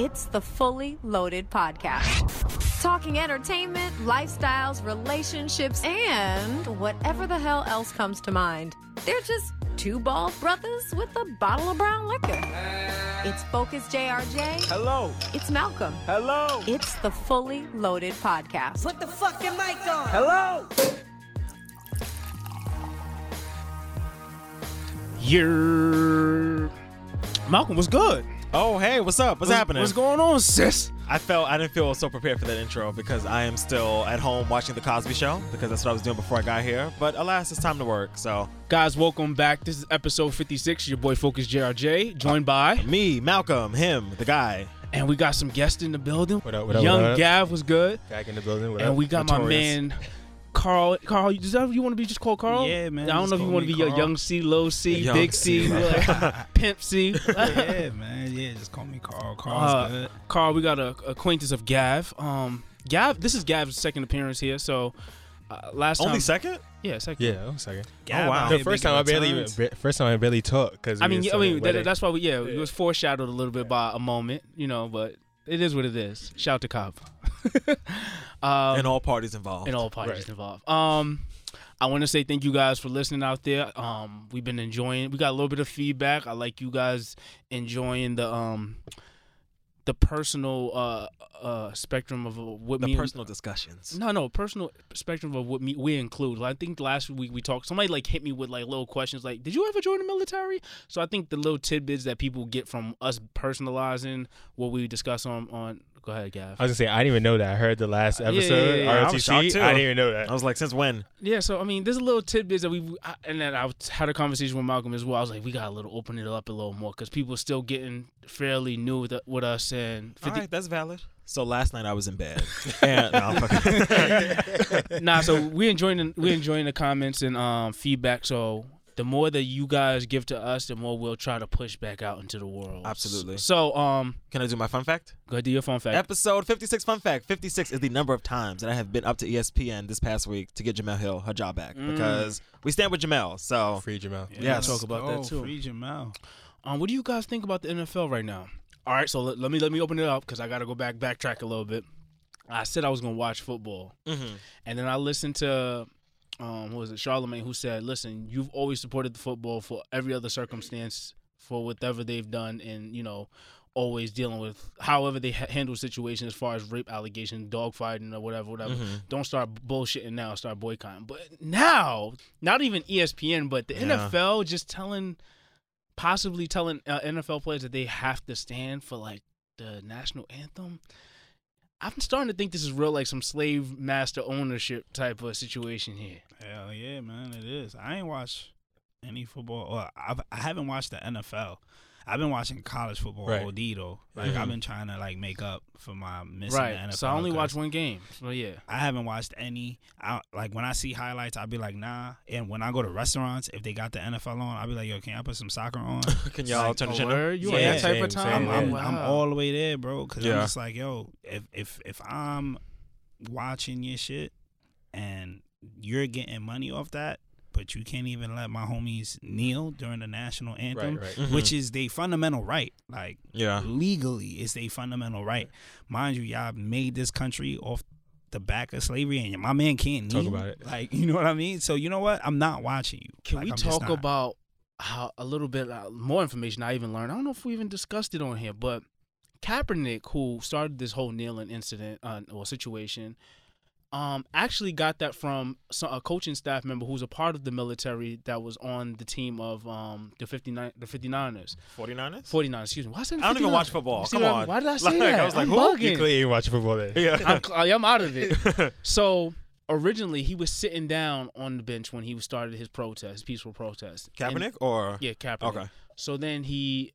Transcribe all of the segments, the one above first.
It's the Fully Loaded Podcast. Talking entertainment, lifestyles, relationships, and whatever the hell else comes to mind. They're just two bald brothers with a bottle of brown liquor. It's Focus JRJ. Hello. It's Malcolm. Hello. It's the Fully Loaded Podcast. Put the fucking mic on. Hello. You're Malcolm, was good? Oh, hey, what's up? What's, happening? What's going on, sis? I felt I didn't feel so prepared for that intro because I am still at home watching the Cosby Show because that's what I was doing before I got here. But alas, it's time to work. So Guys, welcome back. This is episode 56. Your boy Focus JRJ, joined by, me, Malcolm, him, the guy. and we got some guests in the building. What up, what up, Young what up? Gav was good, Back in the building. What and up? we got my man Carl. Carl, does that you want to be just called Carl? Yeah, man, I don't know if you want to be a Carl. young C, low C, Young big C, C, like, pimp C. yeah, man. Yeah, just call me Carl. Carl's Uh, good. Carl, we got a acquaintance of Gav. Um, Gav, this is Gav's second appearance here. So uh, last Only time, second? yeah, second. Yeah, second. Gav wow. The first time I barely, even, first time I barely talked because I mean, yeah, I mean that, that's why we yeah, it was foreshadowed a little bit by a moment, you know, but it is what it is. Shout to Cobb. um, and all parties involved. and all parties Right. involved. Um, I want to say thank you guys for listening out there. Um, we've been enjoying. We got a little bit of feedback. I like you guys enjoying the um, the personal uh uh spectrum of uh, what the me personal discussions. no, no, personal spectrum of what me, we include. I think last week we talked. Somebody like hit me with like little questions, like, "Did you ever join the military?" So I think the little tidbits that people get from us personalizing what we discuss on on. Go ahead, Gav. I was gonna say I didn't even know that. I heard the last yeah, episode. yeah, yeah. I was shocked, ROTC. too. I didn't even know that. I was like, since when? Yeah, so I mean, there's a little tidbits that we, I- and then I had a conversation with Malcolm as well. I was like, we got to little open it up a little more because people still getting fairly new with, with us and 50, All right, that's valid. So last night I was in bed. and, no, I'm fucking- nah. So we enjoying the, we enjoying the comments and um feedback. So the more that you guys give to us, the more we'll try to push back out into the world. Absolutely. So um, Can I do my fun fact? go ahead, do your fun fact. Episode 56 fun fact. 56 is the number of times that I have been up to ESPN this past week to get Jemele Hill her job back Mm. because we stand with Jemele. So Free Jemele. Yeah, Yes. talk about oh, that too. Free Jamal. Um, what do you guys think about the NFL right now? All right, so let, let me let me open it up because I got to go back backtrack a little bit. I said I was gonna watch football. mhm. And then I listened to um what was it, Charlemagne who said, Listen, you've always supported the football for every other circumstance for whatever they've done and, you know, always dealing with however they ha- handle situations as far as rape allegations, dogfighting or whatever, whatever. Mhm. Don't start bullshitting now, start boycotting. But now, not even ESPN, but the Yeah. NFL just telling possibly telling uh, NFL players that they have to stand for like the national anthem. I'm starting to think this is real, like some slave master ownership type of situation here. Hell yeah, man, it is. I ain't watched any football. Or I've, I haven't watched the NFL. I've been watching college football Right. OD though. Like Mhm. I've been trying to like make up for my missing right. the NFL. so I only watch one game. So yeah. I haven't watched any. I, like when I see highlights, I'll be like, nah. And when I go to restaurants, if they got the NFL on, I'll be like, yo, can I put some soccer on? Can y'all turn the Oh, channel? You Yeah, on that type same, of time? same, I'm, I'm, Wow. I'm all the way there, bro. Because Yeah. I'm just like, yo, if if if I'm watching your shit and you're getting money off that, but you can't even let my homies kneel during the national anthem, Right, right. Mhm. which is their fundamental right. Like Yeah. legally, it's their fundamental right. Mind you, y'all made this country off the back of slavery, and my man can't Talk kneel. about it. Like you know what I mean. So you know what? I'm not watching you. Can Like, we I'm talk about how a little bit uh, more information I even learned? I don't know if we even discussed it on here, but Kaepernick, who started this whole kneeling incident uh, or situation, um, actually got that from a coaching staff member who's a part of the military that was on the team of um the 59 the 59ers 49ers? 49 excuse me why said I don't even watch football. Come I- on. why did I say Like, that I was like, I'm who? You clearly ain't watching football then. Yeah. I'm, I'm out of it so originally he was sitting down on the bench when he started his protest peaceful protest And- Kaepernick or? yeah Kaepernick Okay. so then he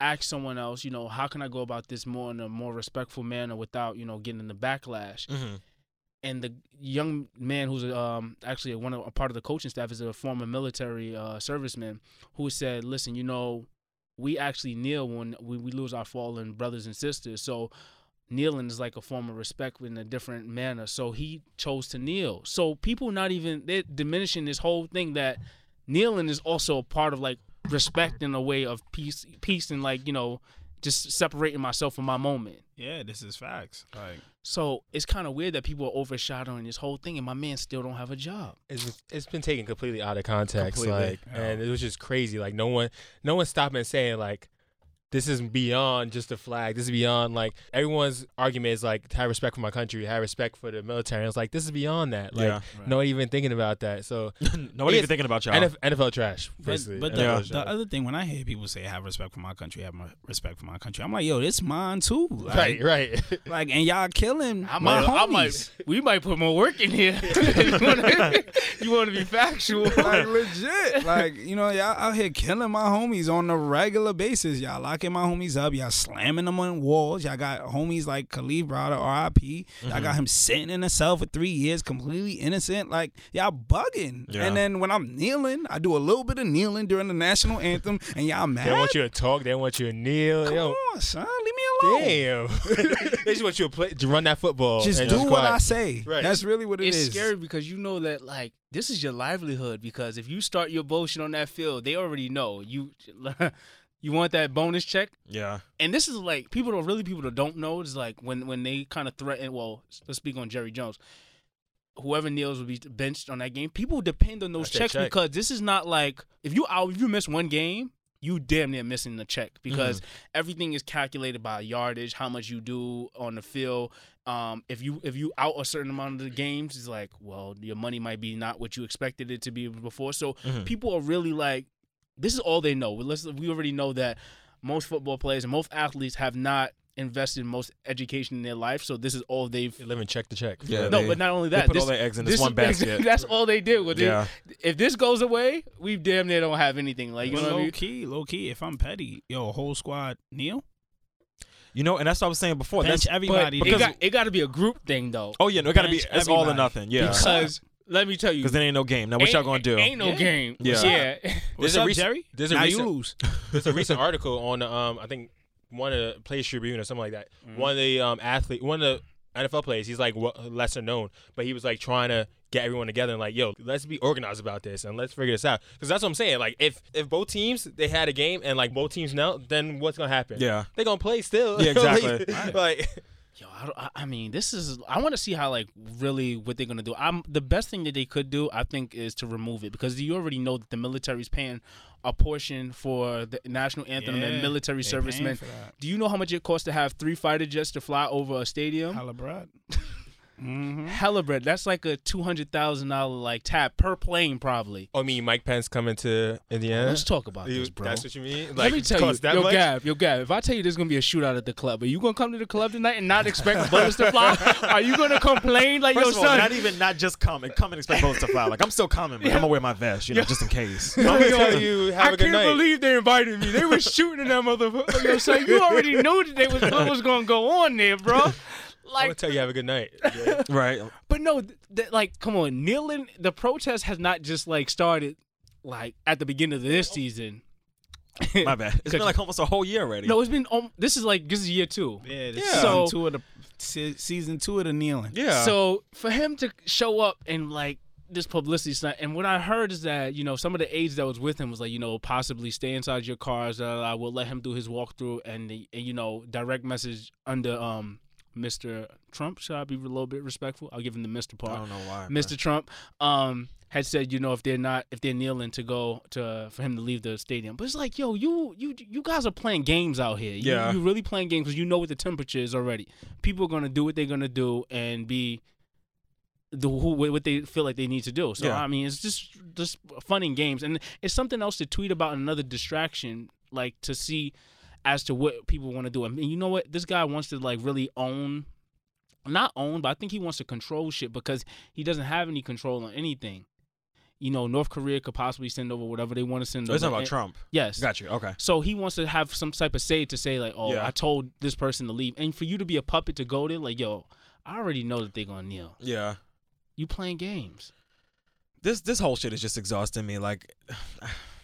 asked someone else, you know, how can I go about this more in a more respectful manner without, you know, getting in the backlash? hmm And the young man who's um actually one of a part of the coaching staff is a former military uh, serviceman who said, "Listen, you know, we actually kneel when we, we lose our fallen brothers and sisters. So kneeling is like a form of respect in a different manner. So he chose to kneel. So people not even they're diminishing this whole thing that kneeling is also a part of like respect in a way of peace peace and like, you know, just separating myself from my moment. Yeah, this is facts. Like So it's kind of weird that people are overshadowing this whole thing, and my man still don't have a job. It's been- it's been taken completely out of context, Completely, like, yeah. and it was just crazy. Like no one, no one stopped and saying like, this is beyond just a flag. This is beyond like everyone's argument is like have respect for my country, have respect for the military. And it's like this is beyond that. Like Yeah. no one even thinking about that. So Nobody It's- even thinking about y'all. NF- NFL trash, But, basically. but NFL the, trash. the other thing, when I hear people say "have respect for my country," have my respect for my country, I'm like, "Yo, this mine too." Like, right, right. Like, and y'all killing I my might, I homies. might, we might put more work in here. you want to be factual? like legit, like you know, y'all out here killing my homies on a regular basis. Y'all locking my homies up. Y'all slamming them on walls. Y'all got homies like Kalief Browder, R.I.P. Y'all mm-hmm. got him sitting in a cell for three years, completely innocent. Like y'all bugging. Yeah. And then when I'm kneeling, I do a little bit of kneeling during the national anthem, and y'all mad. they want you to talk. They want you to kneel. Come Yo, on, son, leave me alone. damn. they just want you to play, to run that football. Just do just what. I say. Right. That's really what it it's is. scary because you know that like this is your livelihood. Because if you start your bullshit on that field, they already know you. You want that bonus check, yeah. and this is like people don't really people that don't know is like when when they kind of threaten. Well, let's speak on Jerry Jones. Whoever kneels will be benched on that game. People depend on those That's checks check. because this is not like if you out if you miss one game, you damn near missing the check because everything is calculated by yardage, how much you do on the field. Um, if you if you out a certain amount of the games, it's like well your money might be not what you expected it to be before. So Mhm. people are really like, this is all they know. Let's, we already know that most football players and most athletes have not invested most education in their life, so this is all they've. They live in check to check. Yeah, no, they- but not only They that, put this, all their eggs in this, this one basket. That's all they did. With yeah. it. If this goes away, we damn near don't have anything. Like you But know what I low mean? key, low key. If I'm petty, yo, whole squad kneel, You know, and that's what I was saying before. bench That's But everybody. it because- got it got to be a group thing though. oh yeah, no, it gotta be. bench It's all or nothing. Yeah. Because let me tell you, Because then ain't no game. Now what y'all gonna do? Ain't no Yeah. game. Yeah. yeah. What's There's a up, recent- Jerry? there's a now recent- you lose. There's a recent article on um I think one of the Players Tribune or something like that. Mm-hmm. One of the um athlete, one of the NFL players, he's like lesser known, but he was like trying to get everyone together and like, yo, let's be organized about this and let's figure this out. Because that's what I'm saying. Like, if if both teams they had a game and like both teams know, then what's gonna happen? Yeah. they're gonna play still. Yeah, exactly. like, like, Yo, I, I- mean, this is. I want to see how like really what they're gonna do. I'm the best thing that they could do, I think, is to remove it because you already know that the military's paying a portion for the national anthem Yeah, and military servicemen. paying for that. Do you know how much it costs to have three fighter jets to fly over a stadium? Bread. mm-hmm. Hella bread. That's like a two hundred thousand dollar like tap per plane, probably. oh, I mean, Mike Pence coming to Indiana. Let's talk about You- this, bro. That's what you mean? Like, Let me tell you, cost that yo, much? Gav, yo, Gav. If I tell you there's gonna be a shootout at the club, are you gonna come to the club tonight and not expect bullets to fly? Are you gonna complain like, First yo, of all, son? not even not just come and come and expect bullets to fly. Like I'm still coming, but I'm gonna wear my vest, you know, just in case. I'm gonna tell you, have I a good can't night. believe they invited me. They were shooting at that motherfucker. Yo, son, you already knew that they was what was gonna go on there, bro. I'm gonna tell you, have a good night. Yeah. right. but no, th- th- like, come on, kneeling. The protest has not just like started like at the beginning of this season. My bad. It's been like almost a whole year already. No, it's been. Um, this is like this is year two. Yeah, this Yeah. season So- two of the se- season two of the kneeling. Yeah. So for him to show up and like this publicity stunt, and what I heard is that you know some of the aides that was with him was like you know possibly stay inside your cars. Uh, I will let him do his walkthrough, and, the, and you know direct message under um Mr. Trump. Should I be a little bit respectful? I'll give him the Mr. Part. I don't know why. Mr. Trump um had said, you know, if they're not if they're kneeling to go to for him to leave the stadium. But it's like, yo, you you you guys are playing games out here. You, Yeah. you really playing games because you know what the temperature is already. People are gonna do what they're gonna do and be the who what they feel like they need to do. So Yeah. I mean, it's just just fun and games, and it's something else to tweet about another distraction, like to see as to what people want to do. I mean, you know what? This guy wants to like really own, not own, but I think he wants to control shit because he doesn't have any control on anything. You know, North Korea could possibly send over whatever they want to send oh, So it's over. talking about And- Trump. Yes. Got you. Okay. So he wants to have some type of say to say like, oh, Yeah. I told this person to leave, and for you to be a puppet to go there, like, yo, I already know that they're gonna kneel. Yeah. You playing games. This this whole shit is just exhausting me. Like,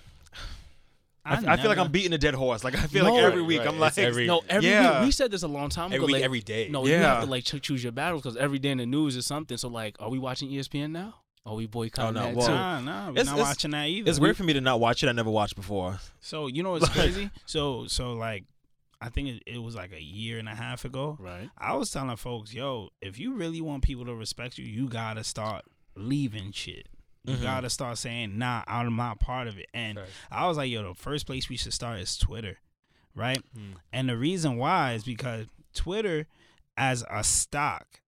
I, I I feel like I'm beating a dead horse. Like I feel No. like every week Right, I'm like, every- No, every Yeah. week we said this a long time Every ago. week, like, every day. No, you have to like choose your battles because every day in the news is something. So like, are we watching ESPN now? Are we oh, boycotting Oh, no, that well- too? Nah, nah, we're It's- not it's- watching that either. it's weird for me to not watch it. I never watched before. So you know what's crazy? So so like, I think it, it was like a year and a half ago. Right. I was telling folks, yo, if you really want people to respect you, you gotta start leaving shit. You Mhm. gotta start saying, nah, I'm not part of it. And Right. I was like, yo, the first place we should start is Twitter, right? Hmm. And the reason why is because Twitter, as a stock,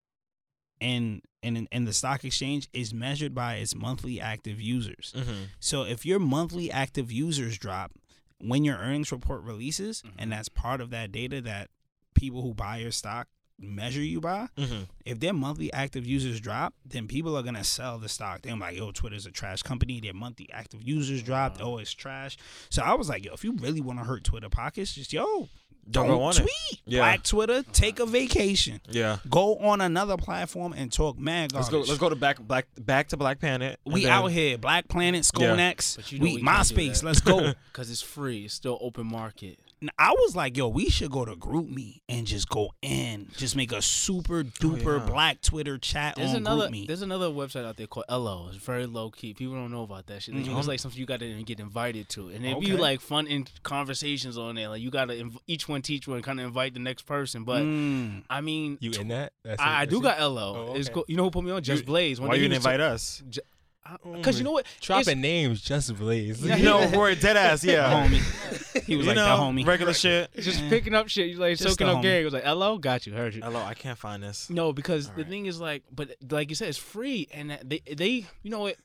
in in in the stock exchange, is measured by its monthly active users. Mm-hmm. So if your monthly active users drop when your earnings report releases, Mm-hmm. and that's part of that data that people who buy your stock measure you by, Mm-hmm. if their monthly active users drop, then people are gonna sell the stock. They're like, yo, Twitter's a trash company. Their monthly active users dropped. Oh, it's trash. So I was like, yo, if you really want to hurt Twitter pockets, just yo, Don't don't, go on it. tweet. Yeah. Black Twitter, take a vacation. Yeah. Go on another platform and talk mad Let's go. Let's go to back black back to Black Planet. We then- out here, Black Planet, Yeah. Skonex, But you know we, we MySpace. Let's go. Because it's free. It's still open market. And I was like, yo, we should go to GroupMe and just go in, just make a super duper yeah. Black Twitter chat There's on another Group Me. there's another website out there called Ello. It's very low key. People don't know about that shit. It's Mhm. like something you got to get invited to, and it'd be like fun in conversations on there. Like you got to inv- each one teach one, kind of invite the next person. But Mm. I mean, You in that? That's I, I do That's got Ello. Oh, It's okay. cool. You know who put me on? Just You- Blaze. Why you didn't invite us? Mm. Because you know what? it. Dropping names, just Blaze. Yeah, You know, we're dead ass. Yeah. homie. He was you like know, the homie. regular shit. Just Yeah. picking up shit. You like Just soaking the up homie. game. It was like, hello, got you, heard you. Hello, I can't find this. No, because the Alright. thing is like, but like you said, it's free, and they they you know it.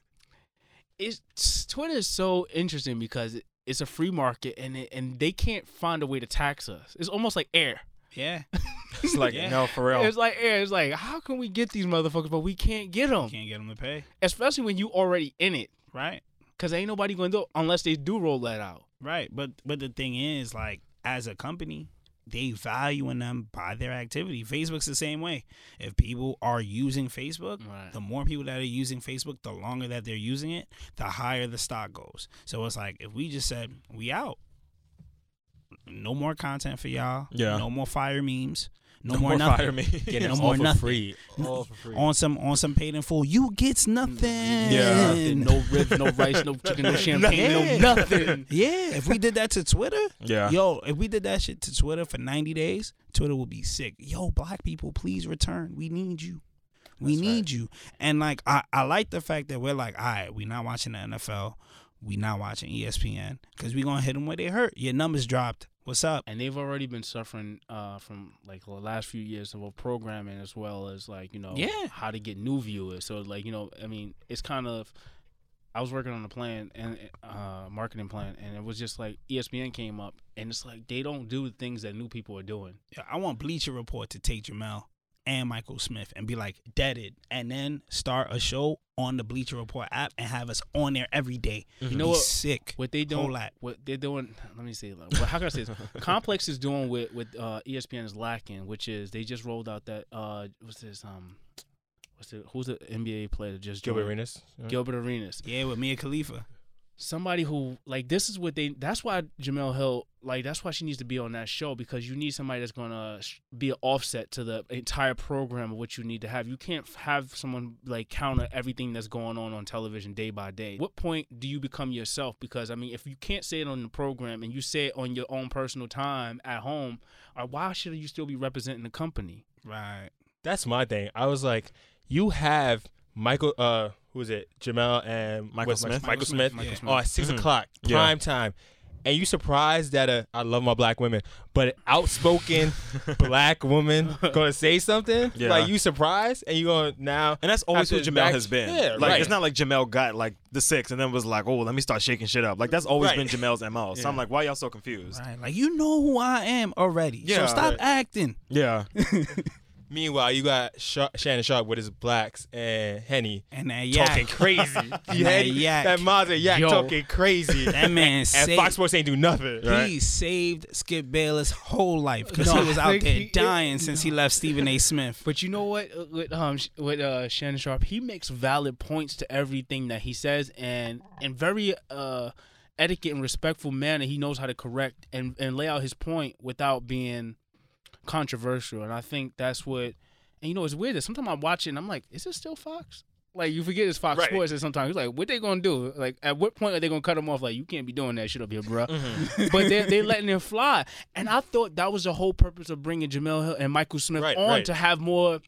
It's Twitter is so interesting because it, it's a free market, and it, and they can't find a way to tax us. It's almost like air. Yeah. It's like Yeah. no, for real. It's like air. It's like how can we get these motherfuckers, but we can't get them, Can't get him to pay. especially when you already in it, Right. because ain't nobody going to do it unless they do roll that out. Right. But but the thing is, like, as a company, they valuing them by their activity. Facebook's the same way. If people are using Facebook, Right. the more people that are using Facebook, the longer that they're using it, the higher the stock goes. So it's like if we just said we out, no more content for y'all. Yeah. No more fire memes. No, No more, more nothing. fire me. Getting No more all for nothing. free. All for free. On some on some paid in full, you gets nothing. Yeah. Nothing, no ribs, no rice, no chicken, no champagne, no nothing. Yeah, if we did that to Twitter, Yeah. yo, if we did that shit to Twitter for 90 days, Twitter would be sick. Yo, black people, please return. We need you. We That's need you. And like I, I like the fact that we're like, all right, we not watching the NFL. We not watching ESPN because we gonna hit them where they hurt. Your numbers dropped. What's up? and they've already been suffering uh, from like the last few years of programming as well as like you know Yeah. how to get new viewers. So like you know, I mean, it's kind of. I was working on a plan and uh, marketing plan, and it was just like ESPN came up, and it's like they don't do the things that new people are doing. Yeah, I want Bleacher Report to take Jemele and Michael Smith and be like deaded, and then start a show on the Bleacher Report app and have us on there every day. You know Be what? Sick. What they Whole doing? lot. What they're doing? Let me see. Like, well, how can I say this? Complex is doing with with uh, ESPN is lacking, which is they just rolled out that uh, what's this um, what's the who's the NBA player that just Gilbert joined? Arenas. Gilbert Arenas. Yeah, with Mia Khalifa. Somebody who like this is what they that's why Jemele Hill like that's why she needs to be on that show because you need somebody that's gonna be an offset to the entire program of what you need to have you can't have someone like counter everything that's going on on television day by day what point do you become yourself because I mean if you can't say it on the program and you say it on your own personal time at home or why should you still be representing the company Right. That's my thing. I was like, you have Michael. Uh, who is it? Jemele and Michael what's- Smith? Michael Michael Smith. Smith, Michael Oh, at 6 Mhm. o'clock, Yeah. prime time. And you surprised that a I love my black women, but an outspoken black woman gonna say something? Yeah. Like you surprised, and you gonna now? And that's always After what Jemele back- has been. Yeah, like right. it's not like Jemele got like the six and then was like, oh, let me start shaking shit up. Like that's always Right. been Jemele's mo. So Yeah. I'm like, why y'all so confused? Right. Like you know who I am already. Yeah. so stop Right. acting. Yeah. Meanwhile, you got Sha- Shannon Sharpe with his blacks and Henny And that yak. talking crazy. you that had yak. that Mazda yak Yo. talking crazy. That man and saved, Fox Sports ain't do nothing. he saved Skip Bayless' whole life because No, he was out think there he- dying since he left Stephen A. Smith. But you know what? uh, With um, with uh, Shannon Sharpe, he makes valid points to everything that he says, and in very uh, etiquette and respectful manner, he knows how to correct and and lay out his point without being controversial. And I think that's what. And you know, it's weird that sometimes I watch it and I'm like, is it still Fox? like you forget it's Fox Right. Sports, and sometimes he's like, what they gonna do? Like, at what point are they gonna cut them off? Like, you can't be doing that shit up here, bro. Mm-hmm. but they they letting him fly, and I thought that was the whole purpose of bringing Jemele Hill and Michael Smith Right, on right. to have more.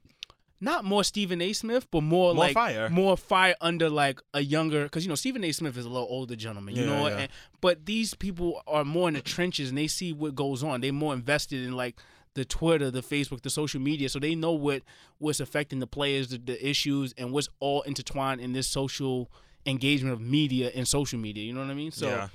Not more Stephen A. Smith, but more, More like fire. more fire under like a younger, because you know Stephen A. Smith is a little older gentleman, you Yeah, know yeah. And, but these people are more in the trenches and they see what goes on. They're more invested in like the Twitter, the Facebook, the social media, so they know what what's affecting the players, the, the issues, and what's all intertwined in this social engagement of media and social media. You know what I mean? So, yeah.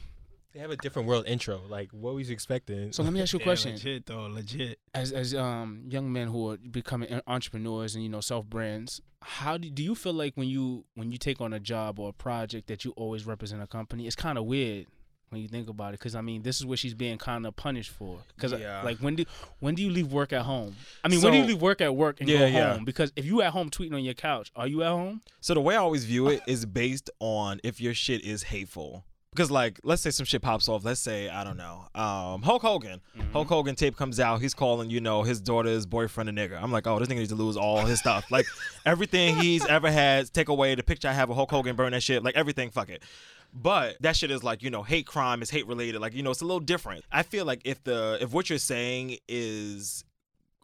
They have a different world intro. Like, what was you expecting? so let me ask you a Yeah, question. legit though, legit. as as um young men who are becoming entrepreneurs and you know self brands how do, do you feel like when you when you take on a job or a project that you always represent a company it's kind of weird when you think about it because i mean this is what she's being kind of punished for because Yeah. like when do when do you leave work at home i mean when do you leave work at work and Yeah, go yeah. home because if you at home tweeting on your couch are you at home So the way I always view it is based on if your shit is hateful. Because like, let's say some shit pops off. Let's say I don't know, um, Hulk Hogan. Hulk Hogan tape comes out. He's calling you know his daughter's boyfriend a nigga. I'm like, oh, this nigga needs to lose all his stuff. Like everything he's ever had, take away the picture I have of Hulk Hogan, burn that shit. Like everything, fuck it. But that shit is like you know hate crime is hate related. Like you know it's a little different. I feel like if the if what you're saying is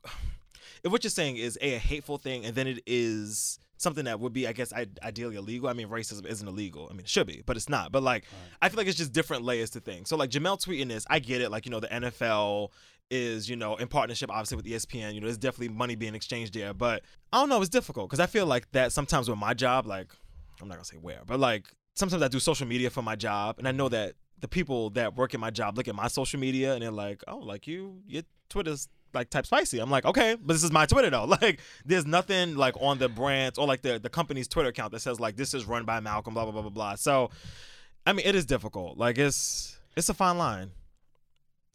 if what you're saying is a, a hateful thing and then it is something that would be i guess I, ideally illegal i mean racism isn't illegal. I mean it should be but it's not. But like i feel like it's just different layers to things. So like jemele tweeting this i get it. Like you know the nfl is you know in partnership obviously with espn you know there's definitely money being exchanged there. But i don't know it's difficult because i feel like that sometimes with my job like i'm not gonna say where but like sometimes i do social media for my job and i know that the people that work in my job look at my social media and they're like oh like you your twitter's like type spicy. I'm like, okay, but this is my Twitter though. Like, there's nothing like on the brands or like the the company's Twitter account that says like this is run by Malcolm, blah blah blah blah blah. So, I mean, it is difficult. Like, it's it's a fine line.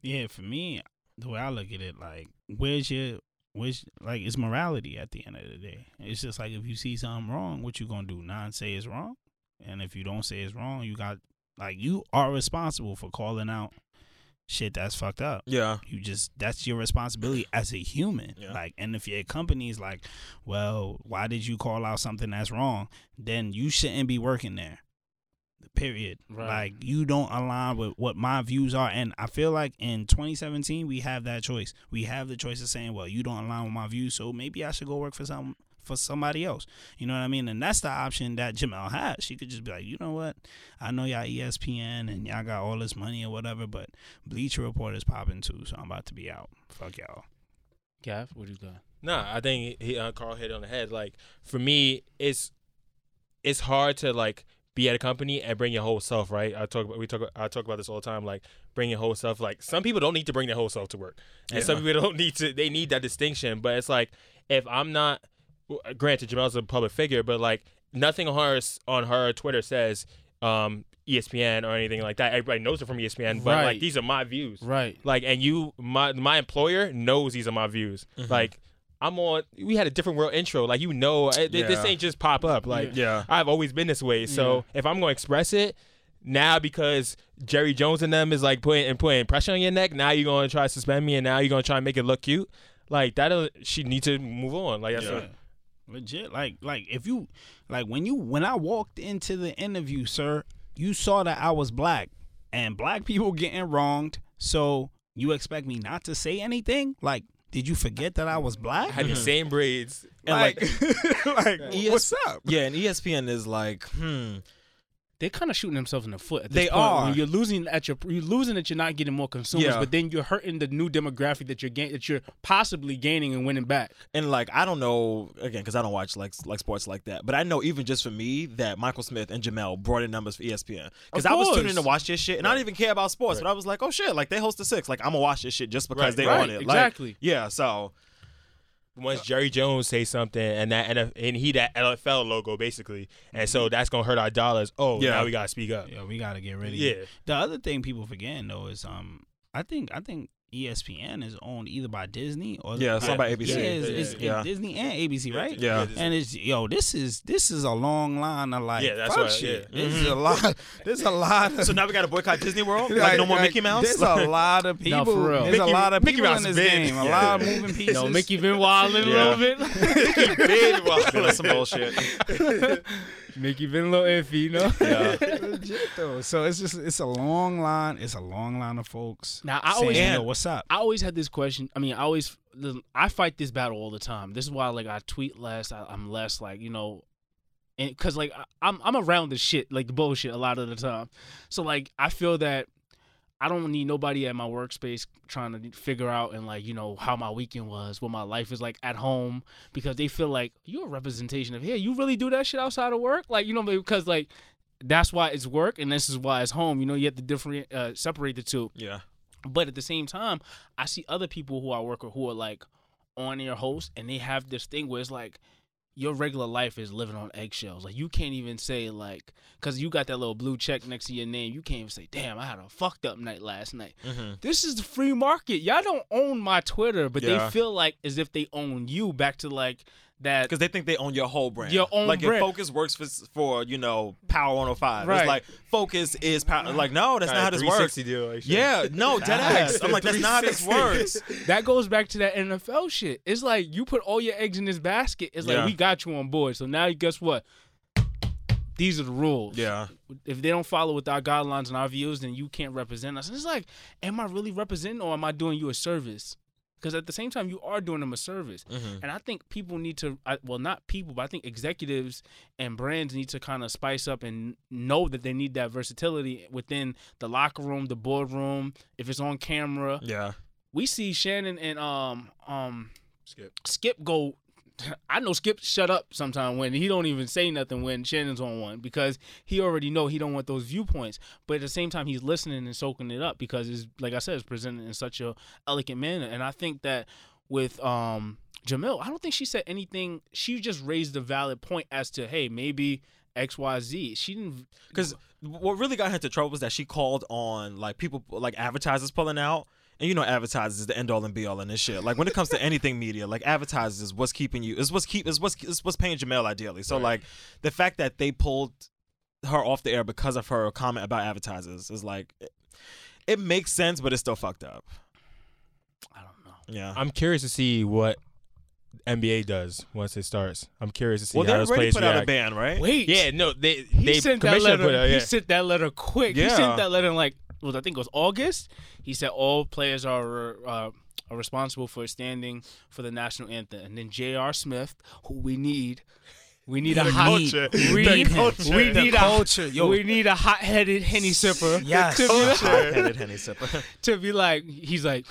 Yeah, for me, the way I look at it, like, where's your, where's like, it's morality at the end of the day. It's just like if you see something wrong, what you gonna do? Not say it's wrong, and if you don't say it's wrong, you got like you are responsible for calling out shit that's fucked up. Yeah, You just that's your responsibility as a human. Yeah. Like, and if your company's like, well, why did you call out something that's wrong? Then you shouldn't be working there. Period. Right. Like you don't align with what my views are, and I feel like in 2017 we have that choice. We have the choice of saying, well, you don't align with my views, so maybe I should go work for some for somebody else. You know what I mean? And that's the option that Jemele has. She could just be like, you know what? I know y'all ESPN and y'all got all this money or whatever, but Bleacher Report is popping too, so I'm about to be out. Fuck y'all. Gav, what do you got Nah, I think he, uh, Carl hit it on the head. Like for me, it's it's hard to like be at a company and bring your whole self. Right? I talk about we talk I talk about this all the time. Like bring your whole self. Like some people don't need to bring their whole self to work, and some people don't need to. They need that distinction. But it's like if I'm not, well, granted, Jemele's a public figure, but like nothing on her on her Twitter says um ESPN or anything like that. Everybody knows it from ESPN, but like these are my views. right Like, and you, my my employer knows these are my views. Mm-hmm. Like, I'm on. We had a different world intro. Like, you know, eh, th- this ain't just pop up. Like, Yeah. I've always been this way. So if I'm gonna express it now, because Jerry Jones and them is like putting and putting pressure on your neck, now you're gonna try to suspend me, and now you're gonna try and make it look cute. Like that, she need to move on. Like that's Yeah. Legit. Like like if you like when you when I walked into the interview, sir, you saw that I was black and black people getting wronged. So you expect me not to say anything? Like, did you forget that I was black? I had the same braids. And like, like ES what's up? yeah, and ESPN is like, hmm, they're kind of shooting themselves in the foot. At this They point. are. When you're losing at your, you're losing that you're not getting more consumers, Yeah. but then you're hurting the new demographic that you're gain, that you're possibly gaining and winning back. and like I don't know again because I don't watch like like sports like that, but I know even just for me that Michael Smith and Jemele brought in numbers for ESPN because I was tuning in to watch this shit and I don't even care about sports, Right. but I was like, oh shit, like they host the six, like I'm gonna watch this shit just because Right, they right, on it, Like, exactly. yeah, so once Jerry Jones say something and that NF, uh, and he that uh, NFL logo basically, and so mm-hmm. that's gonna hurt our dollars. Oh, Yeah. now we gotta speak up. Yeah, we gotta get ready. Yeah. The other thing people forgetting though is um I think I think ESPN is owned either by Disney or Yeah, it's owned by ABC. Yeah, it's, it's, it's Yeah. Disney and ABC, right? Yeah. And it's yo, this is this is a long line of like Yeah, that's fuck right, shit. yeah. This is mm-hmm. a lot. There's a lot. Of, So now we got to boycott Disney World? Like, no more like, Mickey Mouse? There's a lot of people. No, for real. There's a lot of Mickey people Mouse in this big. game. A Yeah. lot of moving pieces. No, Mickey been wilding a little bit. Big been Yeah, that's some bullshit. Mickey been a little iffy, you know. legit though. So it's just it's a long line. It's a long line of folks. Now, I saying, always- yo, what's up? I always had this question. I mean, I always I fight this battle all the time. This is why like I tweet less. I, I'm less like you know, and because like I, I'm I'm around the shit like the bullshit a lot of the time. So like I feel that I don't need nobody at my workspace trying to figure out and like you know how my weekend was, what my life is like at home because they feel like you're a representation of here. You really do that shit outside of work, like you know because like. That's why it's work, and this is why it's home. You know, you have to different, uh, separate the two. Yeah. But at the same time, I see other people who I work with who are like on air hosts and they have this thing where it's like your regular life is living on eggshells. Like you can't even say like because you got that little blue check next to your name. You can't even say, "Damn, I had a fucked up night last night." Mm-hmm. This is the free market. Y'all don't own my Twitter, but Yeah. they feel like as if they own you. Back to like that. Because they think they own your whole brand. Your own like brand. if Focus works for, for you know, Power 105. Right. It's like, Focus is Power. Like, no, that's not how this works. 360 deal. Like. Yeah, no, dead ass. I'm like, that's not how this works. that goes back to that NFL shit. It's like you put all your eggs in this basket. It's like Yeah. we got you on board. So now guess what? These are the rules. Yeah. If they don't follow with our guidelines and our views, then you can't represent us. And it's like, am I really representing or am I doing you a service? Because at the same time, you are doing them a service. Mhm. And I think people need to, I- well, not people, but I think executives and brands need to kind of spice up and know that they need that versatility within the locker room, the boardroom, if it's on camera Yeah. we see Shannon and um um Skip. Skip go. I know Skip shut up sometime when he don't even say nothing when Shannon's on one because he already know he don't want those viewpoints. But at the same time, he's listening and soaking it up because it's like I said, it's presented in such a elegant manner. And I think that with um Jamil, I don't think she said anything. She just raised a valid point as to hey maybe X Y Z. She didn't Because what really got her into trouble was that she called on like people like advertisers pulling out. And you know, advertisers is the end all and be all in this shit. Like when it comes to anything media, like advertisers is what's keeping you is what's keep is what's is what's paying Jemele ideally. So Right. like the fact that they pulled her off the air because of her comment about advertisers is like it, it makes sense, but it's still fucked up. I don't know. Yeah. I'm curious to see what NBA does once it starts. I'm curious to see well, how they those already players put out a ban, right? Wait, Yeah, no, they he they sent that letter. put out, He sent that letter quick. He sent that letter in like, well, I think it was August. He said all players are uh, are responsible for standing for the national anthem, and then J.R. Smith, who we need. We need a The hot. culture. We The need, culture. we The need culture, a. yo. We need a hot-headed henny sipper. Yes. To be, like, Hot-headed Henny sipper. to be like, he's like,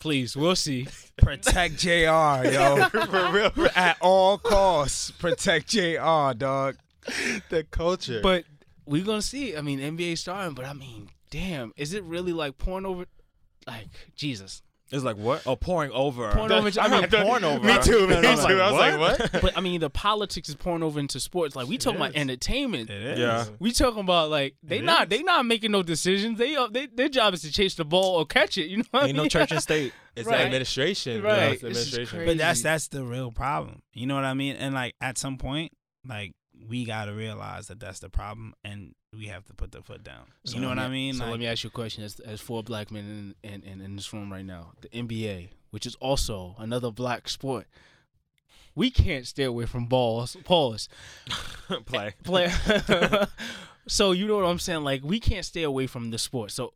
please, we'll see. Protect Jr. Yo, For real. at all costs. Protect Jr. Dog. the culture. But we're gonna see. I mean, NBA starting, but I mean, damn, is it really like pouring over? Like Jesus. It's like what? Oh, pouring over. Pouring over I mean, I mean, pouring over. me too, me And I'm too. I was like, what? but I mean, the politics is pouring over into sports. Like we talking about entertainment. It is. Yeah. We talking about like they It not is. they not making no decisions. They uh, they their job is to chase the ball or catch it. You know what I Ain't no church and state. It's Right. the administration. Right. Bro. It's the This administration. crazy. But that's that's the real problem. You know what I mean? And like at some point, like we gotta realize that that's the problem, and we have to put the foot down. So you know what me- I mean? So Like, let me ask you a question: as as four black men in, in in in this room right now, the NBA, which is also another black sport. We can't stay away from balls. Pause. Play. play. so you know what I'm saying? Like we can't stay away from the sport. So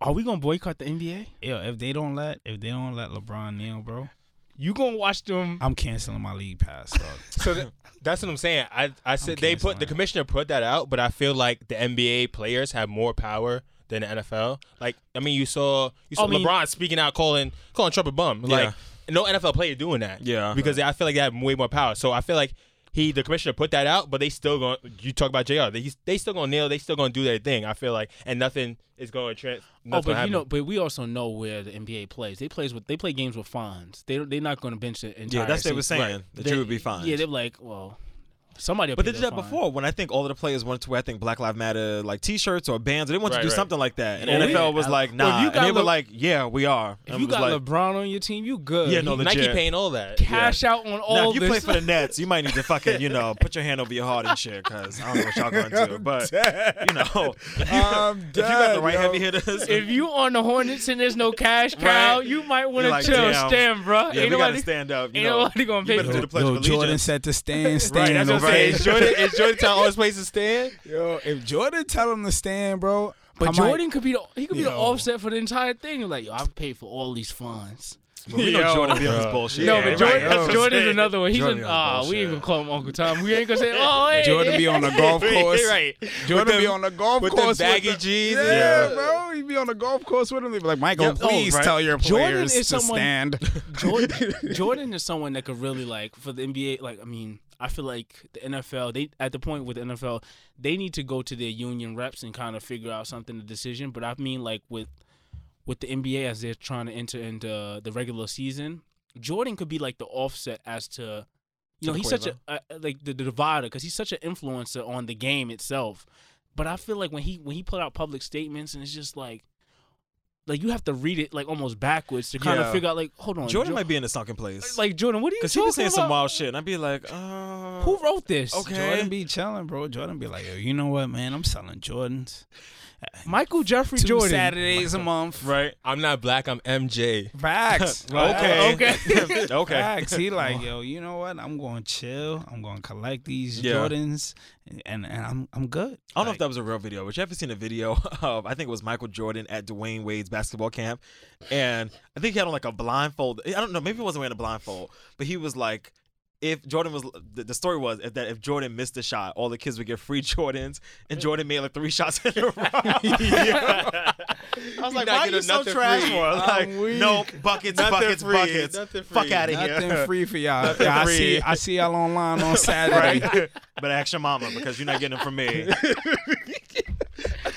are we gonna boycott the NBA? Yeah, if they don't let if they don't let LeBron kneel, bro, You gonna watch them? I'm canceling my league pass, dog. So th- that's what I'm saying. I I said they put the commissioner put that out, but I feel like the NBA players have more power than the NFL. Like I mean, you saw you saw I mean- LeBron speaking out calling calling Trump a bum. Like no NFL player doing that. Yeah. because I feel like they have way more power. So I feel like he the commissioner put that out, but they still going. To, you talk about Jr. They they still gonna nail. They still gonna do their thing. I feel like, and nothing is going to trans. Oh, but you know, but we also know where the NBA plays. They plays with they play games with fines. They they're not going to bench the entire. Yeah, that's what they were saying. That They- you would be fine. Yeah, they're like, well, Somebody, But they did that before when I think all of the players wanted to wear I think Black Lives Matter like T-shirts or bands. Or they wanted Right, to do right. something like that, and Oh, NFL yeah. was like, Well, if nah, you and got they were like, yeah, we are. If you got like, LeBron on your team, you good. Yeah, no, He- Nike paying all that. cash out on all Now, if you this. play for the Nets, you might need to fucking, you know, put your hand over your heart and shit, because I don't know what y'all going to. Do. But, you know, if you, I'm if you got the right yo. heavy hitters, if you on the Hornets and there's no cash cow, Right. you might want to chill, stand, bro. yeah, ain't we got nobody, to stand up. You ain't know, nobody gonna you pay better for do it. the Pledge Yo, of Jordan Allegiance. said to stand, Right, stand. That's what I'm okay? saying. Is Jordan, is Jordan telling all his players to stand? Yo, if Jordan tell him to stand, bro. But I might- Jordan could be the he could be the offset for the entire thing. Like, yo, I've paid for all these funds. But we know Yo. Jordan be on this bullshit. no, Yeah, but right, Jordan, yo. that's Jordan's another one. He's Jordan an, on ah, we bullshit. ain't gonna call him Uncle Tom. We ain't gonna say, oh, hey, Jordan be on the golf course. right. Jordan With be on the golf with them course baggy with the, jeans. Yeah, Yeah. bro. He be on the golf course with him. They be like, Michael, Yeah, oh, please right. tell your Jordan players is to someone- stand. Jordan, Jordan is someone that could really like for the NBA. Like, I mean, I feel like the NFL. They at the point with the NFL, they need to go to their union reps and kind of figure out something, a decision. But I mean, like with with the NBA as they're trying to enter into the regular season, Jordan could be like the offset as to. You know, he's such a uh, like the, the divider because he's such an influencer on the game itself. But I feel like when he when he put out public statements and it's just like, like you have to read it like almost backwards to kind Yeah. of figure out like, hold on, Jordan Jo- might be in a sunken place. like Jordan, what are you Because he talking be saying about? some wild shit. And I'd be like, uh. Who wrote this? Okay. Jordan be chilling, bro. Jordan be like, yo, you know what, man? I'm selling Jordans. Michael Jeffrey Two Jordan. Saturdays a month. Right? I'm not black. I'm MJ. Facts. Okay. Oh, okay. okay. Facts. He like, yo, you know what? I'm going to chill. I'm going to collect these Yeah. Jordans, and and I'm I'm good. I don't know if that was a real video, but you ever seen a video of I think it was Michael Jordan at Dwyane Wade's basketball camp, and I think he had on like a blindfold. I don't know, maybe he wasn't wearing a blindfold, but he was like, if Jordan was the, the story was if that if Jordan missed a shot, all the kids would get free Jordans, and Jordan made like three shots in a row. I was like, not why are you so trash free. for? Like, I'm no buckets, Nothing buckets, free. buckets. Nothing Fuck out of here. Nothing here. free for y'all. Nothing Yeah, I see. I see y'all online on Saturday. right? but ask your mama because you're not getting them from me.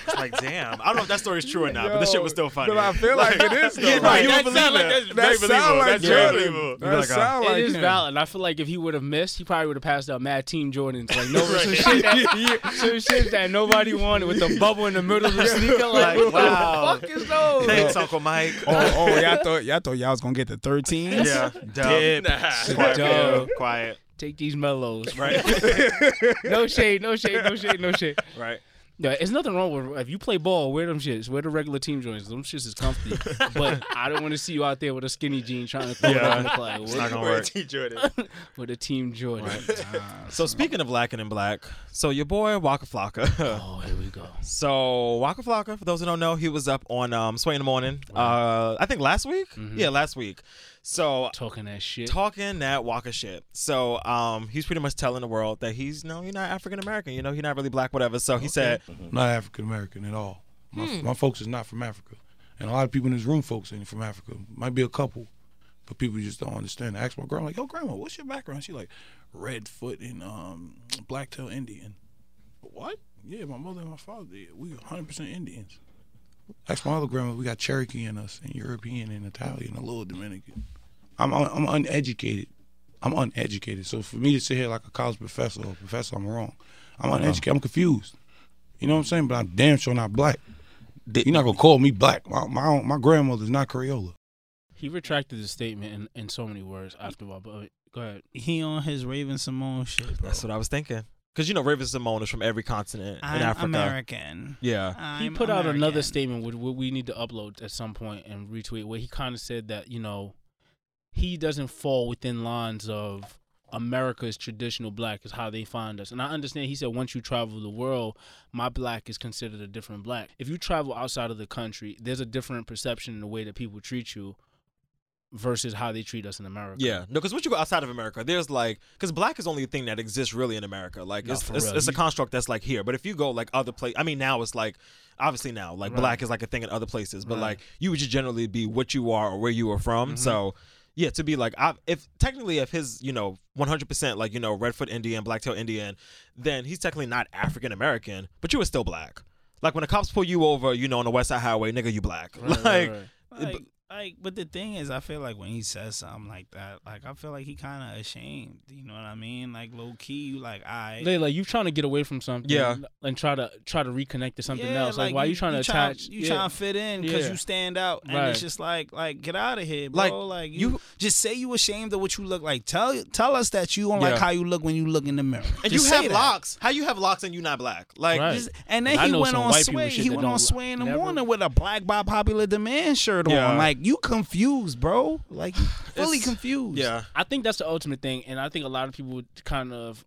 It's like, damn. I don't know if that story's true or not, but this shit was still funny. But I feel like it is though. Yeah, no, Like, you that would sound believe like that's that sound like That's very Jordan. believable. That like, sound ah. like is him. valid. I feel like if he would have missed, he probably would have passed out Mad Team Jordans. Like no, some shit that some shit that nobody wanted with the bubble in the middle of the sneaker. Like, Like, wow. what the fuck is those? Thanks, Uncle Mike. Oh, oh, y'all thought y'all thought y'all was gonna get the 13s. Yeah, Dip. dub. Nah. Quiet, Dub. quiet. Take these mellows. Right, No shade, no shade, no shade, no shade. right. Yeah, there's nothing wrong with if you play ball, wear them shits. Wear the regular team joints. Them shits is comfy. but I don't want to see you out there with a skinny jean trying to throw it Yeah. on the flag. It's not With, gonna We're work. T Jordan. with a team Jordan. So speaking of lacking in black, so your boy Waka Flocka. Oh, here we go. So Waka Flocka, for those who don't know, he was up on um, Sway in the Morning. Uh, I think last week. Yeah, last week. So Talking that shit. talking that Waka shit. So um, he's pretty much telling the world that he's no, you're not African American. You know, you're not really black, whatever. So he said, not African American at all. My, my folks is not from Africa, and a lot of people in this room, folks ain't from Africa. Might be a couple, but people just don't understand. I asked my grandma, like, "Yo, grandma, what's your background?" She like, Redfoot and um, Blacktail Indian. What? Yeah, my mother and my father, yeah, we 100 percent Indians. Ask my other grandma, we got Cherokee in us, and European, and Italian, a little Dominican. I'm un- I'm uneducated. I'm uneducated. So for me to sit here like a college professor or professor, I'm wrong. I'm uh-huh. uneducated. I'm confused. You know what I'm saying? But I'm damn sure not black. You're not gonna call me black. My my, my grandmother's not Crayola. He retracted the statement in, in so many words after a while, but go ahead. He on his Raven-Symoné shit, bro. "That's what I was thinking." Because you know, Raven Simone is from every continent I'm in Africa. American. Yeah, he I'm put out another statement which which we need to upload at some point and retweet where he kind of said that you know he doesn't fall within lines of America's traditional black is how they find us. And I understand he said once you travel the world, my black is considered a different black. If you travel outside of the country, there's a different perception in the way that people treat you versus how they treat us in America. Yeah, no, because once you go outside of America, there's like, because black is only a thing that exists really in America. Like, No, it's it's, it's a construct that's like here. But if you go like other place, I mean, now it's like, obviously now, like Right. black is like a thing in other places. But Right. like, you would just generally be what you are or where you are from. Mm-hmm. So. Yeah, to be like, I, if technically, if his, you know, 100% like, you know, Redfoot Indian, Blacktail Indian, then he's technically not African American, but you are still black. Like when the cops pull you over, you know, on the West Side Highway, nigga, you black. Right, like. Like, like, but the thing is, I feel like when he says something like that, like I feel like he kind of ashamed. You know what I mean? Like low key, you like I. They like you trying to get away from something, Yeah. and try to try to reconnect to something Yeah, else. Like, why you trying to attach? You yeah. trying to fit in because Yeah. you stand out, and Right. it's just like, like get out of here, bro. Like, Like, you, you- just say you ashamed of what you look like. Tell tell us that you don't Yeah. like how you look when you look in the mirror. And Just you have that. locks. How you have locks and you not black? Like, Right. Just- and then I he went on white sway. He went on don't sway in the morning with a black by popular demand shirt on. Like you confused, bro. Like you fully It's- confused. yeah. I think that's the ultimate thing, and I think a lot of people kind of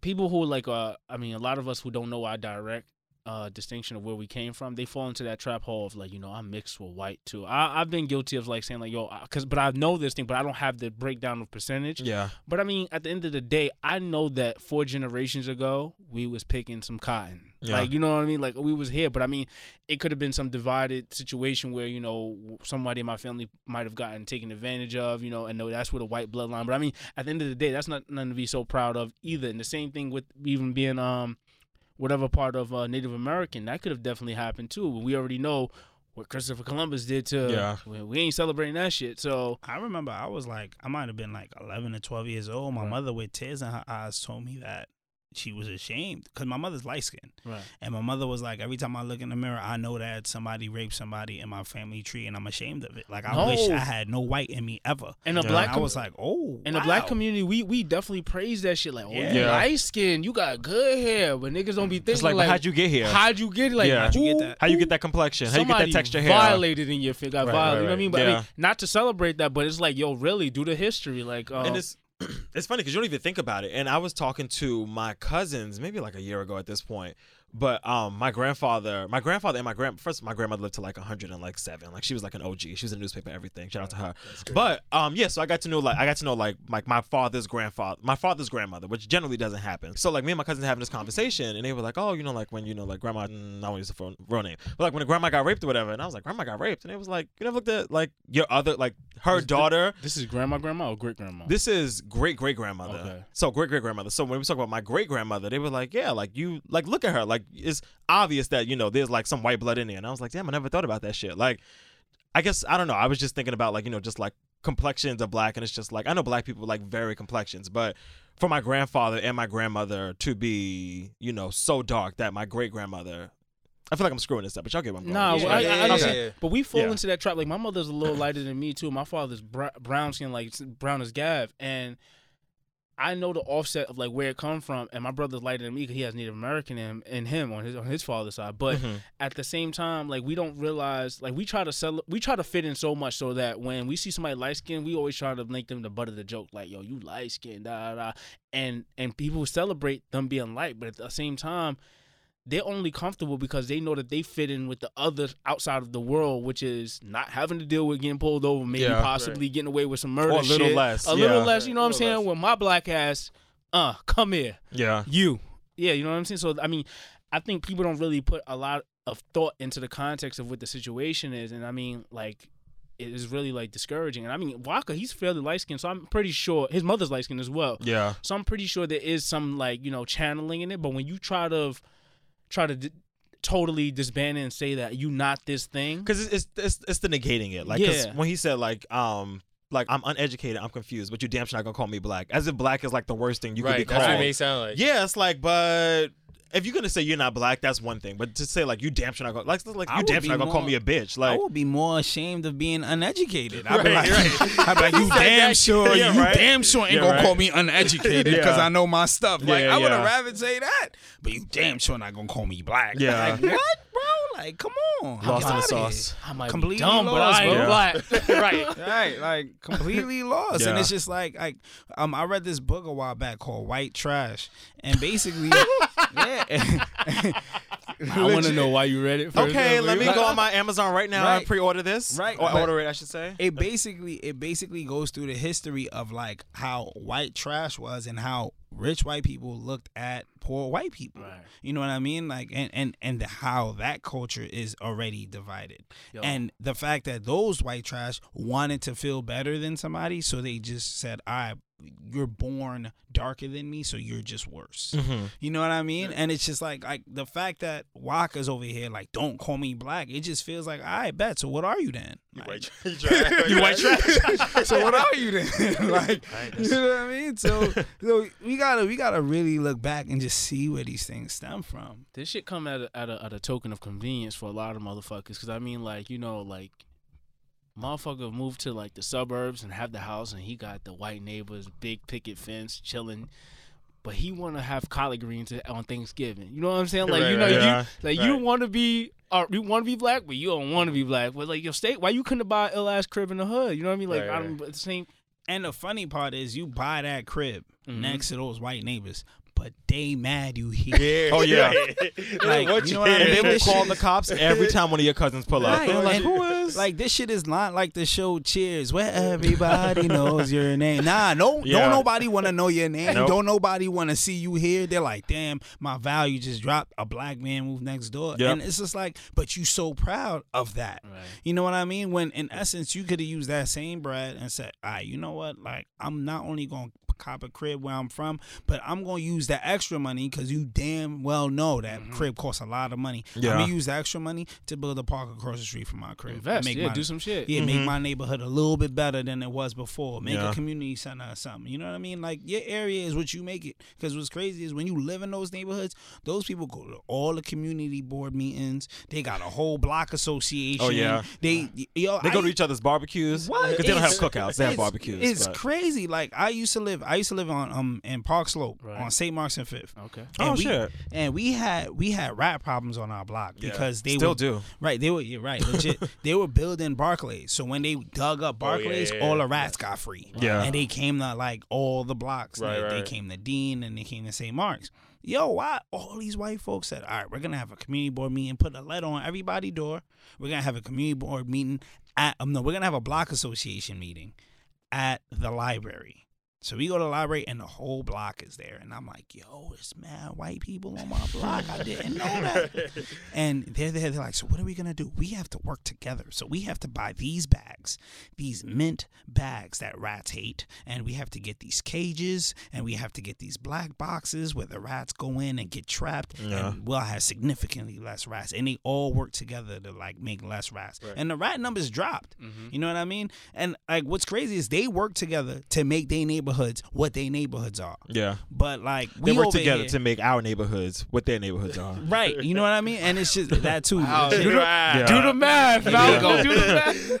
people who like uh I mean a lot of us who don't know our direct uh distinction of where we came from, they fall into that trap hole of like you know I'm mixed with white too. I I've been guilty of like saying like yo because but I know this thing, but I don't have the breakdown of percentage. Yeah. But I mean at the end of the day, I know that four generations ago we was picking some cotton. Yeah. Like you know what I mean? Like we was here, but I mean it could have been some divided situation where you know somebody in my family might have gotten taken advantage of, you know, and no, that's with a white bloodline. But I mean, at the end of the day, that's not nothing to be so proud of either. And the same thing with even being um whatever part of uh, Native American that could have definitely happened too. But we already know what Christopher Columbus did to. Yeah. we, we ain't celebrating that shit. So I remember I was like, I might have been like 11 or 12 years old. My Right. mother, with tears in her eyes, told me that she was ashamed because my mother's light skinned. right. And my mother was like, every time I look in the mirror, I know that somebody raped somebody in my family tree and I'm ashamed of it. Like, I No. wish I had no white in me ever. In the Yeah. black And I was like, oh. in the wow. black community, we we definitely praise that shit. Like, oh, Yeah. you Yeah. light skin, you got good hair, but niggas don't be thinking like, like, how'd you get here? how'd you get like, Yeah. How'd you get that? How you get that complexion? How you get somebody that texture hair? violated in your face, got Right, violated. right, You know what I mean? But I mean, not to celebrate that, but it's like, yo, really, do the history. Like, uh, and it's it's funny because you don't even think about it. And I was talking to my cousins maybe like a year ago at this point. But um, my grandfather, my grandfather and my grand first, my grandmother lived to like hundred and like seven. Like she was like an OG. She was in the newspaper, everything. Shout out to her. But um, yeah. So I got to know like I got to know like like my father's grandfather, my father's grandmother, which generally doesn't happen. So like me and my cousins having this conversation, and they were like, oh, you know, like when you know like grandma, mm, I won't use the full- real name, but like when the grandma got raped or whatever, and I was like, grandma got raped, and it was like, you never looked at like your other like her daughter. this is grandma, grandma, or great grandma. This is great great grandmother. Okay. So great great grandmother. So when we talk about my great grandmother, they were like, yeah, like you like look at her, like it's obvious that you know there's like some white blood in there. And I was like, damn, I never thought about that shit. Like, I guess I don't know. I was just thinking about like you know just like complexions of black, and it's just like I know black people like vary complexions, but for my grandfather and my grandmother to be you know so dark that my great grandmother. I feel like I'm screwing this up, but y'all get what I'm going. Nah, Yeah, I, yeah, I yeah, yeah, yeah. But we fall Yeah. into that trap. Like my mother's a little lighter than me too. My father's br- brown skin, like brown as Gav, and I know the offset of like where it come from. And my brother's lighter than me because he has Native American in, in him on his on his father's side. But Mhm. at the same time, like we don't realize, like we try to sell, we try to fit in so much so that when we see somebody light skinned, we always try to make them the butt of the joke. Like yo, you light skinned, da da, and and people celebrate them being light, but at the same time they're only comfortable because they know that they fit in with the other outside of the world, which is not having to deal with getting pulled over, maybe Yeah. possibly getting away with some murder. Or a little shit. less, A little less, you know what I'm saying? little less. When my black ass, uh, come here. Yeah. You. Yeah, you know what I'm saying? So I mean, I think people don't really put a lot of thought into the context of what the situation is. And I mean, like it is really like discouraging. And I mean, Waka, he's fairly light skinned, so I'm pretty sure his mother's light skinned as well. Yeah. So I'm pretty sure there is some like you know channeling in it. But when you try to try to d- totally disband it and say that you not this thing, because it's, it's it's the negating it. like Yeah. when he said like um like I'm uneducated, I'm confused, but you damn sure not gonna call me black. As if black is like the worst thing you right, could be that's what called. it may sound like. yeah, it's like, but if you're gonna say you're not black, that's one thing. But to say like you damn sure not gonna like like I you damn be sure not gonna call me a bitch. I Like would be more ashamed of being uneducated. I'd be like, right. I'd be like, you damn sure, Yeah, you right. damn sure ain't Yeah, gonna right. call me uneducated because Yeah. I know my stuff. Like Yeah, I would have yeah. rather say that, but you damn sure not gonna call me black. Yeah. like, what, bro? Like, come on, lost Get in the outta here. sauce. I might completely be dumb, but lost, I ain't bro. black. right. right like completely lost and it's just like like um i read this book a while back called white trash and basically yeah I want to know why you read it. First Okay, let me go on my Amazon right now Right. and pre-order this. Right, Or but- order it, I should say. it basically it basically goes through the history of like how white trash was and how rich white people looked at poor white people Right. you know what i mean like and and and how that culture is already divided Yo. and the fact that those white trash wanted to feel better than somebody so they just said i you're born darker than me so you're just worse Mm-hmm. you know what I mean? And it's just like like the fact that Waka's over here like don't call me black. It just feels like I bet. So what are you then? You Like, white trash. You trash. You white trash. so what are you then? like, you know what I mean? So, so we gotta we gotta really look back and just see where these things stem from. This shit come at a, at a at a token of convenience for a lot of motherfuckers. Cause I mean, like you know, like motherfucker moved to like the suburbs and have the house, and he got the white neighbors, big picket fence, chilling. But he want to have collard greens on Thanksgiving. You know what I'm saying? Like Right, you know, right, you yeah. like you want to be, uh, you want to be black, but you don't want to be black. But like your state, why you couldn't buy ill ass crib in the hood? You know what I mean? Like Right, I right. don't. At the same, And the funny part is, you buy that crib Mhm. next to those white neighbors, but they mad you here. Yeah. Oh, yeah. Like, What you know what I mean? They will This call the cops every time one of your cousins pull up. Right, They're like, and- who is? Like this shit is not like the show Cheers, where everybody knows your name. Nah, no, Yeah. don't nobody want to know your name. Nope. Don't nobody want to see you here. They're like, damn, my value just dropped. A black man moved next door, Yep. and it's just like, but you so proud of that. right. You know what I mean? When in essence you could have used that same bread and said, "All right, you know what? Like I'm not only gonna cop a crib where I'm from, but I'm gonna use that extra money because you damn well know that Mm-hmm. crib costs a lot of money. Yeah. I'm gonna use the extra money to build a park across the street from my crib. Invest, Make yeah, my- do some shit. yeah, make Mhm. my neighborhood a little bit better than it was before. Make Yeah. a community center or something. You know what I mean? Like your area is what you make it. Because what's crazy is when you live in those neighborhoods, those people go to all the community board meetings. They got a whole block association. Oh, yeah. they yo they go I- to each other's barbecues what? because they don't have cookouts. They have barbecues. It's but- crazy. Like I used to live. I used to live on um in Park Slope Right. on St. Mark's and Fifth. Okay. And Oh, we, shit. And we had we had rat problems on our block Yeah. because they Still were, do. Right, they were you're right, legit. they were building Barclays, so when they dug up Oh, yeah, Barclays, yeah, all the rats got free. Yeah. and they came to like all the blocks. Right, Like, They right. came to Dean and they came to St. Mark's. Yo, why all these white folks said, all right, we're gonna have a community board meeting, put a letter on everybody's door. We're gonna have a community board meeting at um no, we're gonna have a block association meeting at the library. So we go to the library and the whole block is there. And I'm like, yo, it's mad white people on my block. I didn't know that. And they're there. They're like, so what are we going to do? We have to work together. So we have to buy these bags, these mint bags that rats hate. And we have to get these cages and we have to get these black boxes where the rats go in and get trapped. Yeah. And we'll have significantly less rats. And they all work together to like make less rats. And the rat numbers dropped. Mm-hmm. You know what I mean? And like what's crazy is they work together to make their neighborhoods what their neighborhoods are. Yeah. But like They we work together here- to make our neighborhoods what their neighborhoods are. Right, you know what I mean, and it's just that too. Wow, do the- Do the math, Malcolm. Do the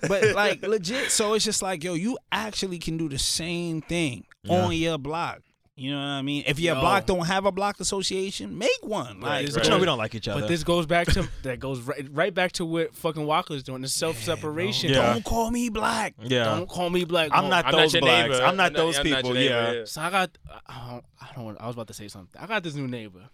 math. but like legit, so it's just like yo, you actually can do the same thing Yeah. on your block. You know what I mean? If your Yo. block don't have a block association, make one. Like, Right, But you know we don't like each other. But this goes back to that goes right, right back to what fucking Waka's doing the self separation. Yeah. don't call me black. yeah. Don't call me black. I'm not I'm not those your blacks. neighbor. I'm not those I'm not people. your neighbor, yeah. So I got I don't, I don't want, I was about to say something. I got this new neighbor.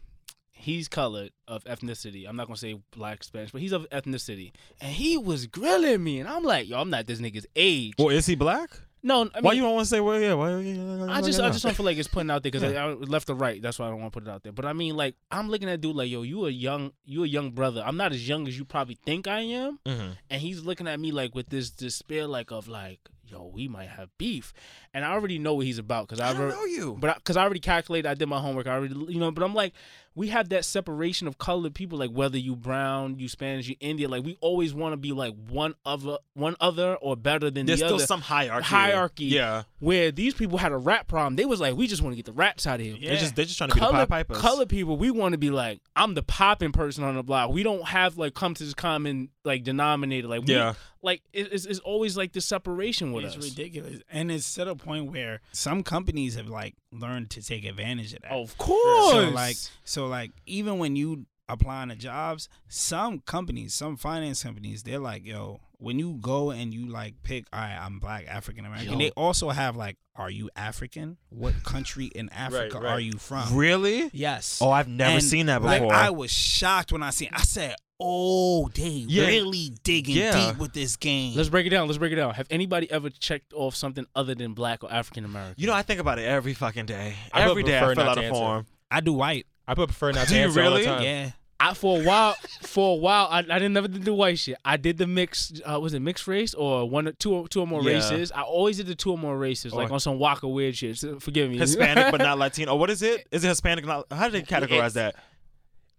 He's colored of ethnicity. I'm not gonna say black Spanish, but he's of ethnicity. And he was grilling me, and I'm like, yo, I'm not this nigga's age. Well, is he black? No, I mean, why you don't want to say well? Yeah. Why? I just I just don't feel like it's putting out there because I, I left or right. That's why I don't want to put it out there. But I mean, like I'm looking at dude like, yo, you a young you a young brother. I'm not as young as you probably think I am. hmm And he's looking at me like with this despair, like of like, yo, we might have beef. And I already know what he's about because I, I already- know you. but because I, already calculated, I did my homework. I already, you know. But I'm like, we have that separation of colored people, like whether you brown, you Spanish, you Indian. Like we always want to be like one other, one other, or better than There's the still some hierarchy. Hierarchy. Yeah. where these people had a rap problem, they was like, we just want to get the rats out of here. They're just they're just trying to be the Color, Pied Pipers. color people, we want to be like, I'm the popping person on the block. We don't have like come to this common like denominator. Like we, Yeah. like it's, it's always like the separation with It's us. It's ridiculous, and it's to the point where some companies have like learned to take advantage of that. Of course. So like so like even when you applying to jobs, some companies, some finance companies, they're like, yo, when you go and you like pick, all right, I'm black, African American. Yo. They also have like, are you African? What country in Africa right. are you from? Really? Yes. Oh, I've never And, seen that like, before. I was shocked when I seen. I said, "Oh, they Yeah. really digging Yeah. deep with this game." Let's break it down. Let's break it down. Have anybody ever checked off something other than black or African American? you know, I think about it every fucking day. I every day I fill out a form. I do white. I would prefer not Do to you answer all really? the time. Yeah. I for a while, for a while, I, I didn't never did the white shit. I did the mix. Uh, was it mixed race or one, or two, or two or more Yeah. races? I always did the two or more races, like on some Waka weird shit. So forgive me. Hispanic but not Latino. Or what is it? Is it Hispanic? Not, how do they categorize It's- that?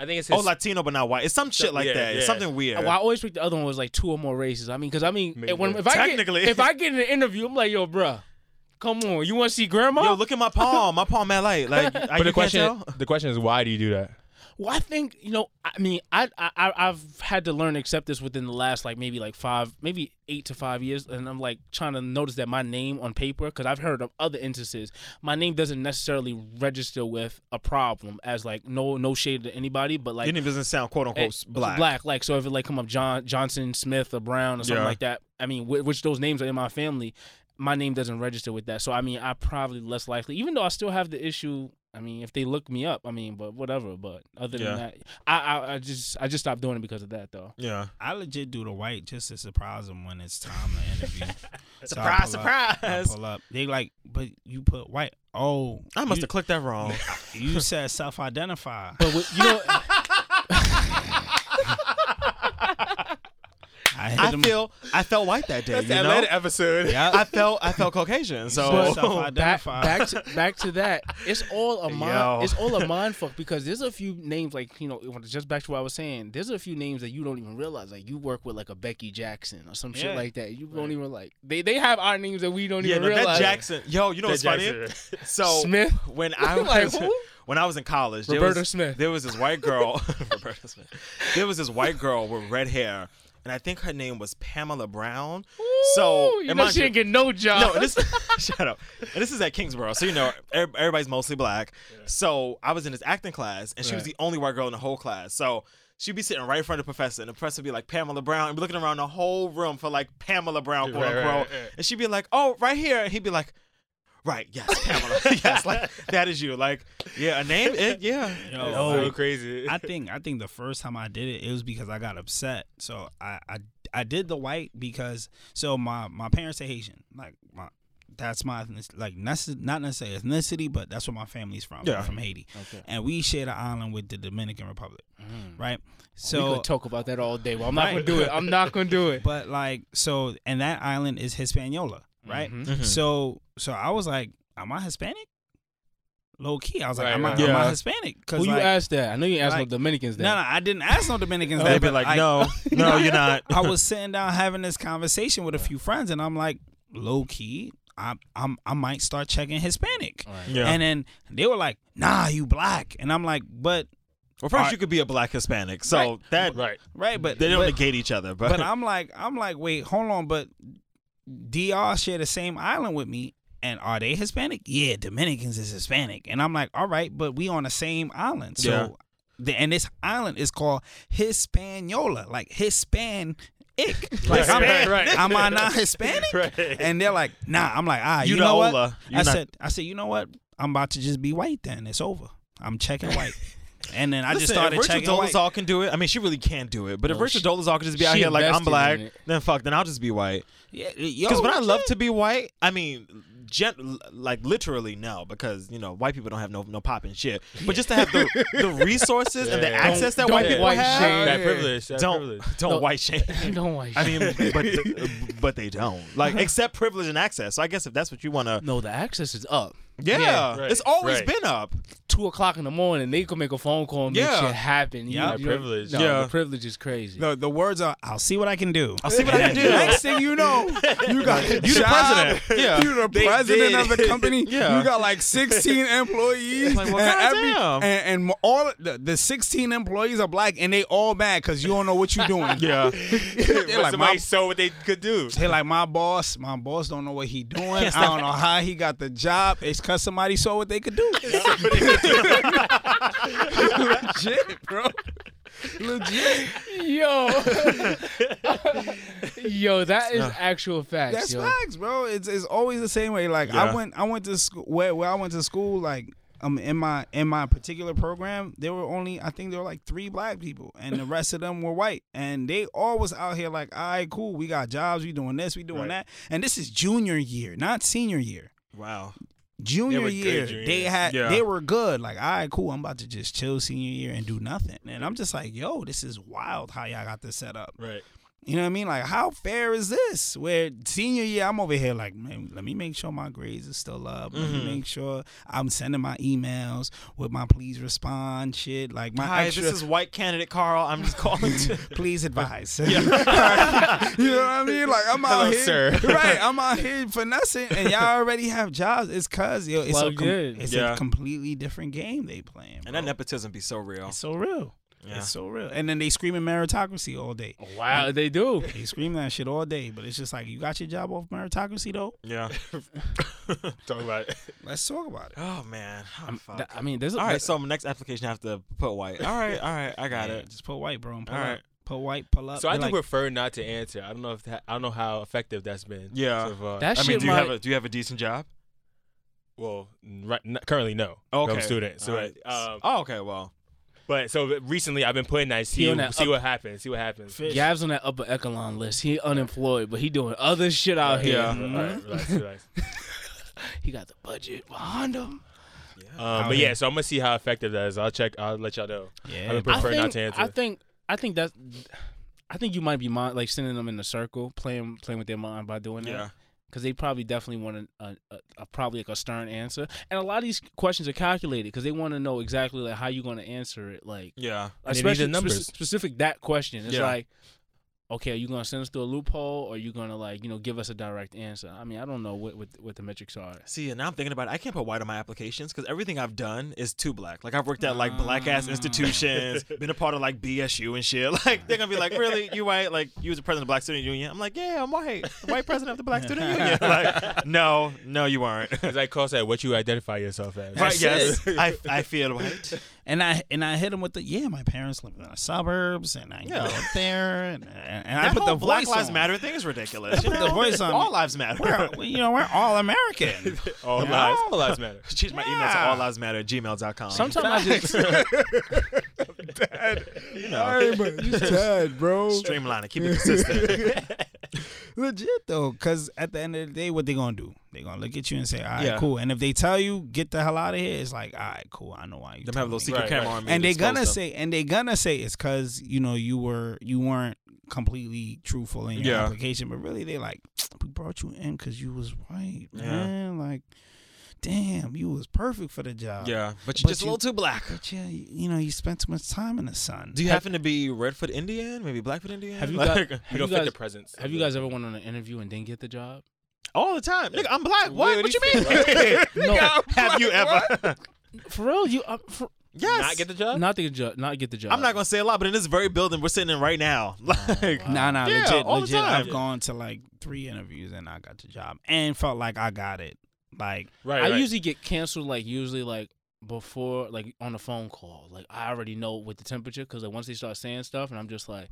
I think it's Oh, Latino, but not white. It's some shit like yeah, that. It's yeah. something weird. Well, I always think the other one was like two or more races. I mean, because I mean, Maybe. when, if I get, if I get in an interview, I'm like, yo, bruh, come on, you want to see grandma? Yo, look at my palm. My palm mad light. Like, I, But the question, the question is, why do you do that? Well, I think you know. I mean, I, I I've had to learn to accept this within the last like maybe like five, maybe eight to five years, and I'm like trying to notice that my name on paper because I've heard of other instances, my name doesn't necessarily register with a problem as like no no shade to anybody, but like Your name doesn't sound quote unquote eh, black. Black, like so if it like come up John Johnson, Smith, or Brown or something Yeah. like that. I mean, which those names are in my family, my name doesn't register with that. So I mean, I probably less likely, even though I still have the issue. I mean, if they look me up, I mean, but whatever. But other than Yeah. that, I, I I just I just stopped doing it because of that though. Yeah. I legit do the white just to surprise them when it's time to interview. So I Surprise, up- I surprise. pull up. They like, but you put white. Oh, I must you, have clicked that wrong. You said self-identify. But with, you know, I I feel I felt white that day. That's you the know? Episode. Yeah. I felt I felt Caucasian. So But- back, back to back to that. It's all a mind. Yo. It's all a mind fuck because there's a few names like you know just back to what I was saying. There's a few names that you don't even realize. Like you work with like a Becky Jackson or some shit like that. You don't even like they they have our names that we don't yeah, even no, realize. that Jackson. Yo, you know what's That funny? So Smith. when I Like was who? when I was in college, there was, Smith. There was this white girl, Roberta Smith. There was this white girl with red hair, and I think her name was Pamela Brown. so you know she didn't get no job. No, this shut up. And this is at Kingsborough, so you know everybody's mostly black. So I was in this acting class, and she was the only white girl in the whole class. So she'd be sitting right in front of the professor, and the professor would be like Pamela Brown, and be looking around the whole room for like Pamela Brown, quote Right, right, right. And she'd be like, "Oh, right here," and he'd be like. Right, yes, Pamela. yes, like that is you. Like, yeah, a name, it, yeah. Yo, so like, crazy. I think I think the first time I did it, it was because I got upset. So I I, I did the white because so my my parents are Haitian. Like my that's my like nece- not necessarily ethnicity, but that's where my family's from. Yeah. I'm from Haiti, Okay. and we share the island with the Dominican Republic, Mm. right? we So could talk about that all day. Well, I'm not gonna do it. I'm not gonna do it. But like so, and that island is Hispaniola, right? Mhm. Mhm. So so I was like, am I Hispanic? Low key, I was like, Right, am, I, right. am I Yeah. Hispanic? Who like, you asked that? I know you asked like- no Dominicans that. No, no, I didn't ask no Dominicans. They'd be like, I- no, no, you're not. I was sitting down having this conversation with a few friends, and I'm like, low key, I I'm I might start checking Hispanic. Yeah. And then they were like, Nah, you black, and I'm like, but well, first Alright. you could be a black Hispanic, so Right. that right. right, but they don't but, negate each other. But, but I'm like, I'm like, wait, hold on, but DR share the same island with me. And are they Hispanic? Yeah, Dominicans is Hispanic. And I'm like, all right, but we on the same island. So Yeah. the, and this island is called Hispaniola, like Hispan ick. Like I'm, Right, right. am I not Hispanic? Right. And they're like, nah. I'm like, ah, you, You know what? Ola, you're I not- said, I said, you know what? I'm about to just be white. Then it's over. I'm checking white. And then I just Listen, started if Rachel checking oh, white. Dolezal can do it. I mean, she really can't do it. But if No, Rachel she- Dolezal can just be out here like I'm black, then fuck, then I'll just be white. Yeah, Because would I love to be white? I mean, gen- like literally no, because you know white people don't have no no pop and shit. But just to have the, the resources and the Yeah. access that Don't- white don't people white have, shame. that privilege. That don't privilege. don't No. white shame. no way. I mean, but but they don't like accept privilege and access. So I guess if that's what you want to, no, the access is up. Yeah, Yeah, right, it's always right. been up. Two o'clock in the morning, they could make a phone call and make Yeah. shit happen. You- Yeah. you- Privilege. No, Yeah. the privilege is crazy. The, the words are, I'll see what I can do. I'll see what I can do. Next thing you know, you got a You the job. president. Yeah. You the They president did. of the company. Yeah. You got like 16 employees. Like, well, and, goddamn. and, and all the, the 16 employees are black and they all mad because you don't know what you're doing. Yeah, They're But like, somebody my, saw what they could do. they like, my boss, my boss don't know what he doing. I don't know how he got the job. It's because somebody saw what they could do. Legit, bro. Legit. Yo, yo, that is actual facts. That's yo. facts, bro. It's it's always the same way. Like I went I went to school where where I went to school like um in my in my particular program there were only I think there were like three black people and the rest of them were white and they all was out here like all right cool we got jobs we doing this we doing Right. that and this is junior year not senior year wow. Junior year junior they had Yeah. they were good. Like all right cool. I'm about to just chill senior year and do nothing. And I'm just like yo this is wild how y'all got this set up. Right. You know what I mean? Like, how fair is this? Where senior year, I'm over here like, man, let me make sure my grades are still up. Let Mm-hmm. me make sure I'm sending my emails with my please respond shit. Like my Hi, extra, this is white candidate Carl. I'm just calling to. please advise. you know what I mean? Like I'm out Hello, here, sir. right? I'm out here finessing, and y'all already have jobs. It's cause yo, it's, a, com- it's Yeah. a completely different game they playing. And that nepotism be so real. it's so real. Yeah. It's so real. And then they screaming meritocracy all day. Wow, they do. They scream that shit all day, but it's just like you got your job off meritocracy though. Yeah. Talk about it. Let's talk about it. Oh man. Oh, I'm- th- I mean, there's a, All right, so my next application I have to put white. All right, all right, I got Yeah, it. Just put white, bro. And pull All up. right. Put white. Pull up. So I do like, prefer not to answer. I don't know if that, I don't know how effective that's been. Yeah. So far. that I shit mean, do you have a do you have a decent job? well, right, n- currently no. Okay. I'm a student. So, All right. um, oh, okay. Well, but so recently I've been putting that. See, on that see up- what happens. See what happens. Fish. Gav's on that upper echelon list. He unemployed, but he doing other shit out Right, here. Yeah. All right, relax, relax. He got the budget behind him. Um, but yeah, so I'm gonna see how effective that is. I'll check. I'll let y'all know. Yeah, I would prefer I think, not to answer. I think I think that's I think you might be mind, like sending them in a circle, playing playing with their mind by doing yeah. that. Because they probably definitely want a, a, a, probably like a stern answer, and a lot of these questions are calculated because they want to know exactly like how you're going to answer it. Like Yeah. especially the numbers. speci- specific that question. It's Yeah. like, okay, are you going to send us through a loophole, or are you going to like you know give us a direct answer? I mean, I don't know what what, what the metrics are. See, and now I'm thinking about it. I can't put white on my applications because everything I've done is too black. Like I've worked at like black ass ah. institutions, been a part of like BSU and shit. Like they're gonna be like, really, you white? Like you was the president of the Black Student Union? I'm like, yeah, I'm white. The white president of the Black Student Union. Like, no, no, you weren't. As I call that, what you identify yourself as. Right? Yes. I I feel white. And I and I hit him with the yeah. My parents live in the suburbs, and I Yeah. go up there, and, and, and I put whole the Black Lives on. Matter thing is ridiculous. You put the voice on. All lives matter. We're, you know, we're all American. all Yeah. lives, all lives matter. Change my email to Yeah. all lives matter at gmail.com. Sometimes I just you know, you dead, bro. streamline it, keep it consistent. Legit though, because at the end of the day, what they gonna do? They gonna look at you and say, "All right, Yeah. cool." And if they tell you get the hell out of here, it's like, "All right, cool. I know why you." Them have a little secret Right, camera right. on me. and they expose gonna them. say, and they're gonna say it's because you know you were you weren't completely truthful in your Yeah. application, but really they like we brought you in because you was white, Yeah. man. Like, damn, you was perfect for the job. Yeah, but you're But just a little too black. But yeah, you, you know, you spent too much time in the sun. Do you happen to be Redfoot Indian? Maybe Blackfoot Indian? Have you Like, got- You Have don't you fit guys- the presence. have you guys ever went on an interview and didn't get the job? All the time? Nigga, I'm black. Wait, What? what What do you you mean? No. Have you ever? For real, you uh, for, yes. not get the job? not the job, not get the job. I'm not gonna say a lot, but in this very building we're sitting in right now, like, Nah, nah, Yeah, legit, all the legit. time. I've gone to like three interviews and I got the job and felt like I got it. Like, Right, I right. usually get canceled like usually like before like on a phone call. Like I already know with the temperature because like once they start saying stuff and I'm just like,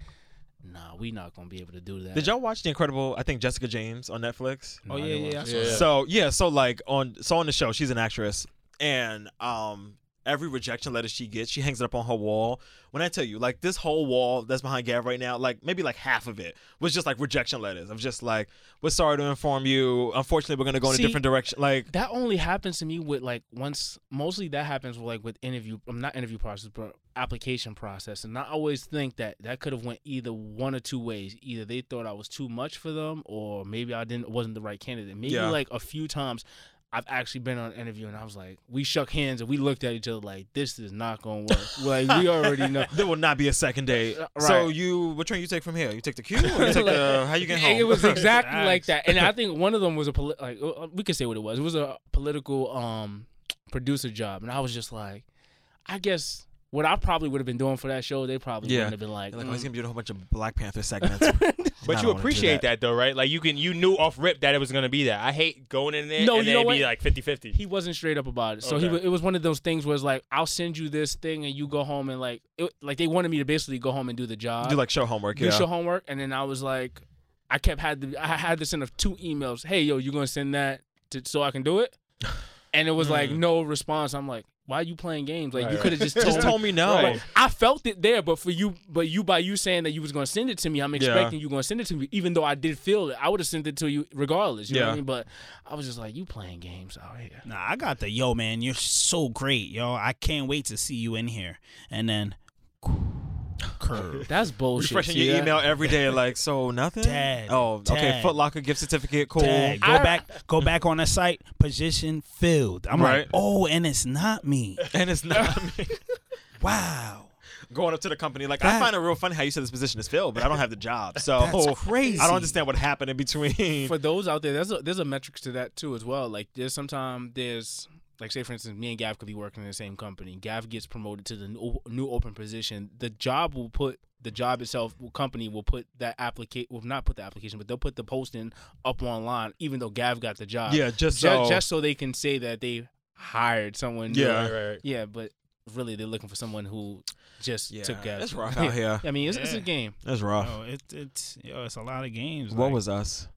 nah, we not gonna be able to do that. Did y'all watch the incredible? I think Jessica James on Netflix. No, oh yeah, yeah, yeah. Yeah. So yeah, so like on so on the show, she's an actress, and um every rejection letter she gets, she hangs it up on her wall. When I tell you, like this whole wall that's behind Gav right now, like maybe like half of it was just like rejection letters of just like, we're sorry to inform you. Unfortunately, we're gonna go in See, a different direction. Like That only happens to me with like once. Mostly that happens with like with interview. I'm not interview process, but application process. And I always think that that could have went either one or two ways. Either they thought I was too much for them, or maybe I didn't wasn't the right candidate. Maybe Yeah. like a few times. I've actually been on an interview and I was like, we shook hands and we looked at each other like, this is not gonna work. like we already know. there will not be a second date. Uh, So right. you, what train you take from here? You take the Q or you take the? How you get home? It was exactly like that, and I think one of them was a poli- like uh, we could say what it was. It was a political um producer job, and I was just like, I guess what I probably would have been doing for that show, they probably Yeah. wouldn't have been like, You're like, oh, mm. he's gonna be doing a whole bunch of Black Panther segments. But you don't wanna do appreciate that. that. though, right? Like you can you knew off rip that it was gonna be that. I hate going in there No, and you then know it'd be what? like 50-50. he wasn't straight up about it. So he Okay. wa- it was one of those things where it's like, I'll send you this thing, and you go home and like, it, like they wanted me to basically go home and do the job, do like show homework. do Yeah. show homework, and then I was like, I kept had the, I had to send two emails. Hey, yo, you gonna send that to, so I can do it? And it was like Mm. no response. I'm like, why are you playing games? Like you could have just told Just me. told me no. Right. I felt it there, but for you, but you by you saying that you was gonna send it to me, I'm Yeah. expecting you gonna send it to me, even though I did feel it. I would have sent it to you regardless. You know what Yeah. I mean? But I was just like, you playing games out here. Nah, I got the yo, man. You're so great, yo. I can't wait to see you in here. And then curve. That's bullshit. Refreshing your that? email every day, like so nothing. Dad, Oh, okay. Dad. Foot Locker gift certificate, cool. Dad, go back, go back on the site. Position filled. I'm Right. like, oh, and it's not me. And it's not me. Wow, going up to the company. Like I find it real funny how you said this position is filled, but I don't have the job. So That's crazy. I don't understand what happened in between. for those out there, there's a there's a metrics to that too as well. Like there's sometimes there's like say for instance, me and Gav could be working in the same company. Gav gets promoted to the new, new open position. The job will put the job itself, company will put that applicate, will not put the application, but they'll put the posting up online, even though Gav got the job. yeah, just so. just so they can say that they hired someone. Yeah. Right, right, right. yeah, but really they're looking for someone who just yeah, took Gav's. it's rough out here. I mean, it's, it's a game. It's rough. Yo, it, it's yo, it's a lot of games. what like- was us?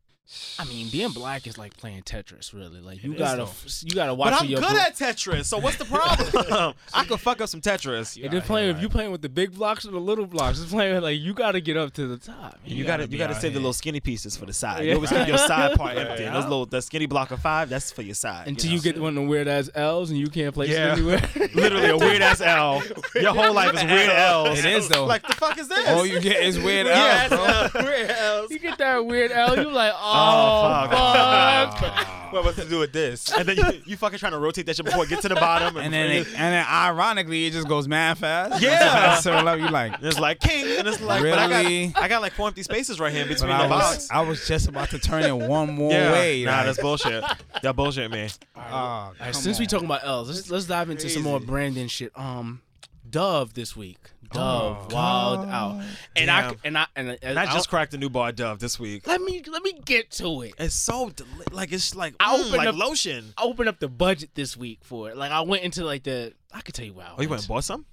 I mean, being black is like playing Tetris. Really, like you It is, gotta, though. you gotta watch But I'm your. good bro- at Tetris, so what's the problem? I could fuck up some Tetris. It just playing if you playing with the big blocks or the little blocks. It's playing like you got to get up to the top. You, You gotta, gotta you gotta out save the little skinny pieces for the side. Yeah. You always keep your side part Yeah. empty. And those little, the skinny block of five, that's for your side. Until you you get one of the weird ass L's and you can't place Yeah. it anywhere. literally a weird ass L. Your whole life is weird L's. It is though. Like the fuck is this? All you get is weird yeah, L's, bro. weird L's. you get that weird L, you like, oh, Oh, fuck. fuck. What what's to do with this? And then you, you fucking trying to rotate that shit before it get to the bottom. And then, it, and then, ironically, it just goes mad fast. Yeah. so like, you like, it's like king, and it's like, but I Really? got, I got like four empty spaces right here in but between I the was, box. I was just about to turn it one more yeah, way. nah, like, that's bullshit. That bullshit, me. oh, All right, come since we talking about L's, let's let's dive into some more Brandon shit. Um, Dove this week. Dove, wild out, and I Damn. and I and, I- And I I- just cracked a new bar Dove this week. let me let me get to it. It's so deli- like it's like I mm, like up- lotion. I opened up the budget this week for it. Like I went into like the I could tell you wow. Oh, you went and bought some?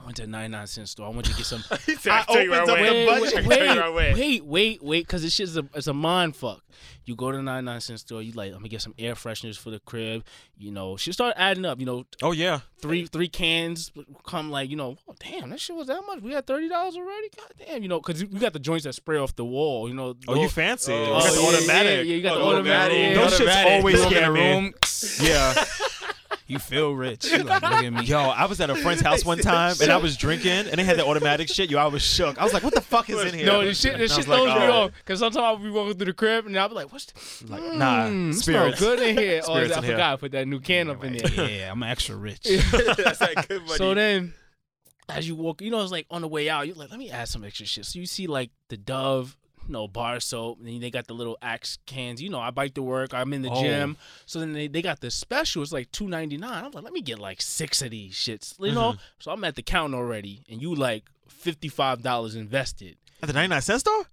I went to a 99 cent store. I went to get some. He said, I "I'll tell you opened right up away." the wait, budget. I wait, right wait, wait, wait, because this shit's a it's a mind fuck. You go to the 99 cent store. You like, let me get some air fresheners for the crib. You know, she started adding up. You know, Oh yeah. three three cans come like you know. Oh damn, that shit was that much. We had thirty dollars already. God damn, you know, because we got the joints that spray off the wall. You know. Oh, you fancy? Oh, you got the yeah, automatic. Yeah, yeah, you got Oh, the the automatic. automatic. Those shits Automatic. always You in scare the room, Yeah. you feel rich. You like, look at me. Yo, I was at a friend's house one time and I was drinking and they had the automatic shit. Yo, I was shook. I was like, what the fuck is in here? No, this shit, this And I shit throws like, me oh. off. Cause sometimes I'll be walking through the crib and I'll be like, "What's the, Like, nah, mm, it smell spirits. good in here?" Oh, Spirits I in here. forgot I put that new can up in there. Yeah, I'm extra rich. That's that good money. So then, as you walk, you know, it's like on the way out, you're like, let me add some extra shit. So you see like the Dove, you know, bar soap, and they got the little Axe cans. You know, I bike to work, I'm in the Oh. gym. So then they, they got the special. It's like two ninety nine. I'm like, let me get like six of these shits. You know, mm-hmm. so I'm at the count already, and you like fifty five dollars invested. At the 99 cent store?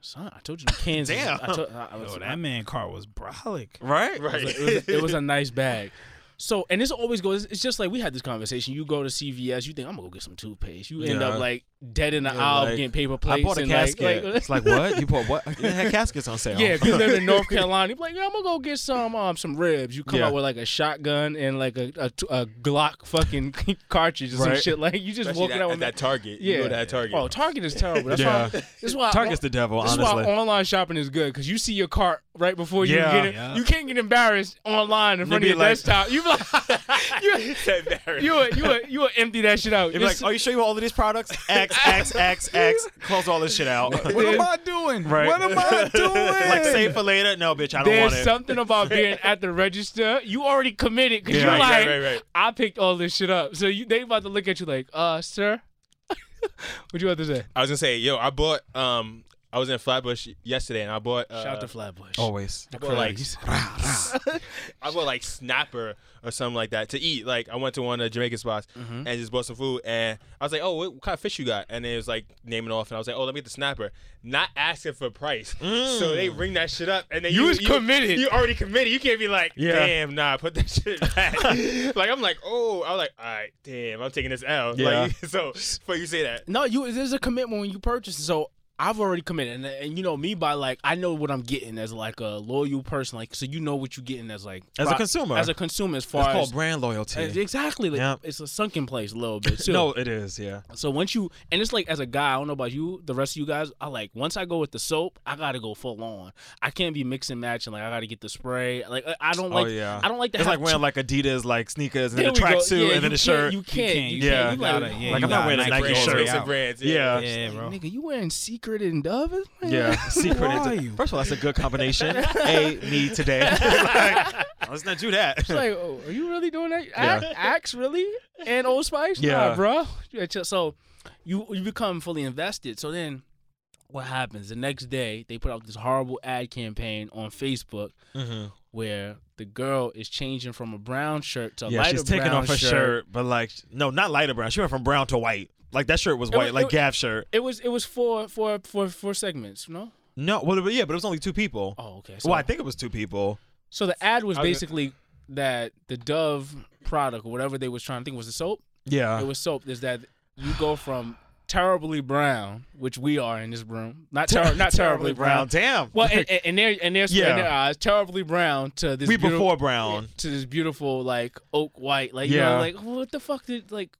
Son, I told you the cans. is- Damn. I told, I, I was, Yo, that man car was brolic. Right? right. it was, a, it was a nice bag. So, and this always goes. It's just like we had this conversation. You go to CVS, you think I'm gonna go get some toothpaste. You end Yeah. up like dead in the Yeah, aisle like, getting paper plates. I plates. bought a and casket. Like, it's like, what? You bought what? They had caskets on sale. yeah, if you live in North Carolina, you be like, yeah, I'm gonna go get some um some ribs. You come Yeah. out with like a shotgun and like a a, a Glock fucking cartridge or some shit. Like you just Especially walking that, out at with that Target. Yeah. You go to that Target. Oh, Target is terrible. That's Yeah. why. This is why Target's the devil, This honestly. is why online shopping is good because you see your cart right before you Yeah. get it. Yeah. You can't get embarrassed online in front of your like- desktop. You be like, you you would- you would- you would empty that shit out. You'd be like, are you sure you want all of these products? X, X, X, X. Close all this shit out. What am I doing? Right. What am I doing? like, save for later? No, bitch, I don't There's want it. something about being at the register. You already committed because Yeah. you're Right, like, right, right, right. I picked all this shit up. So you they about to look at you like, uh, sir. what you about to say? I was gonna say, yo, I bought. Um, I was in Flatbush yesterday, and I bought. Uh, Shout out to Flatbush. Always. I bought like I bought like snapper or something like that to eat. Like I went to one of the Jamaican spots Mm-hmm. and just bought some food, and I was like, "Oh, what, what kind of fish you got?" And it was like naming off, and I was like, "Oh, let me get the snapper." Not asking for price, so they ring that shit up, and then You you, was committed. You already committed. You can't be like, Yeah. "Damn, nah, put that shit back." like I'm like, "Oh," I was like, "All right, damn, I'm taking this L." Yeah. Like, so before you say that, No, you there's a commitment when you purchase. So I've already committed, and, and you know me by like I know what I'm getting as like a loyal person, like so you know what you're getting as like As a consumer. as a consumer as It's far called brand loyalty. as- exactly like, Yep. it's a sunken place a little bit too. no, it is. Yeah. So once you and it's like as a guy, I don't know about you, the rest of you guys, I like once I go with the soap, I gotta go full on. I can't be mixing matching. Like I gotta get the spray. Like I- I don't oh, like. oh yeah. I don't like to It's have like wearing two- like Adidas like sneakers and a tracksuit Yeah, and then a can't- shirt. You can't. You Yeah. can't. You gotta- like, yeah, Like, you I'm not wearing a Nike Nike shirt. straight Basic out. brands. Yeah. Yeah, bro. Nigga, you wearing secret and Dove? Man, Yeah, secret. Who into- are you? First of all, that's a good combination. a me today. Like, let's not do that. It's like, oh, are you really doing that? Yeah. Axe, Axe, really? And Old Spice? Yeah. Nah, bro. So you you become fully invested. So then what happens? The next day, they put out this horrible ad campaign on Facebook Mhm. where the girl is changing from a brown shirt to a Yeah, lighter she's taking brown off her shirt. but like, no, not lighter brown. She went from brown to white. Like that shirt was white, was- like it- Gav shirt. It was it was for for for for segments, no? No, well, but yeah, but it was only two people. Oh, okay. So, well, I think it was two people. so the ad was I was- basically that the Dove product or whatever they was trying to think was the soap. Yeah. it was soap is that you go from terribly brown, which we are in this room, not ter- not terribly brown. Damn. Well, and, and, and their and their, Yeah. in their eyes, terribly brown to this we before brown. to this beautiful like oak white, like you Yeah. know, like what the fuck did like?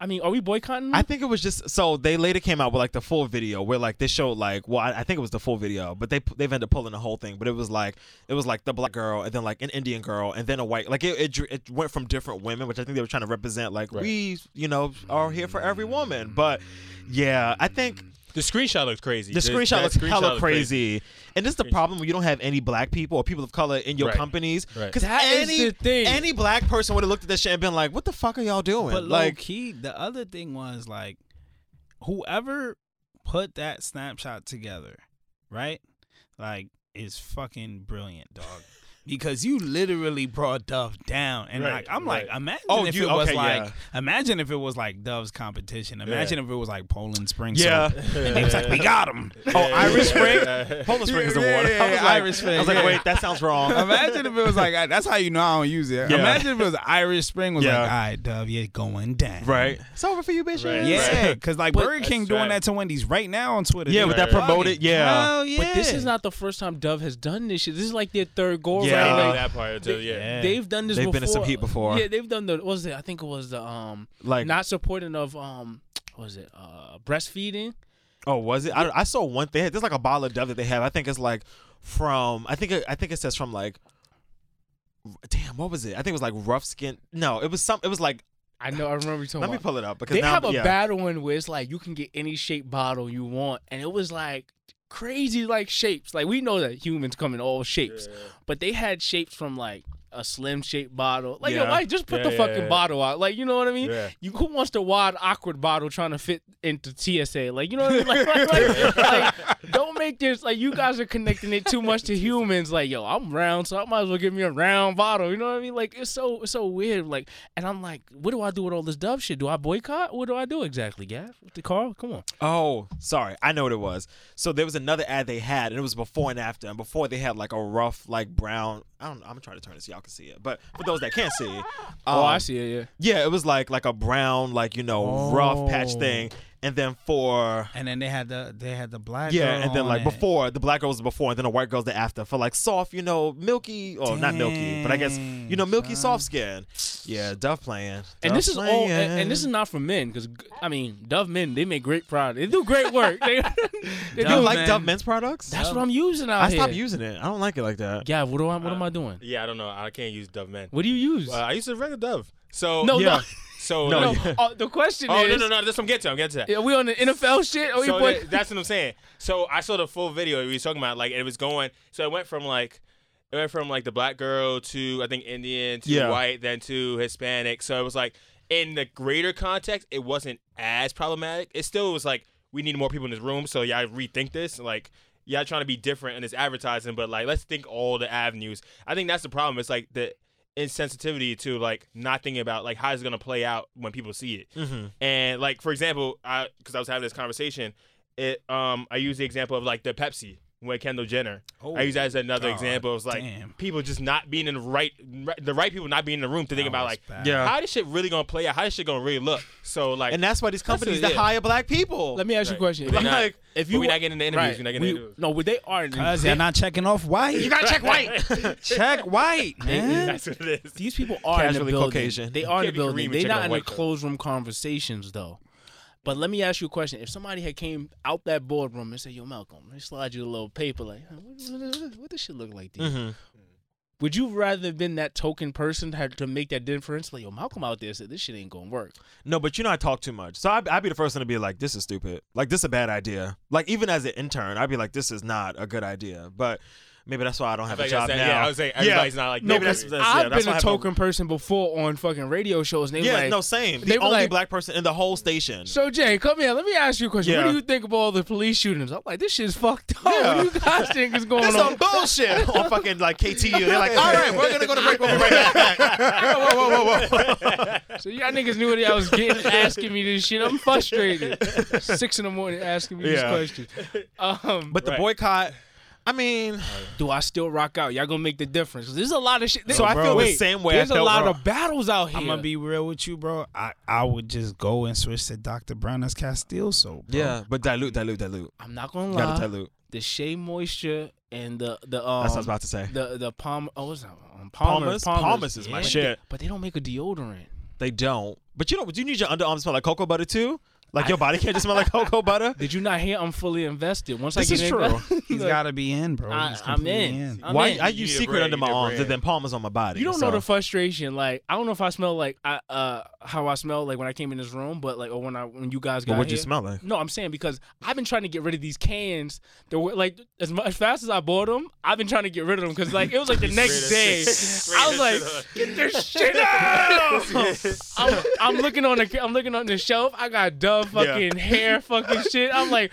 I mean, are we boycotting? I think it was just so they later came out with like the full video where like they showed like well I, I think it was the full video but they they've ended up pulling the whole thing but it was like it was like the black girl and then like an Indian girl and then a white like it it, it went from different women which I think they were trying to represent like Right. we you know are here for every woman but yeah I think The screenshot looks crazy. the This- screenshot looks screenshot hella looks crazy. and this is the problem when you don't have any black people or people of color in your Right. companies because That is any the thing. any black person would have looked at this shit and been like what the fuck are y'all doing But low like key, the other thing was like, whoever put that snapshot together, right? Like, is fucking brilliant, dog. Because you literally brought Dove down, and Right, like I'm like, right. imagine Oh, if you- it was okay, like, yeah. imagine if it was like Dove's competition. Imagine if it was like Poland Spring. Yeah. Soap. and they was like, we got him. oh Irish Spring Yeah. Poland Spring is the Yeah, water yeah, I was like Irish Spring. I was like wait that sounds wrong Imagine if it was like that's how you know I don't use it. Yeah. Imagine if it was Irish Spring was Yeah. like, all right, Dove, you're going down. Right. It's over for you, bitch. Right. Yeah, because like But- Burger King doing right. that to Wendy's right now on Twitter. Yeah, They with that promoted. Yeah. Hell yeah. But this is not the first time Dove has done this shit. This is like their third go Yeah. I Like, that part too. Yeah. Yeah. They've done this They've before. been in some heat before. Yeah, they've done the what was it? I think it was the um Like, not supporting of um what was it? Uh breastfeeding. oh, was it? I, I saw one thing. There's like a bottle of Dove that they have. I think it's like from. I think it, I think it says from like. Damn, what was it? I think it was like rough skin. No, it was some. It was like. I know. I remember you talking Let me pull it up because they now, have a yeah. battle one where it's like you can get any shape bottle you want, and it was like crazy like shapes. Like we know that humans come in all shapes, but they had shapes from like a slim shaped bottle. Like yo, Yeah. why just put Yeah, the yeah, fucking bottle out? Like you know what I mean? You who wants the wide awkward bottle trying to fit into TSA? Like you know what I mean? Like, like, like, like, don't make this like you guys are connecting it too much to humans. Like yo, I'm round, so I might as well give me a round bottle. You know what I mean? Like it's so it's so weird. Like and I'm like, what do I do with all this Dove shit? Do I boycott? What do I do exactly, Gav? The Carl, come on. Oh, sorry. I know what it was. So there was another ad they had, and it was before and after. And before they had like a rough, like brown. I don't. I'm trying to turn this y'all can see it. But for those that can't see, um, Oh, I see it. Yeah. Yeah, it was like like a brown, like you know, rough patch Oh. thing. And then for And then they had the they had the black. yeah, girl and then on like it. before the black girl was before, and then the white girl's the after for like soft, you know, milky or not milky, but I guess you know, milky Dang, soft skin. Yeah, Dove playing. And Dove this is all, and, and this is not for men, because I mean, Dove men, they make great product. They do great work. They, they You do. like men. Dove men's products? That's what I'm using out I here. stopped using it. I don't like it like that. Yeah, what do I? What am I doing? Yeah, I don't know. I can't use Dove Men. What do you use? Uh, I used to regular Dove. So no, yeah. So No, no, like- Uh, the question is, Oh is, no no no! That's what I'm getting to. I'm getting to that. Are we on the NFL shit? Or so boy- that- that's what I'm saying. So I saw the full video we was talking about. Like it was going. So it went from like it went from like the black girl to I think Indian to Yeah. white, then to Hispanic. So it was like in the greater context, it wasn't as problematic. It still was like we need more people in this room. So y'all rethink this. Like y'all trying to be different in this advertising, but like let's think all the avenues. I think that's the problem. It's like the insensitivity to like not thinking about like how it's gonna play out when people see it. Mm-hmm. And like for example, I because I was having this conversation, it um I use the example of like the Pepsi with Kendall Jenner. Oh, I use that as another God example. It's like damn. people just not being in the right, the right people not being in the room to think about was like, bad. Yeah. how this shit really gonna play out? How this shit gonna really look? So like, And that's why these companies it, that yeah. hire black people. Let me ask you a question. But If they you- not- if you we not getting the interviews, right, we not getting we- the interviews. No, but they are. Cause they're not checking off white. you gotta check white. check white, man. that's what it is. These people are in the Casually building. Caucasian. They are in the building. They're not in the closed room conversations though. But let me ask you a question. If somebody had came out that boardroom and said, "Yo, Malcolm, let me slide you a little paper, like, what, what, what, what this shit look like?" To you? hmm Would you rather have been that token person to, have to make that difference? Like, yo, Malcolm out there said this shit ain't gonna work. No, but you know I talk too much, so I'd, I'd be the first one to be like, "This is stupid. Like this is a bad idea." Like even as an intern, I'd be like, "This is not a good idea." But maybe that's why I don't have I a job that's- now. yeah, I would say everybody's not like no, that. that's, that's, I've that's been why a I have no- token person before on fucking radio shows, and they Yeah, like, no, same. The only like- black person in the whole station. So Jay, come here. Let me ask you a question. What do you think of all the police shootings? I'm like, this shit's fucked up. Yeah. What do you guys think is going That's on? some bullshit on fucking like KTU. They're like, all right, we're gonna go to break. We'll right back. whoa, whoa, whoa, whoa, whoa. So y'all niggas knew what I was getting, asking me this shit. I'm frustrated. Six in the morning, asking me Yeah. these questions. Um, But the Right. boycott, I mean, do I still rock out? Y'all gonna make the difference. there's a lot of shit. so I bro, feel the same way. I There's a lot wrong. of battles out here. I'm gonna be real with you, bro. I, I would just go and switch to Dr. Bronner's Castile soap. Bro. Yeah, but dilute, dilute, dilute. I'm not gonna lie. You Gotta dilute. The Shea Moisture and the the um That's what I was about to say. the the palm oh what's that um, Palmer's? Palmer's Palmer's is my shit. But they don't make a deodorant. They don't. But you know, do you need your underarms smell like cocoa butter too? Like your body can't just smell like cocoa butter. Did you not hear? I'm fully invested. Once This I get is in, true. He's Look, gotta be in, bro. I- He's I'm completely in. I'm Why in. I You use need a secret brand, under you my need a arms brand. and then Palmer's on my body. You don't so. know the frustration. Like I don't know if I smell like I uh how I smell like when I came in this room, but like or when I when you guys got But what'd you here. smell like? No, I'm saying because I've been trying to get rid of these cans. That were like as, mu as fast as I bought them, I've been trying to get rid of them because like it was like the next day. I was like, get this shit out. I'm, I'm looking on the I'm looking on the shelf. I got Dove fucking hair fucking shit. I'm like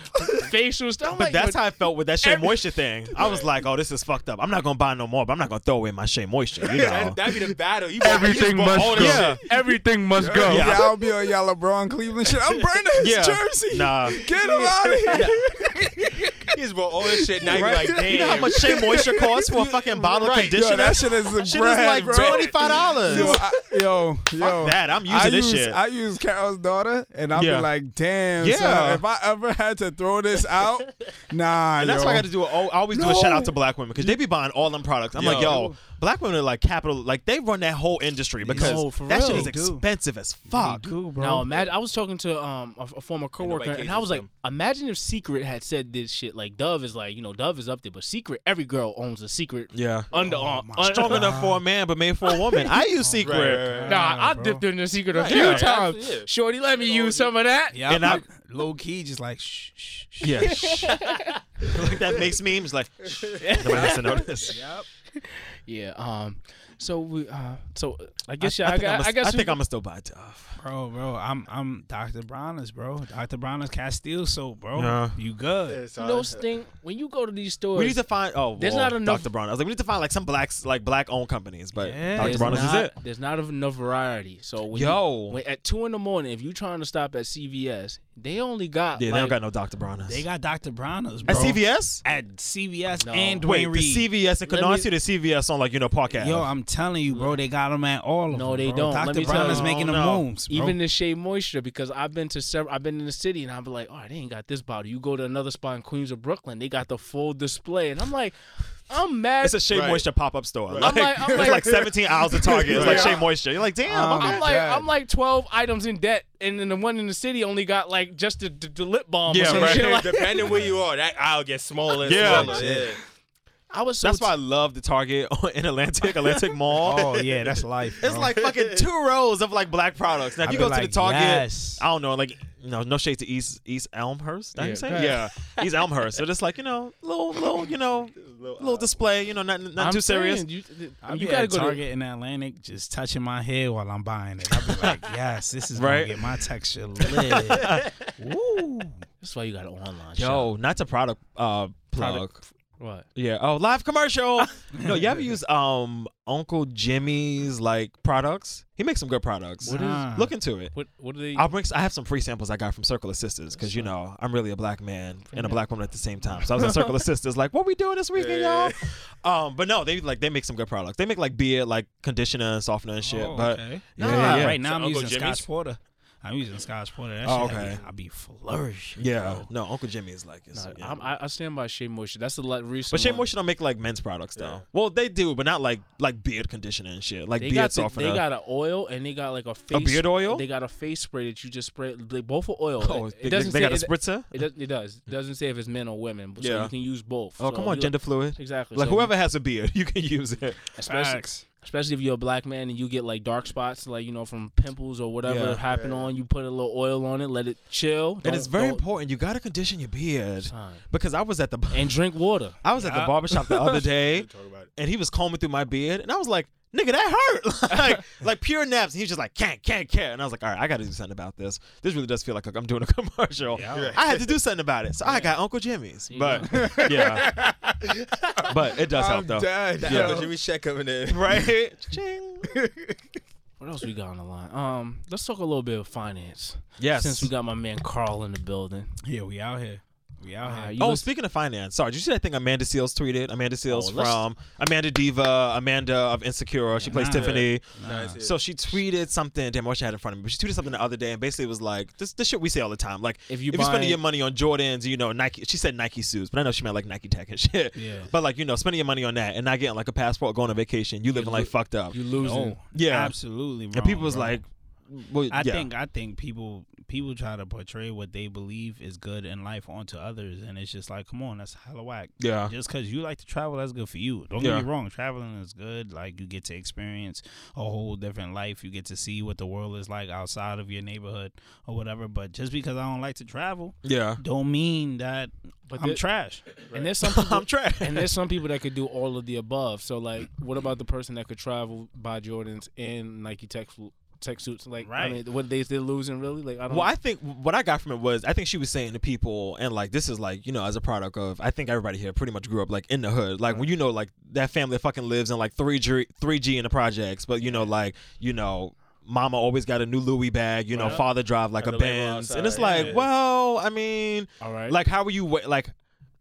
facial stuff. I'm But like, that's how I felt with that Shea every- Moisture thing. I was like, oh, this is fucked up. I'm not gonna buy no more, but I'm not gonna throw away my Shea Moisture. You know. That, that'd be the battle. You Everything you must go. Yeah. shit. everything must go. Yeah, I'll be on y'all LeBron Cleveland shit. I'm burning his Yeah. jersey. Nah. Get him out of here. He just bought all this shit. Now Right? you like, damn. You know how much Shea Moisture costs for a fucking bottle of Yo, conditioner? that shit is a Shit brand, like bro. twenty five dollars. Yo, I, yo, yo. that. I'm using I this use, shit. I use Carol's daughter, and I'll Yeah. be like, damn, Yeah. son, if I ever had to throw this out, nah, And that's yo. why I got to do. A, I always do a shout out to black women because they be buying all them products. I'm like, Yo. yo, black women are like capital. Like they run that whole industry because No, for that shit is They do. expensive as fuck. Do, bro. Now imagine I was talking to um a, a former coworker nobody and I was like, cases imagine if Secret had said this shit. Like Dove is like, you know, Dove is up there, but Secret, every girl owns a Secret Yeah. underarm. my un- Strong enough for a man, but made for a woman. I use secret. Right, right, right. Nah, I bro. dipped in the Secret a Right, few yeah, times. yeah. Shorty, let me use some of that. yeah, and I'm low key, just like, shh, shh, shh. Yeah. like that makes memes like nobody has to notice. this. Yeah. Um. So we. Uh. So I guess. I, yeah, I, think got- I'm I guess. I we- think I'm gonna still buy Dove. Bro, bro, I'm I'm Dr. Bronner's, bro. Dr. Bronner's Castile soap, bro. Yeah. You good. You know, Sting. When you go to these stores, We need to find. Oh, There's well, not enough- Dr. Brown. I was like, we need to find like some blacks, like black owned companies, but Yeah. Dr. There's Brown is it. There's not enough variety. So when Yo. you, when, at two in the morning, if you're trying to stop at CVS, they only got Yeah, they like, don't got no Dr. Brown. They got Dr. Bronner's, bro. at CVS. At CVS No. and Duane Wait, the Reade. CVS in Let me- Canarsie, the CVS on like you know Park Ave. Yo, I'm telling you, bro, they got them at all of them. No, them. they bro. don't. Let Dr. me tell Bronner's you. making Oh, the no. moves, bro. Even the Shea Moisture, because I've been to several, I've been in the city, and I've been like, oh, they ain't got this bottle. You go to another spot in Queens or Brooklyn, they got the full display, and I'm like, I'm mad. it's a Shea Right. Moisture pop up store. Right. Like, I'm like- I'm it's like- like 17 aisles of Target. It's like Yeah. Shea Moisture. You're like, damn. Um, okay. I'm like, God. I'm like 12 items in debt, and then the one in the city only got like just the, the, the lip balm. Yeah, or some right. shit like Depending where you are, that aisle gets smaller and Yeah. smaller. Yeah. I was so That's why I love the Target in Atlantic, Atlantic Mall. oh, yeah, that's life. It's like fucking two rows of like black products. Now, if I you be go to the Target, yes. I don't know, like no, no shade to East East Elmhurst. Did Yeah, you say? go Yeah, East Elmhurst. So just like you know, little little you know, little display. You know, not not I'm too serious. You, I you be gotta at go to Target in Atlantic, just touching my head while I'm buying it. I be like, yes, this is Right. gonna get my texture lit. Woo. That's why you got to online. shop. Yo, not to product uh plug. Product- What? Yeah. Oh, live commercial. no, you ever use um Uncle Jimmy's like products? He makes some good products. What is- Ah. Look into it. What? What do they? I'll bring. I have some free samples I got from Circle of Sisters because you know I'm really a black man and a black woman at the same time. So I was in Circle of Sisters, like, what we doing this weekend, y'all? Um, but no, they like they make some good products. They make like beard, like conditioner and softener and shit. Oh, but okay. Yeah, yeah, yeah. Right now So I'm Uncle using Jimmy's? Scotch Porter. I'm using Scotch Porter. That Oh, shit, okay. I'll be flourishing. yeah, bro. no, Uncle Jimmy is like, it's, Nah, yeah. I'm, I, I stand by Shea Moisture. That's the like recent. but Shea one. Moisture don't make like men's products though. Yeah. Well, they do, but not like like beard conditioner and shit, like They beard got the, they got an oil and they got like a face beard oil? They got a face spray that you just spray. They both are oil. oh, it, they, doesn't they say got a it, spritzer. it, does, it does. It doesn't say if it's men or women. So Yeah. you can use both. Oh, So come on, you- gender fluid. Exactly. Like So whoever has a beard, you can use it. especially, Facts. Especially if you're a black man and you get like dark spots, like you know from pimples or whatever Yeah. happen on, you put a little oil on it, let it chill. and Don't- it's very don't- important. You gotta condition your beard Son. because I was at the And drink water. I was at the Yeah. barbershop the other day, Talk about it. and he was combing through my beard, and I was like, "Nigga, that hurt!" like, like pure naps. And he was just like, "Can't, can't, can't." And I was like, "All right, I got to do something about this. This really does feel like I'm doing a commercial. Yeah. I had to do something about it, so I got Uncle Jimmy's. You But yeah, but it does help though, That Yeah. Uncle Jimmy check coming in. right? Ching. What else we got on the line? Um, let's talk a little bit of finance. Yes. Since we got my man Carl in the building. Yeah, we out here. We out Uh, Oh, listen- speaking of finance, sorry, did you see that thing Amanda Seales tweeted? Amanda Seales Oh, from Amanda Diva, Amanda of Insecure. She plays Nah. Tiffany. Nice, yeah. So she tweeted something. Damn, I wish I had in front of me. But she tweeted something the other day, and basically it was like this. This shit we say all the time. Like If you if, you you, are spending your money on Jordans, you know Nike. She said Nike suits, but I know she meant like Nike Tech and shit. Yeah. But like you know, spending your money on that and not getting like a passport, going on vacation, you living like fucked up. you losing. Oh, Yeah. absolutely. and people was bro. like, well, I yeah. think I think people people try to portray what they believe is good in life onto others, and it's just like, come on, that's hella whack. Yeah. Just because you like to travel, that's good for you. Don't Yeah. get me wrong, traveling is good. Like you get to experience a whole different life. You get to see what the world is like outside of your neighborhood or whatever. But just because I don't like to travel, yeah. don't mean that But I'm there- trash. And there's some people, I'm trash. and there's some people that could do all of the above. So like, what about the person that could travel by Jordans and Nike Tech tech suits? Like, I Right. mean, what days they still losing really? Like, I don't. Well, I think what I got from it was I think she was saying to people, and like this is like you know as a product of I think everybody here pretty much grew up like in the hood, like when you know like that family fucking lives in like three G three G in the projects, but you know like you know. Mama always got a new Louis bag, you know. Right. Father drive like Got a the Benz, and it's like, yeah. well, I mean, all right. like how are you like,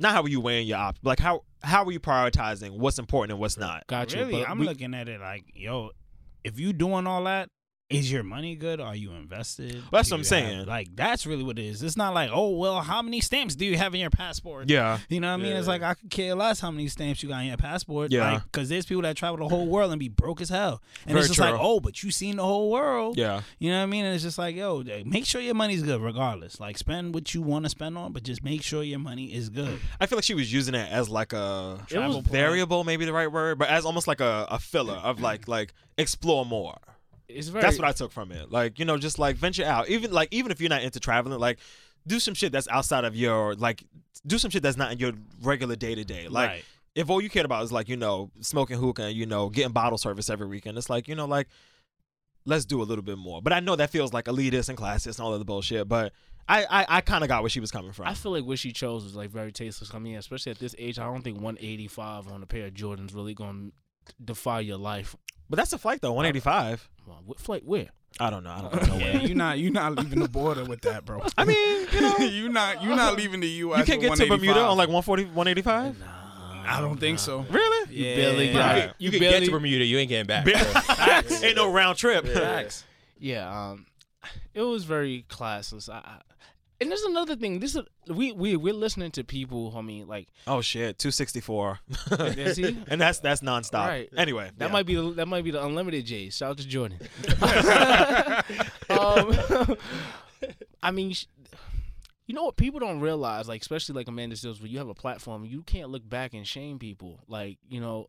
not how are you weighing your options, like how how are you prioritizing what's important and what's not? gotcha. Really, but I'm we- looking at it like, yo, if you doing all that, is your money good? Are you invested? That's Do what I'm you saying. have- like that's really what it is. It's not like, oh well, how many stamps do you have in your passport? Yeah, You know what I mean? It's like I could care less how many stamps you got in your passport. Yeah. Because there's people that travel the whole world and be broke as hell. And Very it's just like, oh, but you seen the whole world. yeah, You know what I mean? And it's just like, yo, make sure your money's good regardless. Like spend what you want to spend on, but just make sure your money is good. I feel like she was using it as like a Travel plan. variable, maybe the right word, but as almost like a, a filler of like like explore more. It's very. That's what I took from it. Like you know, just like venture out. Even like even if you're not into traveling, like do some shit that's outside of your like do some shit that's not in your regular day to day. Like Right. if all you cared about is like you know smoking hookah and you know getting bottle service every weekend, it's like you know like let's do a little bit more. But I know that feels like elitist and classist and all of the bullshit. But I I, I kind of got where she was coming from. I feel like what she chose was like very tasteless. I mean, especially at this age, I don't think 185 on a pair of Jordans really gonna defy your life. But that's a flight though, 185. Come What flight? Where? I don't know. I don't know. Yeah, you're not you're not leaving the border with that, bro. I mean, you know, you not you're not leaving the U.S. you can't with get to Bermuda on like 140, 185. I don't think so. Really? Yeah. barely You, got- Right. can, you You can barely- get to Bermuda, you ain't getting back. Ain't no round trip. Facts. Yeah, um, it was very classless. I, I, and there's another thing. This is we we we're listening to people. I mean, like Oh shit, 264. And that's that's nonstop. Right. Anyway, that yeah. might be the, that might be the unlimited J's. Shout out to Jordan. um, I mean, you know what people don't realize, like especially like Amanda Seales, when you have a platform, you can't look back and shame people. Like you know,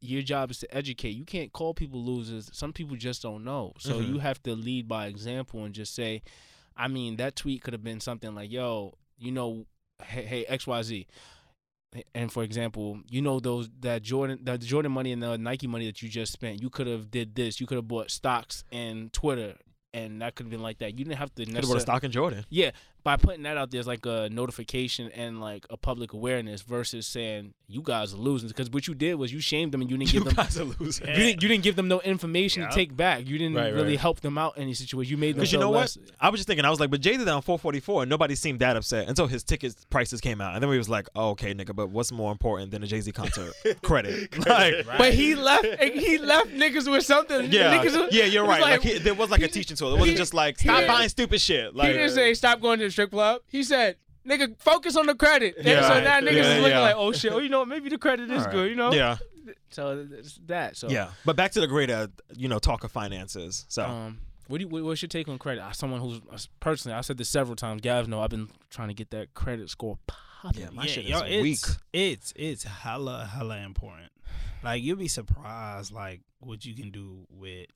your job is to educate. You can't call people losers. Some people just don't know. So Mhm. you have to lead by example and just say, I mean, that tweet could have been something like, "Yo, you know, hey, hey X Y Z." And for example, you know those that Jordan that Jordan money and the Nike money that you just spent, you could have did this. You could have bought stocks and Twitter, and that could have been like that. You didn't have to Could have bought a stock in Jordan. Yeah, by putting that out there as like a notification and like a public awareness versus saying you guys are losing because what you did was you shamed them and you didn't give them guys are losing. you didn't you didn't give them no information Yeah. to take back. You didn't Right, really right. help them out in any situation. You made them Because you feel know what? I was just thinking, I was like, but Jay did that on 444, and nobody seemed that upset until his ticket prices came out, and then we was like, oh, okay, nigga, but what's more important than a Jay Z concert? Credit. Like, But he left. he left niggas with something. yeah, Niggas, yeah, you're right. Like, he, there was like a teaching tool. It wasn't he- just like stop didn't- buying stupid shit. Like he Like, didn't say stop going to the strip club. He said, "Nigga, focus on the credit." Yeah. so now niggas Yeah, is looking yeah. like, "Oh shit, oh, you know, what? maybe the credit is Alright. good." You know. yeah, So it's that. So yeah. But back to the greater, you know, talk of finances. So Um, what do you, what's your take on credit? Someone who's personally, I said this several times. Gav, know I've been trying to get that credit score popping. Yeah, my yeah, shit yo, is weak. it's, It's it's hella hella important. Like you'll be surprised, like what you can do with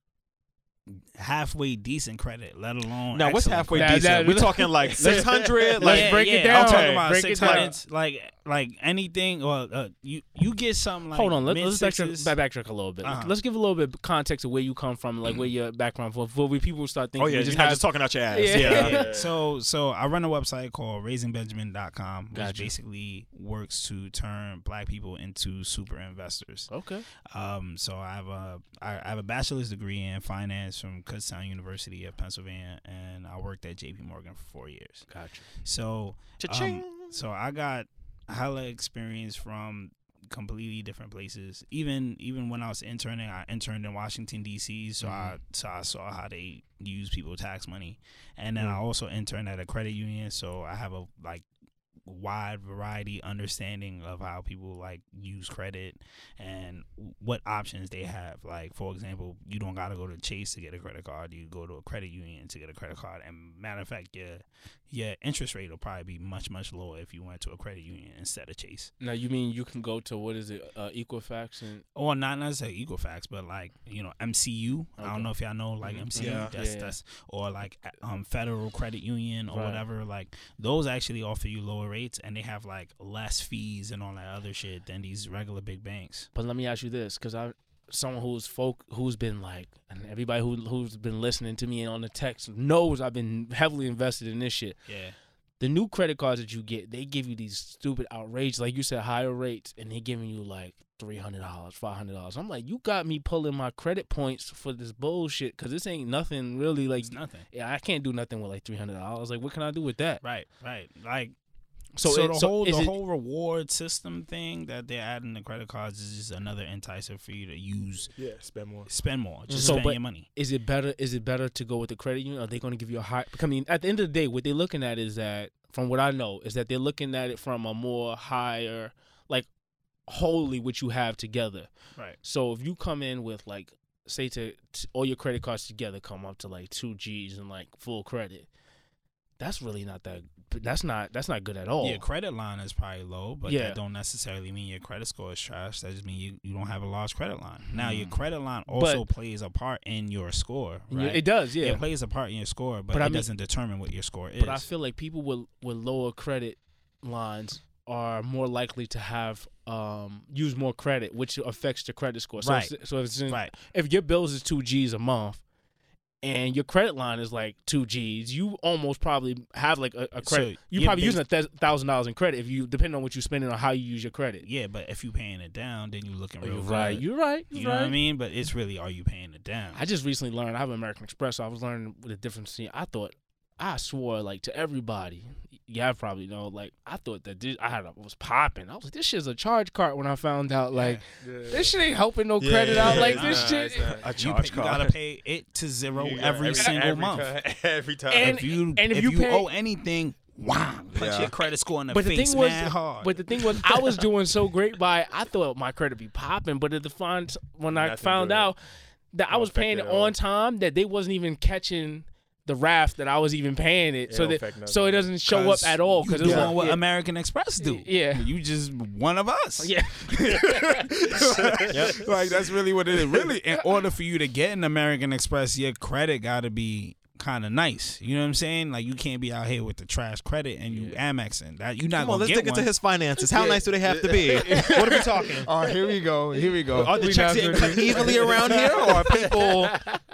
halfway decent credit, let alone now, what's halfway credit. decent? We're talking like 600? Let's like, break it yeah, I'm down. talking about Break it down. like like anything. Or uh, you you get something like Hold on, let, mid let's backtrack, sixes. back- backtrack a little bit. Uh-huh. Let's give a little bit of context of where you come from, like where your background for, for when people start thinking. oh yeah, we you're just not have- just talking out your ass. Yeah. Yeah, Yeah. So so I run a website called raisingbenjamin.com, which Gotcha. basically works to turn black people into super investors. Okay. Um, so I have a I I have a bachelor's degree in finance from Kutztown University of Pennsylvania, and I worked at J.P. Morgan for four years. Gotcha. So um, so I got hella experience from completely different places. Even even when I was interning, I interned in Washington D.C. So I so I saw how they use people tax money, and then I also interned at a credit union. So I have a like wide variety understanding of how people like use credit and what options they have like for example you don't got to go to chase to get a credit card you go to a credit union to get a credit card and matter of fact your your interest rate will probably be much much lower if you went to a credit union instead of chase Now you mean you can go to what is it, uh, Equifax and or not necessarily Equifax, but like you know MCU. I don't know if y'all know like. MCU. Yeah. That's Yeah. that's or like um Federal Credit Union or Right. whatever. Like those actually offer you lower rates and they have like less fees and all that other shit than these regular big banks. But let me ask you this, because I, someone who's folk who's been like, and everybody who who's been listening to me and on the text knows I've been heavily invested in this shit. Yeah. The new credit cards that you get, they give you these stupid outrageous, like you said, higher rates, and they're giving you like three hundred dollars, five hundred dollars. I'm like, you got me pulling my credit points for this bullshit, because this ain't nothing really. Like, It's nothing. yeah, I can't do nothing with like three hundred dollars. Like, what can I do with that? Right. Right. Like So, so, it- the so whole is the it- whole reward system thing that they're adding to credit cards is just another enticer for you to use Yeah, spend more. spend more. Just So, spend but- your money. is it better is it better to go with the credit union are they going to give you a high i mean at the end of the day what they're looking at is that from what i know is that they're looking at it from a more higher like wholly what you have together Right. so if you come in with like say to, to all your credit cards together come up to like two g's and like full credit that's really not that that's not that's not good at all Your credit line is probably low, but Yeah. that don't necessarily mean your credit score is trash. That just means you, you don't have a large credit line. Now your Hmm. credit line also plays a part in your score, right? it does yeah It plays a part in your score, but, But it I mean- doesn't determine what your score is. But I feel like people with with lower credit lines are more likely to have um use more credit, which affects the credit score. So Right. if, so if, it's in- right. if your bills is two G's a month, and your credit line is like two G's, you almost probably have like a, a credit. So you you're probably using a thousand dollars in credit if you depending on what you're spending on how you use your credit. Yeah, but if you're paying it down, then you looking Oh, real you're good. right. You're right. You're You know right. what I mean? But it's really, are you paying it down? I just recently learned I have American Express, so I was learning the difference. I thought I swore like to everybody. Yeah, I probably know. Like I thought that this, I had a, was popping. I was like, this shit's a charge card. When I found out, like this shit ain't helping no credit out. Like this not, shit. it's not. A you, charge pay, you card. gotta pay it to zero You got every, single every month. time- every time. And- if you and if if you you, pay- owe anything, wow, put Yeah. your credit score in the But the face thing was, mad hard. but the thing was, I was doing so great by. I thought my credit be popping, but at the find when I found good. out that I was paying it affect it at all. on time, that they wasn't even catching the raft that I was even paying it, It so that so it doesn't show up at all because because it's doing what yeah, American Express do. Yeah. you just one of us. yeah. like that's really what it is. Really, in order for you to get an American Express, your credit got to be kind of nice. You know what I'm saying? Like you can't be out here with the trash credit and you Amexing. That you not Come on, gonna let's get dig one. into his finances. How nice do they have to be? what are we talking? Oh, here we go. Here we go. Are the We checks getting cut evenly around here, or are people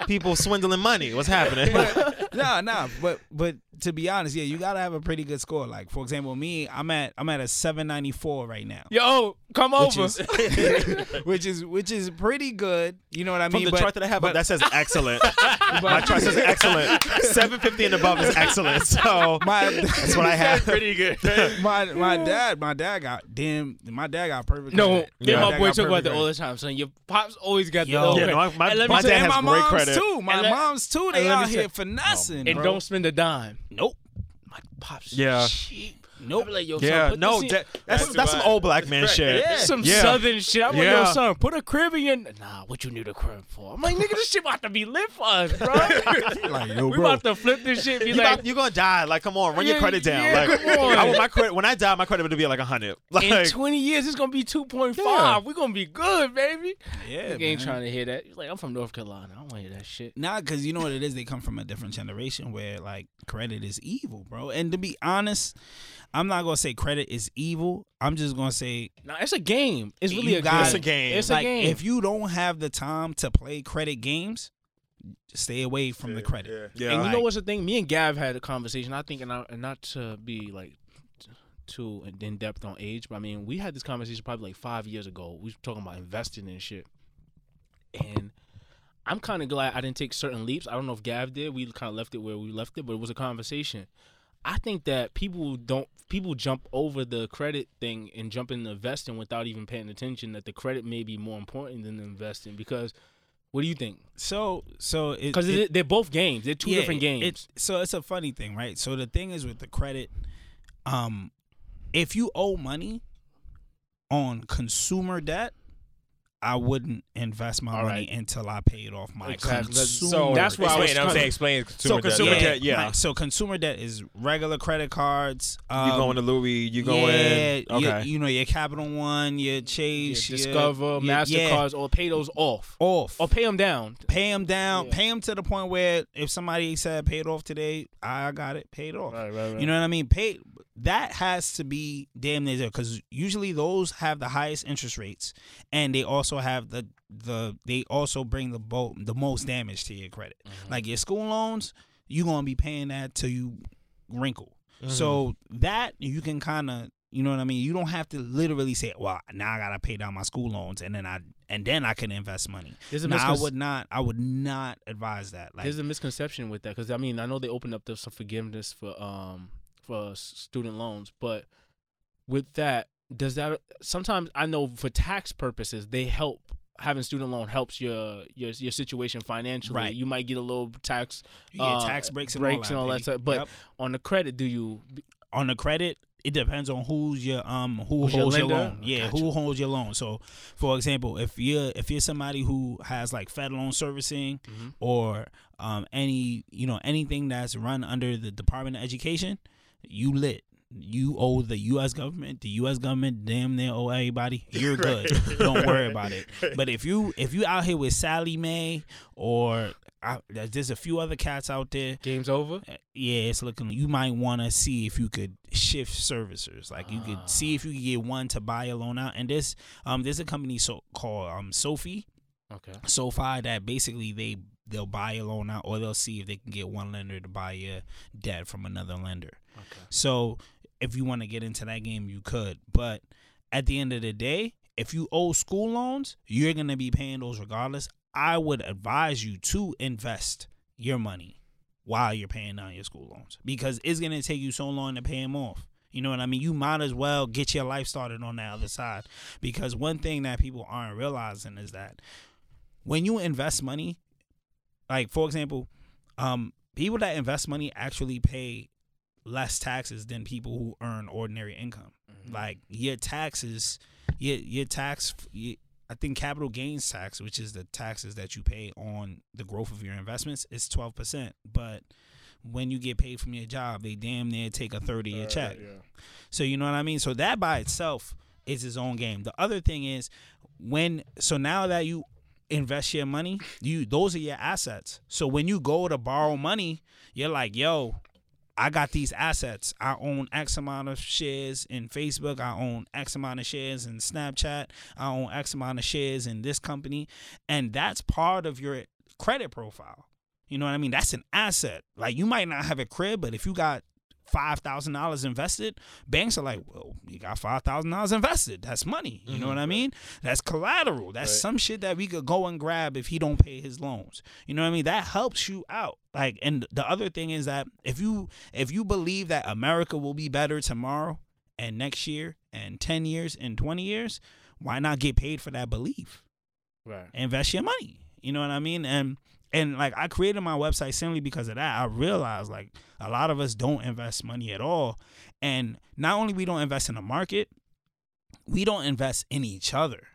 people swindling money? What's happening? nah, nah, but but to be honest, yeah, you gotta have a pretty good score. Like for example, me, I'm at I'm at a 794 right now. Yo, come Which over. is, which is which is pretty good. You know what I From mean? the But- chart that I have but- up, that says excellent. My chart says excellent. 750 and above is excellent. So my that's what I have. Pretty good. my my dad my dad got damn my dad got perfect. No, credit. me My my boy talk about perfect that all the time, son. Your pops always got Yo. the low Yeah, no, my- And let me my say- dad and has my great mom's credit. too. My And mom's too. They and out here say- finessing, and don't spend a dime. Nope. My pops, Yeah. Nope. I like, yo, son, Yeah, put no, this that, that's That's that's some old black man shit. Yeah. some Yeah. southern shit. I'm like, Yeah. yo, son, put a crib in your. Nah, what you need a crib for? I'm like, nigga, this shit about to be lit for us, bro. like, yo, we bro. about to flip this shit. Be You like, about, you're gonna die. Like, come on, run your credit down. yeah, like, come on. I want my credit when I die, my credit would be like a hundred. Like, in 20 years, it's gonna be 2.5. Yeah. We're gonna be good, baby. Yeah, Nigga ain't trying to hear that. He's like, I'm from North Carolina. I don't want to hear that shit. Nah, because you know what it is. They come from a different generation where like credit is evil, bro. And to be honest, I'm not gonna say credit is evil. I'm just gonna say Nah, it's a game. It's really a got game. It's a game. It's like a game. if you don't have the time to play credit games, stay away from the credit. yeah, and you know what's the thing? Me and Gav had a conversation. I think, and, I, and not to be like too in depth on age, but I mean, we had this conversation probably like five years ago. We were talking about investing and shit. And I'm kind of glad I didn't take certain leaps. I don't know if Gav did. We kind of left it where we left it, but it was a conversation. I think that people don't people jump over the credit thing and jump into investing without even paying attention that the credit may be more important than the investing because what do you think? So so it, Because it- they're both games. They're two yeah, different games. It, so it's a funny thing, right? So the thing is with the credit, um, if you owe money on consumer debt, I wouldn't invest my All money right. until I paid off my Exactly. That's- consumer. so that's where I was Explain. I'm kinda- saying explain consumer debt. consumer Yeah. debt, yeah. right. So consumer debt is regular credit cards. Um, you going to Louis? You going? yeah, okay. your- you know your Capital One, your Chase, your- Discover, your- Mastercards, or pay those off, off. or pay them down. pay them down. Yeah. Pay them to the point where if somebody said paid off today, I got it paid off. Right, right, right. You know what I mean? Pay that has to be damn near there because usually those have the highest interest rates, and they also have the the they also bring the bo- the most damage to your credit. Mm-hmm. Like your school loans, you're gonna be paying that till you wrinkle. Mm-hmm. So that you can kind of you know what I mean. You don't have to literally say, "Well, now I gotta pay down my school loans," and then I and then I can invest money. There's a No, I would not. I would not advise that. Like, There's a misconception with that because I mean I know they opened up some forgiveness for um for student loans, but with that does that sometimes I know for tax purposes they help having student loan helps your your your situation financially. Right. You might get a little tax uh, tax breaks and breaks all that, baby. stuff, but Yep. on the credit, do you? on the credit, it depends on who's your um who Who's holds your, lender? loan. Yeah, Gotcha. who holds your loan. So, for example, if you're if you're somebody who has like Fed loan servicing Mhm. or um any you know anything that's run under the Department of Education, you lit. You owe the U.S. government. The U.S. government damn near owe everybody. You're good. Don't worry about it. But if you if you out here with Sallie Mae or I, there's a few other cats out there Game's over. uh, yeah, it's looking. You might want to see if you could shift servicers. Like you could see if you could get one to buy a loan out. And this, um, there's a company so called um SoFi, Okay. SoFi that basically they they'll buy a loan out or they'll see if they can get one lender to buy your debt from another lender. Okay. So if you want to get into that game, you could. But at the end of the day, if you owe school loans, you're gonna be paying those regardless. I would advise you to invest your money while you're paying down your school loans because it's gonna take you so long to pay them off. You know what I mean? You might as well get your life started on the other side because one thing that people aren't realizing is that when you invest money, like for example, um, people that invest money actually pay less taxes than people who earn ordinary income. Like your taxes, your your tax, your, I think capital gains tax, which is the taxes that you pay on the growth of your investments, is twelve percent. But when you get paid from your job, they damn near take a third of your check. So you know what I mean. So that by itself is its own game. The other thing is when so now that you invest your money, you those are your assets. So when you go to borrow money, you're like, yo, I got these assets. I own X amount of shares in Facebook. I own X amount of shares in Snapchat. I own X amount of shares in this company. And that's part of your credit profile. You know what I mean? That's an asset. Like you might not have a crib, but if you got five thousand dollars invested, banks are like, well, you got five thousand dollars invested. That's money. You know mm-hmm. what I mean? That's collateral. That's Right. some shit that we could go and grab if he don't pay his loans. You know what I mean? That helps you out. Like, and the other thing is that if you if you believe that America will be better tomorrow and next year and ten years and twenty years, why not get paid for that belief? Right. invest your money. You know what I mean? And and like I created my website simply because of that. I realized like a lot of us don't invest money at all. And not only we don't invest in the market, we don't invest in each other.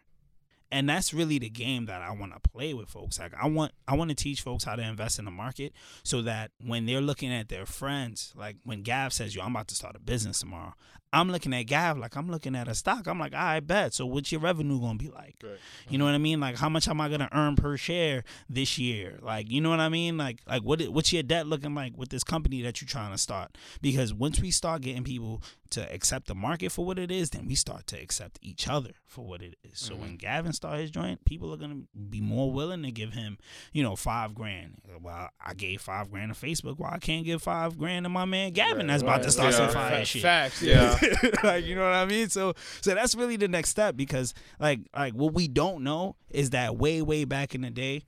And that's really the game that I want to play with folks. Like I want I want to teach folks how to invest in the market so that when they're looking at their friends, like when Gav says, "Yo, I'm about to start a business tomorrow," I'm looking at Gav like I'm looking at a stock. I'm like, I bet. So what's your revenue gonna be like? Right. You know what I mean? Like how much am I gonna earn per share this year? Like you know what I mean? Like like what what's your debt looking like with this company that you're trying to start? Because once we start getting people to accept the market for what it is, then we start to accept each other for what it is. So when mm-hmm. Gavin start his joint, people are gonna be more willing to give him, you know, five grand. Well, I gave five grand to Facebook. Well, I can't give five grand to my man Gavin that's about to start Yeah. some Fa- fire shit Facts. Yeah. like you know what I mean? So so that's really the next step because like like what we don't know is that way way back in the day,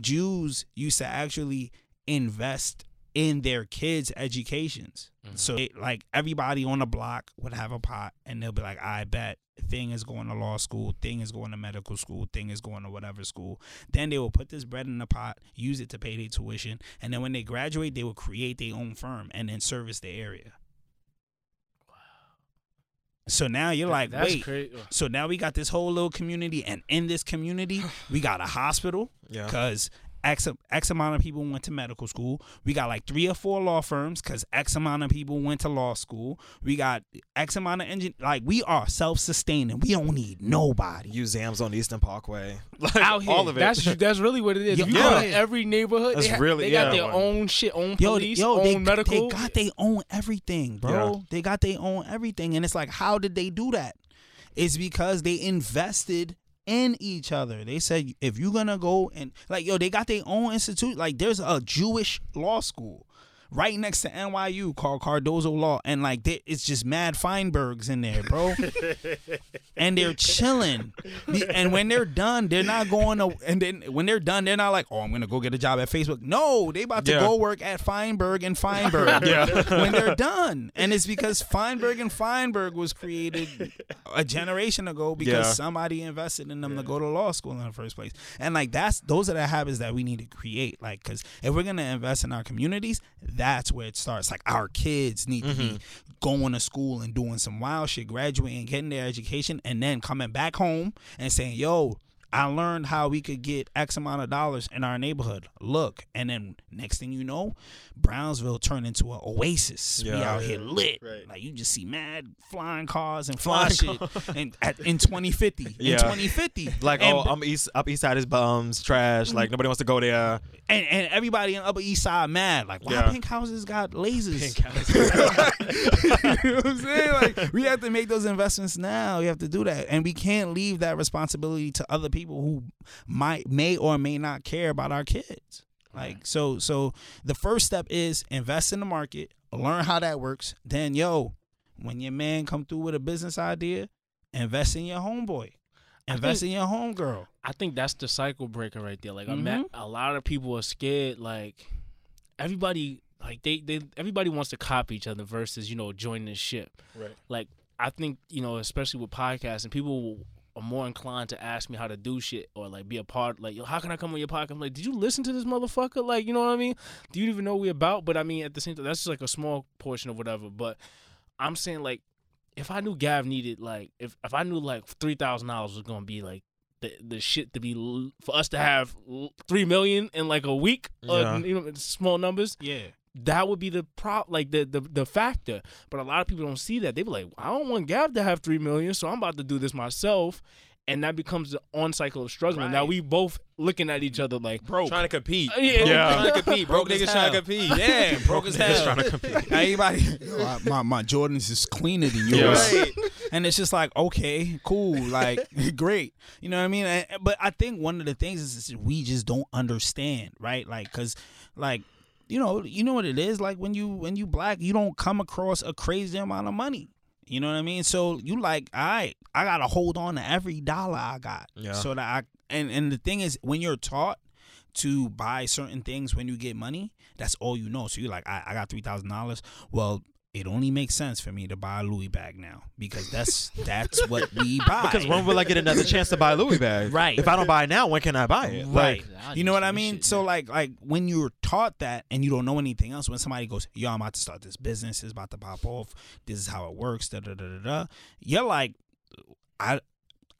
Jews used to actually invest in their kids' educations. Mm-hmm. So it, like everybody on the block would have a pot and they'll be like, I bet thing is going to law school, thing is going to medical school, thing is going to whatever school. Then they will put this bread in the pot, use it to pay their tuition, and then when they graduate, they will create their own firm and then service the area. So now you're like, That's wait. crazy. So now we got this whole little community, and in this community, we got a hospital Yeah. because X, X amount of people went to medical school. We got like three or four law firms because X amount of people went to law school. We got X amount of engine. Like we are self sustaining. We don't need nobody. Museums on Eastern Parkway. Like, Out here. all of it. That's that's really what it is. Yo, If you yeah. go to every neighborhood, That's they, ha- really- they got yeah. their own shit, own Yo, police, yo, own they, medical. they got their own everything, bro. Yeah. They got their own everything, and it's like, how did they do that? It's because they invested in each other. They said if you're gonna go and like, yo, they got their own institute. Like, there's a Jewish law school right next to NYU called Cardozo Law, and like, they, it's just mad Feinbergs in there, bro. and they're chilling. And when they're done, they're not going to. And then when they're done, they're not like, "Oh, I'm gonna go get a job at Facebook." No, they about to Yeah. go work at Feinberg and Feinberg. when they're done, and it's because Feinberg and Feinberg was created a generation ago because Yeah. somebody invested in them to go to law school in the first place. And like that's those are the habits that we need to create. Like, because if we're gonna invest in our communities, that's where it starts. Like our kids need to be mm-hmm. going to school and doing some wild shit, graduating, getting their education, and then coming back home and saying, "Yo." I learned how we could get X amount of dollars in our neighborhood. Look, and then next thing you know, Brownsville turned into an oasis. Yeah, we Yeah. out here lit. Right. Like you just see mad flying cars and fly shit. And at, in 2050, Yeah. in 2050, Like, and, oh, I'm east up east side is bums, trash. Like nobody wants to go there. and, and everybody in Upper East Side mad. Like, why Yeah. pink houses got lasers? Pink houses. you know what I'm saying? Like, we have to make those investments now. We have to do that, and we can't leave that responsibility to other people who might, may or may not care about our kids. Like, so, so the first step is invest in the market, learn how that works. Then, yo, when your man come through with a business idea, invest in your homeboy, invest think- in your homegirl. I think that's the cycle breaker right there. Like Mhm. I'm at, a lot of people are scared. Like everybody, like they, they, everybody wants to copy each other versus you know join the ship. Right. Like I think you know, especially with podcasts, and people are more inclined to ask me how to do shit or like be a part. Like, yo, how can I come on your podcast? I'm like, did you listen to this motherfucker? Like, you know what I mean? Do you even know we about? But I mean, at the same time, that's just like a small portion of whatever. But I'm saying like, if I knew Gav needed like, if if I knew like three thousand dollars was gonna be like the the shit to be for us to have three million in like a week, uh, you know, small numbers Yeah. That would be the prop like the, the the factor but a lot of people don't see that they be like i don't want gav to have three million so i'm about to do this myself and that becomes the on cycle of struggling now we both looking at each other like Broke. Trying to compete. Uh, yeah. Yeah. Trying to compete. Broke Broke niggas trying to compete. Yeah, broke as hell. trying to compete. Everybody, my, my, my Jordans is cleaner than Yeah. yours. Right. and it's just like okay, cool, like great, you know what I mean? And- But I think one of the things is, is we just don't understand, right? Like, cause like you know, you know what it is like when you when you black, you don't come across a crazy amount of money. You know what I mean? So you like, all right, I gotta hold on to every dollar I got. Yeah. So that I and and the thing is, when you're taught to buy certain things when you get money, that's all you know. So you're like, I, I got three thousand dollars. Well, it only makes sense for me to buy a Louis bag now because that's that's what we buy. Because when will I get another chance to buy a Louis bag? Right. If I don't buy it now, when can I buy it? Right. I you know what I mean? shit, so man. like like when you're taught that and you don't know anything else, when somebody goes, Yo, I'm about to start this business, it's about to pop off, this is how it works, da da da da da, you're like, I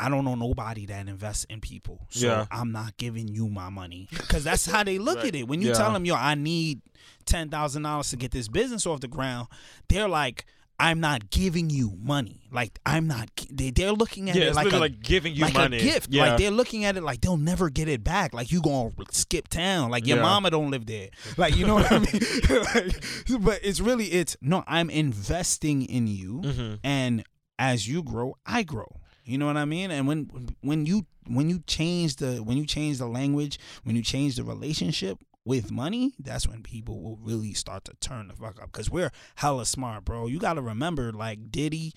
I don't know nobody that invests in people. So Yeah. I'm not giving you my money. Because that's how they look at it. When you Yeah. tell them, yo, I need ten thousand dollars to get this business off the ground, they're like, I'm not giving you money. Like I'm not. They, they're looking at Yeah, it like a, like giving you like money. a gift. Yeah. Like they're looking at it like they'll never get it back. Like you gonna skip town. Like your Yeah. mama don't live there. Like you know what I mean. like, but it's really it's no. I'm investing in you, Mm-hmm. and as you grow, I grow. You know what I mean? And when when you when you change the when you change the language, when you change the relationship with money, that's when people will really start to turn the fuck up. Cause we're hella smart, bro. You gotta remember, like Diddy,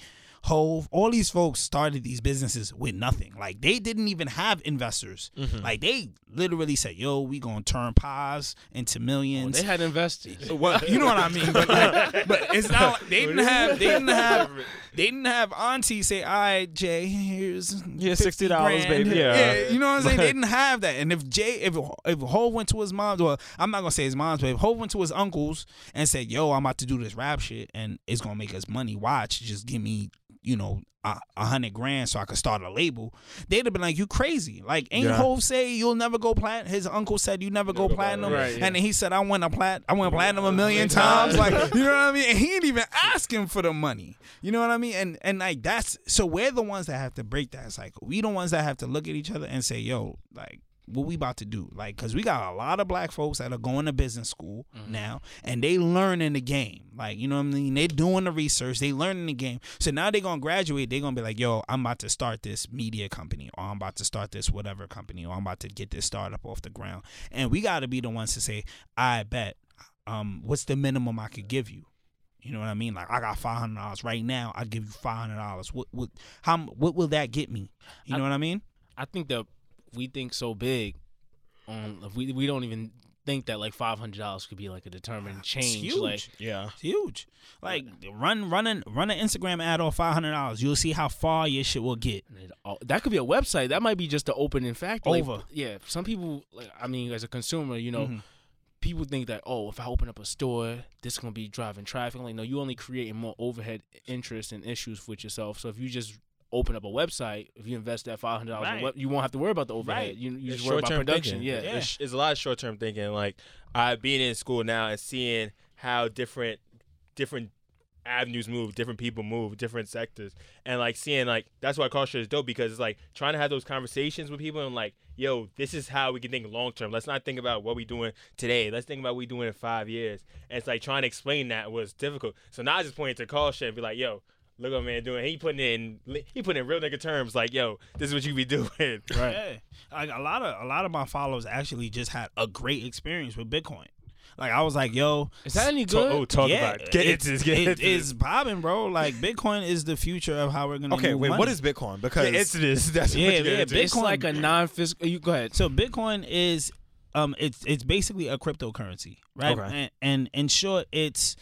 Hov, all these folks started these businesses with nothing. Like they didn't even have investors. Mm-hmm. Like they literally said, "Yo, we gonna turn pies into Well, millions. they had investors. Well, you know what I mean, but, like, but it's not. Like, they didn't have. They didn't have. They didn't have auntie say, "All right, Jay, here's Yeah, $60, baby, yeah. you know what I'm saying. They didn't have that. And if Jay, if if Hov went to his mom's, well, I'm not gonna say his mom's, but if Hov went to his uncles and said, "Yo, I'm about to do this rap shit, and it's gonna make us money. Watch, just give me, you know." A a hundred grand so I could start a label. They'd have been like, "You crazy? Like, ain't Yeah. Hov say you'll never go platinum?" His uncle said, "You never go go platinum," platinum. Right, yeah. and then he said, "I went a plat, I went platinum a million times." Like, you know what I mean? And he ain't even asking for the money. You know what I mean? And and like that's so we're the ones that have to break that cycle. We the ones that have to look at each other and say, "Yo, like." What we about to do, like, cause we got a lot of black folks that are going to business school now, and they learning the game. Like, you know what I mean? They doing the research, they learning the game. So now they gonna graduate. They gonna be like, "Yo, I'm about to start this media company, or I'm about to start this whatever company, or I'm about to get this startup off the ground." And we got to be the ones to say, "I bet, um, what's the minimum I could give you?" You know what I mean? Like I got five hundred dollars right now. I give you five hundred dollars. What what how what will that get me? You know what I mean? I think that we think so big. Um, we we don't even think that like five hundred dollars could be like a determined change. huge. Like Yeah. It's huge. Like run run an, run an Instagram ad off five hundred dollars. You'll see how far your shit will get. all- that could be a website. That might be just the opening factor. Like, Over. yeah. Some people, like I mean, as a consumer, you know. Mhm. People think that oh, if I open up a store, this is gonna be driving traffic. Like no, you only creating more overhead interest and issues with yourself. So if you just open up a website, if you invest that five hundred dollars, Right. you won't have to worry about the overhead. Right. You, you just worry about production. thinking. Yeah. Yeah. It's, it's a lot of short term thinking. Like I being in school now and seeing how different different avenues move, different people move, different sectors, and like seeing like that's why culture is dope because it's like trying to have those conversations with people and like, yo, this is how we can think long term. Let's not think about what we're doing today. Let's think about what we doing in five years. And it's like trying to explain that was difficult. So now I just point to culture and be like, yo. Look what man doing. He putting in he putting in real nigga terms like, yo, this is what you be doing. Right. Yeah. Like a lot of a lot of my followers actually just had a great experience with Bitcoin. Like I was like, yo, Is that any Talk, good? oh, talk yeah, about it. Get it's, into this. Get it- into it's this. popping, bro. Like Bitcoin is the future of how we're gonna. Okay, move wait. money. What is Bitcoin? Because Get into this. That's Yeah, what yeah. Bitcoin- It's like a non-physical. You go ahead. So Bitcoin is um it's it's basically a cryptocurrency, right? Okay. And, and in short, it's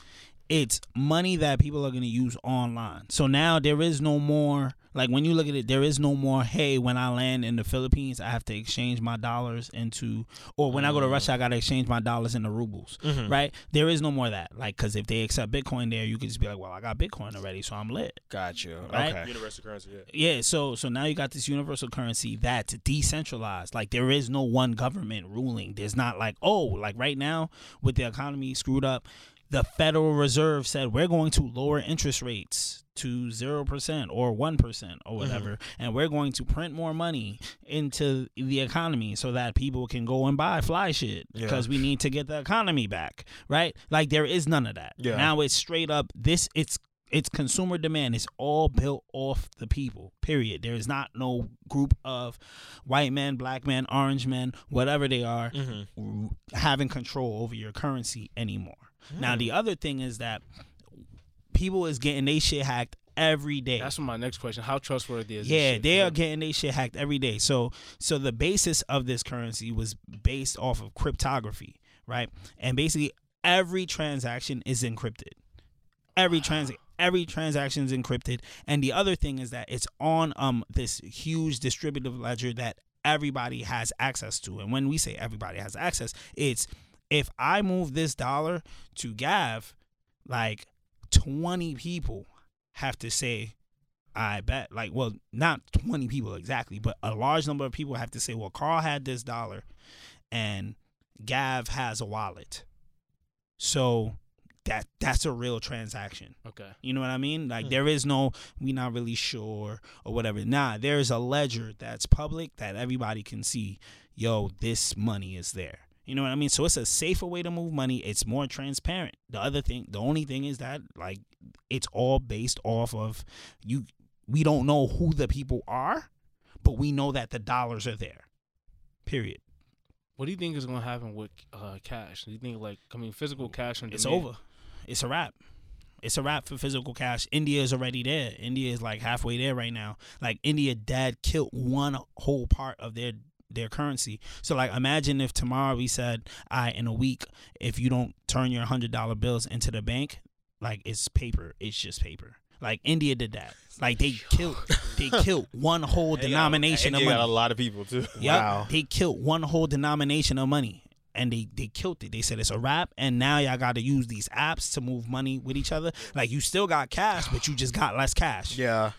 it's money that people are going to use online. So now there is no more like when you look at it, there is no more. Hey, when I land in the Philippines, I have to exchange my dollars into, or when I go to mm. Russia, I got to exchange my dollars into rubles, mm-hmm. right? There is no more of that. Like, because if they accept Bitcoin there, you could just be like, well, I got Bitcoin already, so I'm lit. got you. Right? Okay. Universal currency. Yeah. Yeah, so so now you got this universal currency that's decentralized. Like there is no one government ruling. There's not like oh, like right now with the economy screwed up, the Federal Reserve said we're going to lower interest rates to 0% or 1% or whatever and we're going to print more money into the economy so that people can go and buy fly shit Yeah. because we need to get the economy back, right? Like there is none of that. Yeah. Now it's straight up this it's it's consumer demand. It's all built off the people. Period. There is not no group of white men, black men, orange men, whatever they are, Mm-hmm. having control over your currency anymore. Now the other thing is that people is getting they shit hacked every day. That's my next question. How trustworthy is? this Yeah, they are getting their shit hacked every day. So so the basis of this currency was based off of cryptography, right? And basically every transaction is encrypted. Every trans every transaction is encrypted. And the other thing is that it's on um this huge distributive ledger that everybody has access to. And when we say everybody has access, it's if I move this dollar to Gav, like 20 people have to say I bet. Like, well, not 20 people exactly, but a large number of people have to say, well, Carl had this dollar and Gav has a wallet. So that that's a real transaction. Okay. You know what I mean? Like Hmm. there is no we not really sure or whatever. Nah, there is a ledger that's public that everybody can see. Yo, this money is there. You know what I mean? So it's a safer way to move money. It's more transparent. The other thing, the only thing is that like it's all based off of you we don't know who the people are, but we know that the dollars are there. Period. What do you think is gonna happen with uh, cash? Do you think like I mean physical cash on It's demand? over. It's a wrap. It's a wrap for physical cash. India is already there. India is like halfway there right now. Like India dad killed one whole part of their their currency. So like imagine if tomorrow we said, I in a week, if you don't turn your hundred dollar bills into the bank, like it's paper. It's just paper. Like India did that. Like they killed they killed one whole denomination of India money. got a lot of people too. Yep. Wow. They killed one whole denomination of money. And they, they killed it. They said it's a wrap, and now y'all got to use these apps to move money with each other. Like you still got cash, but you just got less cash. Yeah.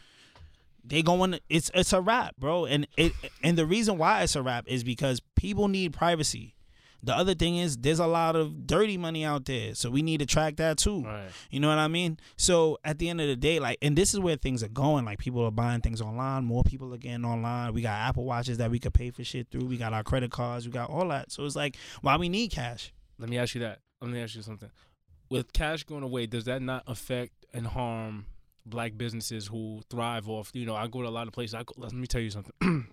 They going. It's it's a wrap, bro. And it and the reason why it's a wrap is because people need privacy. The other thing is there's a lot of dirty money out there, so we need to track that too. Right. You know what I mean? So at the end of the day, like, and this is where things are going. Like, people are buying things online. More people are getting online. We got Apple Watches that we could pay for shit through. We got our credit cards. We got all that. So it's like, why we need cash? Let me ask you that. Let me ask you something. With cash going away, does that not affect and harm black businesses who thrive off? You know, I go to a lot of places. I go, let me tell you something.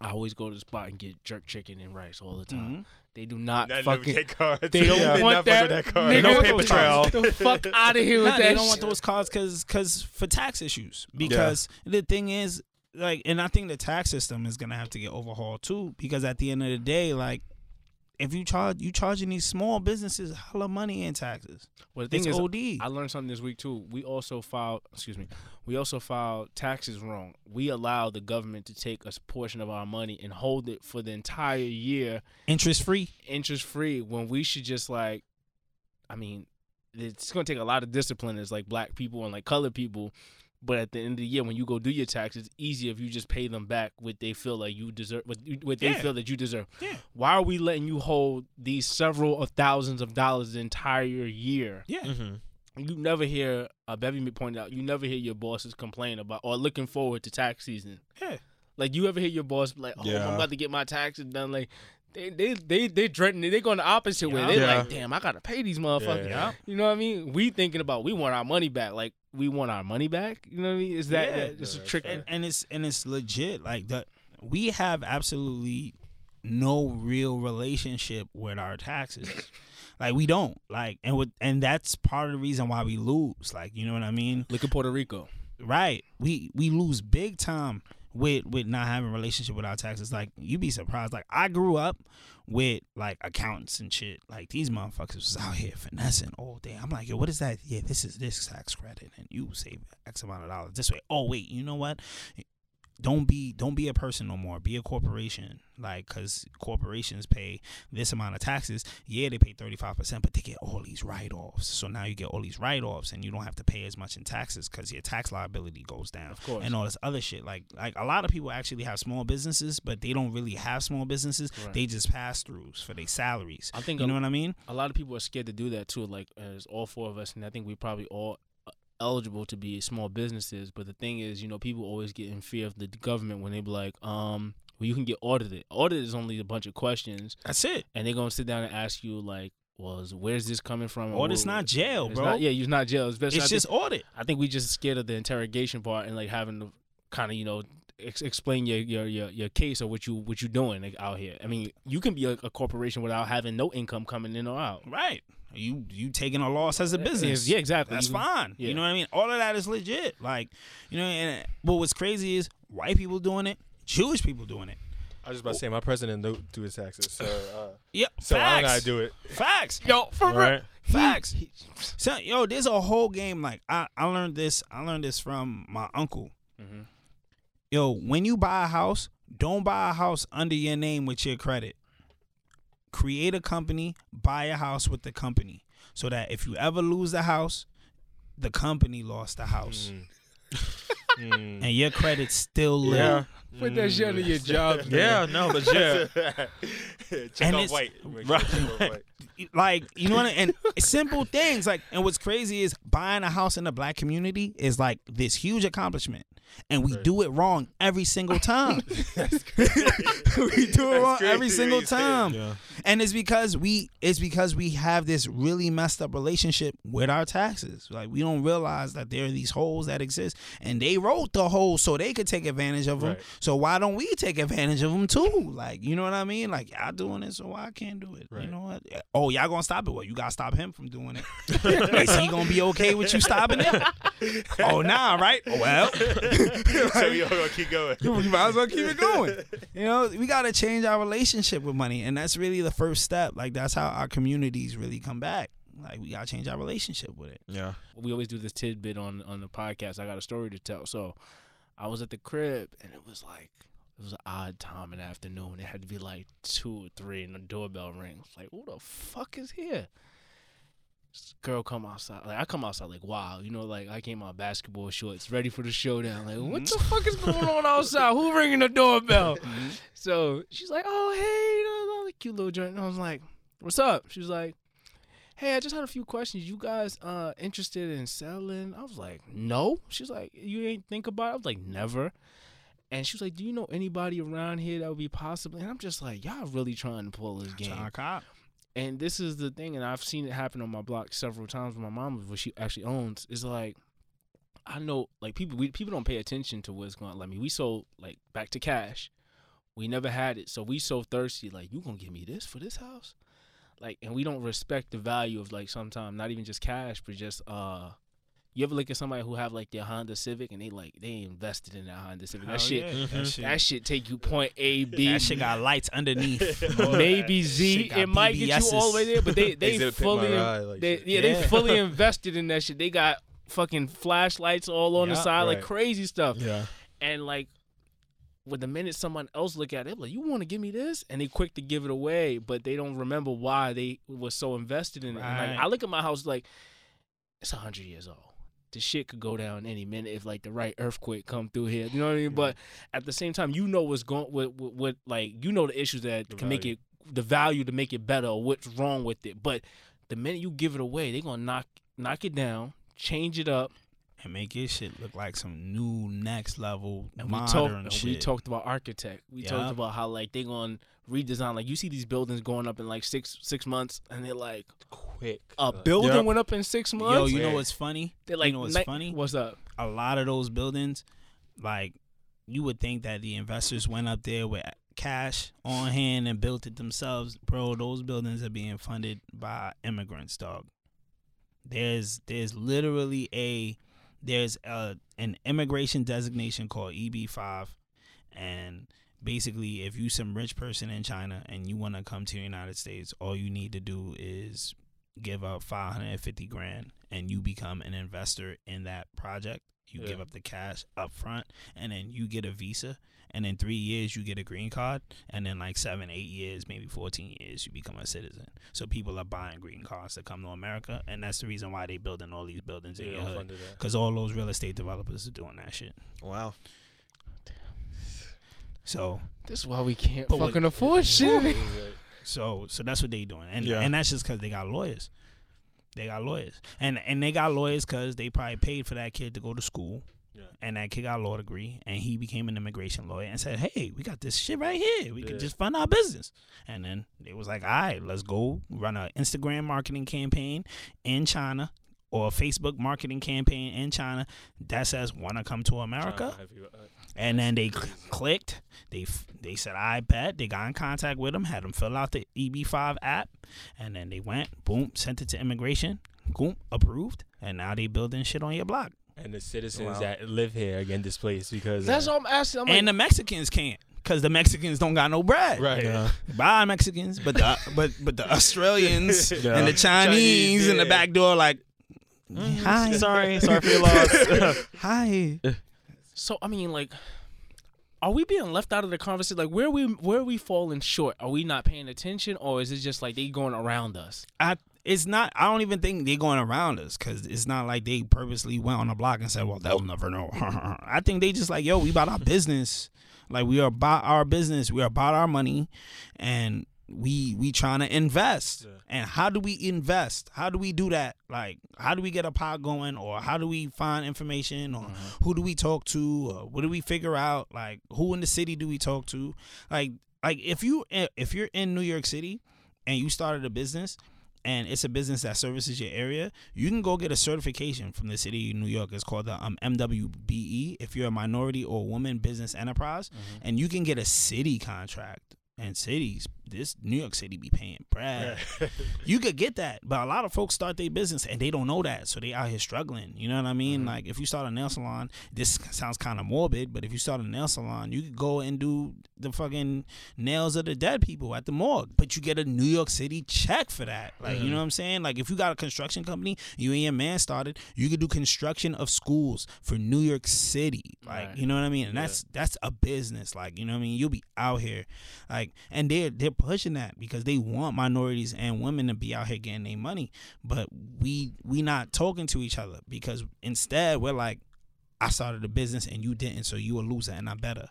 I always go to the spot and get jerk chicken and rice all the time. Mhm. They do not Not fucking. fucking cards. They don't Yeah. want that. that card. Nigga, No what paper the trail. fuck- The fuck out of here with Nah, that. they don't want those cards because because for tax issues. Because the thing is, like, and I think the tax system is gonna have to get overhauled too. Because at the end of the day, like, if you charge you charging these small businesses hella money in taxes, Well, the it's thing is, OD. I learned something this week too. We also filed, excuse me, we also filed taxes wrong. We allow the government to take a portion of our money and hold it for the entire year Interest free. interest free when we should just like, I mean, it's going to take a lot of discipline as like black people and like colored people. But at the end of the year, when you go do your taxes, it's easier if you just pay them back what they feel like you deserve, what, you- what they Yeah. feel that you deserve. Yeah. Why are we letting you hold these several of thousands of dollars the entire year? Yeah. Mm-hmm. you never hear uh, Bevy pointed out you never hear your bosses complain about or looking forward to tax season. Yeah. Like you ever hear your boss be like, "Oh, Yeah. I'm about to get my taxes done." Like they they they they dreading it. They going the opposite way. They're Yeah. like, "Damn, I gotta pay these motherfuckers." Yeah. You know what I mean? We thinking about we want our money back. Like we want our money back. You know what I mean? Is that Yeah. that- it's a trick? and, and it's and it's legit like that we have absolutely no real relationship with our taxes like we don't like and with and that's part of the reason why we lose like you know what i mean Look at Puerto Rico. right we we lose big time with with not having a relationship with our taxes like you'd be surprised. Like i grew up with like accountants and shit. Like these motherfuckers was out here finessing all day. I'm like yo what is that? Yeah this is this tax credit and you save x amount of dollars this way. Oh wait you know what don't be don't be a person no more. Be a corporation. Like because corporations pay this amount of taxes. Yeah they pay 35% but they get all these write-offs. So now you get all these write-offs and you don't have to pay as much in taxes because your tax liability goes down Of course. and all this other shit. Like like a lot of people actually have small businesses but they don't really have small businesses. Right. they just pass throughs for their salaries. I think you a- know what i mean? a lot of people are scared to do that too. Like as all four of us, and I think we probably all eligible to be small businesses. But the thing is, you know, people always get in fear of the government when they be like, um, well, you can get audited. Audit is only a bunch of questions, that's it and they're gonna sit down and ask you like, was where's this coming from? Or it's not jail, It's bro. not- yeah, it's not jail. It's, best- It's think- just audit. I think we just scared of the interrogation part and like having to kind of you know ex- explain your, your your your case or what you what you doing like, out here. I mean, you can be a, a corporation without having no income coming in or out. Right. You you taking a loss as a business. Yeah, exactly. That's fine. yeah. You know what I mean? All of that is legit. Like, you know, and but what's crazy is white people doing it, Jewish people doing it. I was just about to say my president don't do his taxes, so uh, Yep. so I facts. don't gotta do it. Facts. Yo, for real. Right? Facts. So, yo, there's a whole game. Like, I, I learned this. I learned this from my uncle. Mhm. Yo, when you buy a house, don't buy a house under your name with your credit. Create a company, buy a house with the company, so that if you ever lose the house, the company lost the house, Mm. and your credit's still lit. Yeah. Put that shit in your job. Yeah, no, but yeah. Check And off it's- white. Right. check off white. like you know what I, and simple things like and what's crazy is buying a house in the black community is like this huge accomplishment and we do it wrong every single time. We do it wrong every single time. Yeah. and it's because we it's because we have this really messed up relationship with our taxes. Like we don't realize that there are these holes that exist and they wrote the holes so they could take advantage of them Right. so why don't we take advantage of them too? Like you know what i mean? Like y'all doing it so why I can't do it? You know what? Oh y'all gonna stop it? Well you gotta stop him from doing it. Is he gonna be okay with you stopping it oh nah right? Well so we all gonna keep going. you might as well keep it going. You know, we got to change our relationship with money, and that's really the first step. Like that's how our communities really come back. Like we got to change our relationship with it. Yeah. we always do this tidbit on on the podcast. I got a story to tell. So I was at the crib and it was like it was an odd time in the afternoon. It had to be like two or three, and the doorbell rings. Like, who the fuck is here? Girl come outside. Like I come outside like wow, you know, like I came out basketball shorts, ready for the showdown. Like, what the fuck is going on outside? Who ringing the doorbell? So she's like, oh hey, cute little joint. And I was like, what's up? She was like, hey, I just had a few questions. You guys uh interested in selling? I was like, no. She's like, you ain't think about it? I was like, never. And she was like, do you know anybody around here that would be possible? And I'm just like, y'all really trying to pull this game. And this is the thing, and I've seen it happen on my block several times with my mom, what she actually owns. Is like, I know, like people, we people don't pay attention to what's going on. Like, mean, we sold like back to cash. We never had it, so we so thirsty. Like, you gonna give me this for this house? Like, and we don't respect the value of like sometimes not even just cash, but just uh. You ever look at somebody who have like their Honda Civic and they like they invested in that Honda Civic? That Hell shit, yeah. That mm-hmm. shit- that shit take you point A B. That shit got lights underneath. maybe Z. It might get you all the way there, but they they Exhibit pick fully ride, like they, shit. yeah, they fully invested in that shit. They got fucking flashlights all on the Yeah, side, like crazy stuff. Yeah. And like, with the minute someone else look at it, like you want to give me this, and they quick to give it away, but they don't remember why they was so invested in it. Right. like I look at my house like it's a hundred years old. The shit could go down any minute if like the right earthquake come through here. You know what I mean? But at the same time, you know what's going with, with, with like you know the issues that The can make it the value to make it better or what's wrong with it. But the minute you give it away, they're gonna knock knock it down, change it up. and make your shit look like some new next level And we modern talked and shit. we talked about architect. We Yeah. talked about how like they gonna redesign. Like you see these buildings going up in like six six months, and they're like Quick. a building Yep. went up in six months. Yo, you know what's funny? they're like you know what's ni- funny? What's up? a lot of those buildings, like you would think that the investors went up there with cash on hand and built it themselves. Bro, those buildings are being funded by immigrants, dog. There's there's literally a there's a an immigration designation called EB5 and basically if you some rich person in China and you want to come to the United States, all you need to do is give up 550 grand and you become an investor in that project. You Yeah. give up the cash up front and then you get a visa and in 3 years you get a green card and then like 7 8 years, maybe 14 years you become a citizen. So people are buying green cards to come to America and that's the reason why they building all these buildings in Yeah, your hood. Cuz all those real estate developers are doing that shit. Wow. So This is why we can't But what- fucking afford shit. So so that's what they doing, and Yeah. and that's just because they got lawyers. They got lawyers, and and they got lawyers because they probably paid for that kid to go to school, And that kid got a law degree, and he became an immigration lawyer and said, "Hey, we got this shit right here. We Yeah. can just fund our business." And then it was like, "All right, let's go run an Instagram marketing campaign in China." Or a Facebook marketing campaign in China that says "Want to come to America?" Have you, uh, And then they clicked. They they said, "I bet." They got in contact with him, had him fill out the EB5 app, and then they went, boom, sent it to immigration, boom, approved, and now they building shit on your block. and the citizens Wow. that live here are getting displaced because That's uh, all I'm asking. I'm like, and the Mexicans can't, cause the Mexicans don't got no bread. right. Yeah. Bye, Mexicans, but the but but the Australians Yeah. and the Chinese, Chinese, in the back door, like, hi, Sorry, sorry for your loss. hi. So I mean, like, are we being left out of the conversation? Like, where we where we falling short? Are we not paying attention, or is it just like they going around us? I it's not. I don't even think they're going around us because it's not like they purposely went on the block and said, "Well, they'll never know." I think they just like, "Yo, we about our business. Like we are about our business. We are about our money, and we we trying to invest. And how do we invest? How do we do that? Like, how do we get a pot going, or how do we find information, or mm-hmm. who do we talk to, or what do we figure out? Like, who in the city do we talk to? Like, like if you eh, if you're in New York City and you started a business and it's a business that services your area, you can go get a certification from the city of New York. It's called the um, MWBE. If you're a minority or woman business enterprise, mm-hmm. and you can get a city contract. And cities, this New York City be paying bread. you could get that, but a lot of folks start their business and they don't know that, so they out here struggling. You know what I mean? Mm-hmm. Like if you start a nail salon, this sounds kind of morbid, but if you start a nail salon, you could go and do the fucking nails of the dead people at the morgue, but you get a New York City check for that. Like you mm-hmm. know what I'm saying? Like if you got a construction company, you and your man started, you could do construction of schools for New York City. Like Right. you know what I mean? And that's that's a business. Like you know what I mean? You'll be out here, like, and they're they're pushing that because they want minorities and women to be out here getting their money. But we we not talking to each other because instead we're like, I started a business and you didn't, so you a loser and I'm better.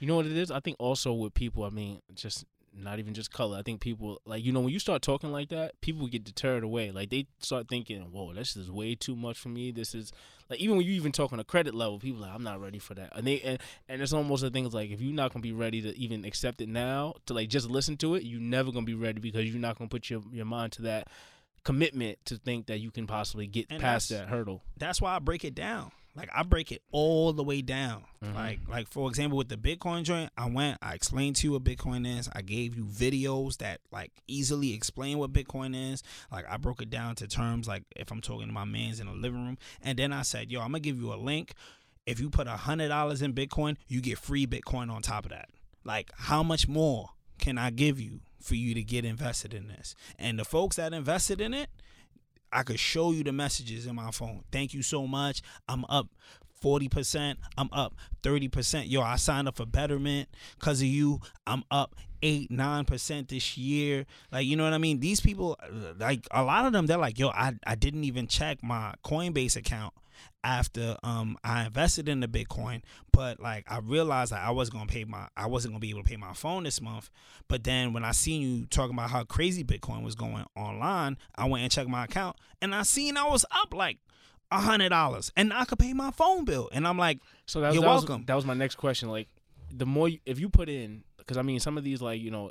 You know what it is? I think also with people, I mean, just not even just color. I think people like you know when you start talking like that, people get deterred away. Like they start thinking, "Whoa, this is way too much for me." This is like even when you even talk on a credit level, people like, "I'm not ready for that." And they and, and it's almost a thing it's like if you're not gonna be ready to even accept it now, to like just listen to it, you're never gonna be ready because you're not gonna put your your mind to that commitment to think that you can possibly get And past that hurdle. That's why I break it down. Like I break it all the way down. Mm-hmm. Like like for example with the Bitcoin joint, I went, I explained to you what Bitcoin is. I gave you videos that like easily explain what Bitcoin is. Like I broke it down to terms like if I'm talking to my man's in the living room. And then I said, yo, I'm gonna give you a link. If you put a hundred dollars in Bitcoin, you get free Bitcoin on top of that. Like how much more can I give you for you to get invested in this? And the folks that invested in it, I could show you the messages in my phone. Thank you so much. I'm up 40%. I'm up 30%. Yo, I signed up for Betterment because of you. I'm up 8 9% this year. Like, you know what I mean? These people, like, a lot of them, they're like, yo, I, I didn't even check my Coinbase account after um I invested in the Bitcoin, but like I realized that I wasn't gonna pay my I wasn't gonna be able to pay my phone this month. But then when I seen you talking about how crazy Bitcoin was going online, I went and checked my account and I seen I was up like a hundred dollars and I could pay my phone bill. And I'm like, So that, You're that was- welcome. that was my next question. Like, the more you, if you put in, because I mean, some of these like you know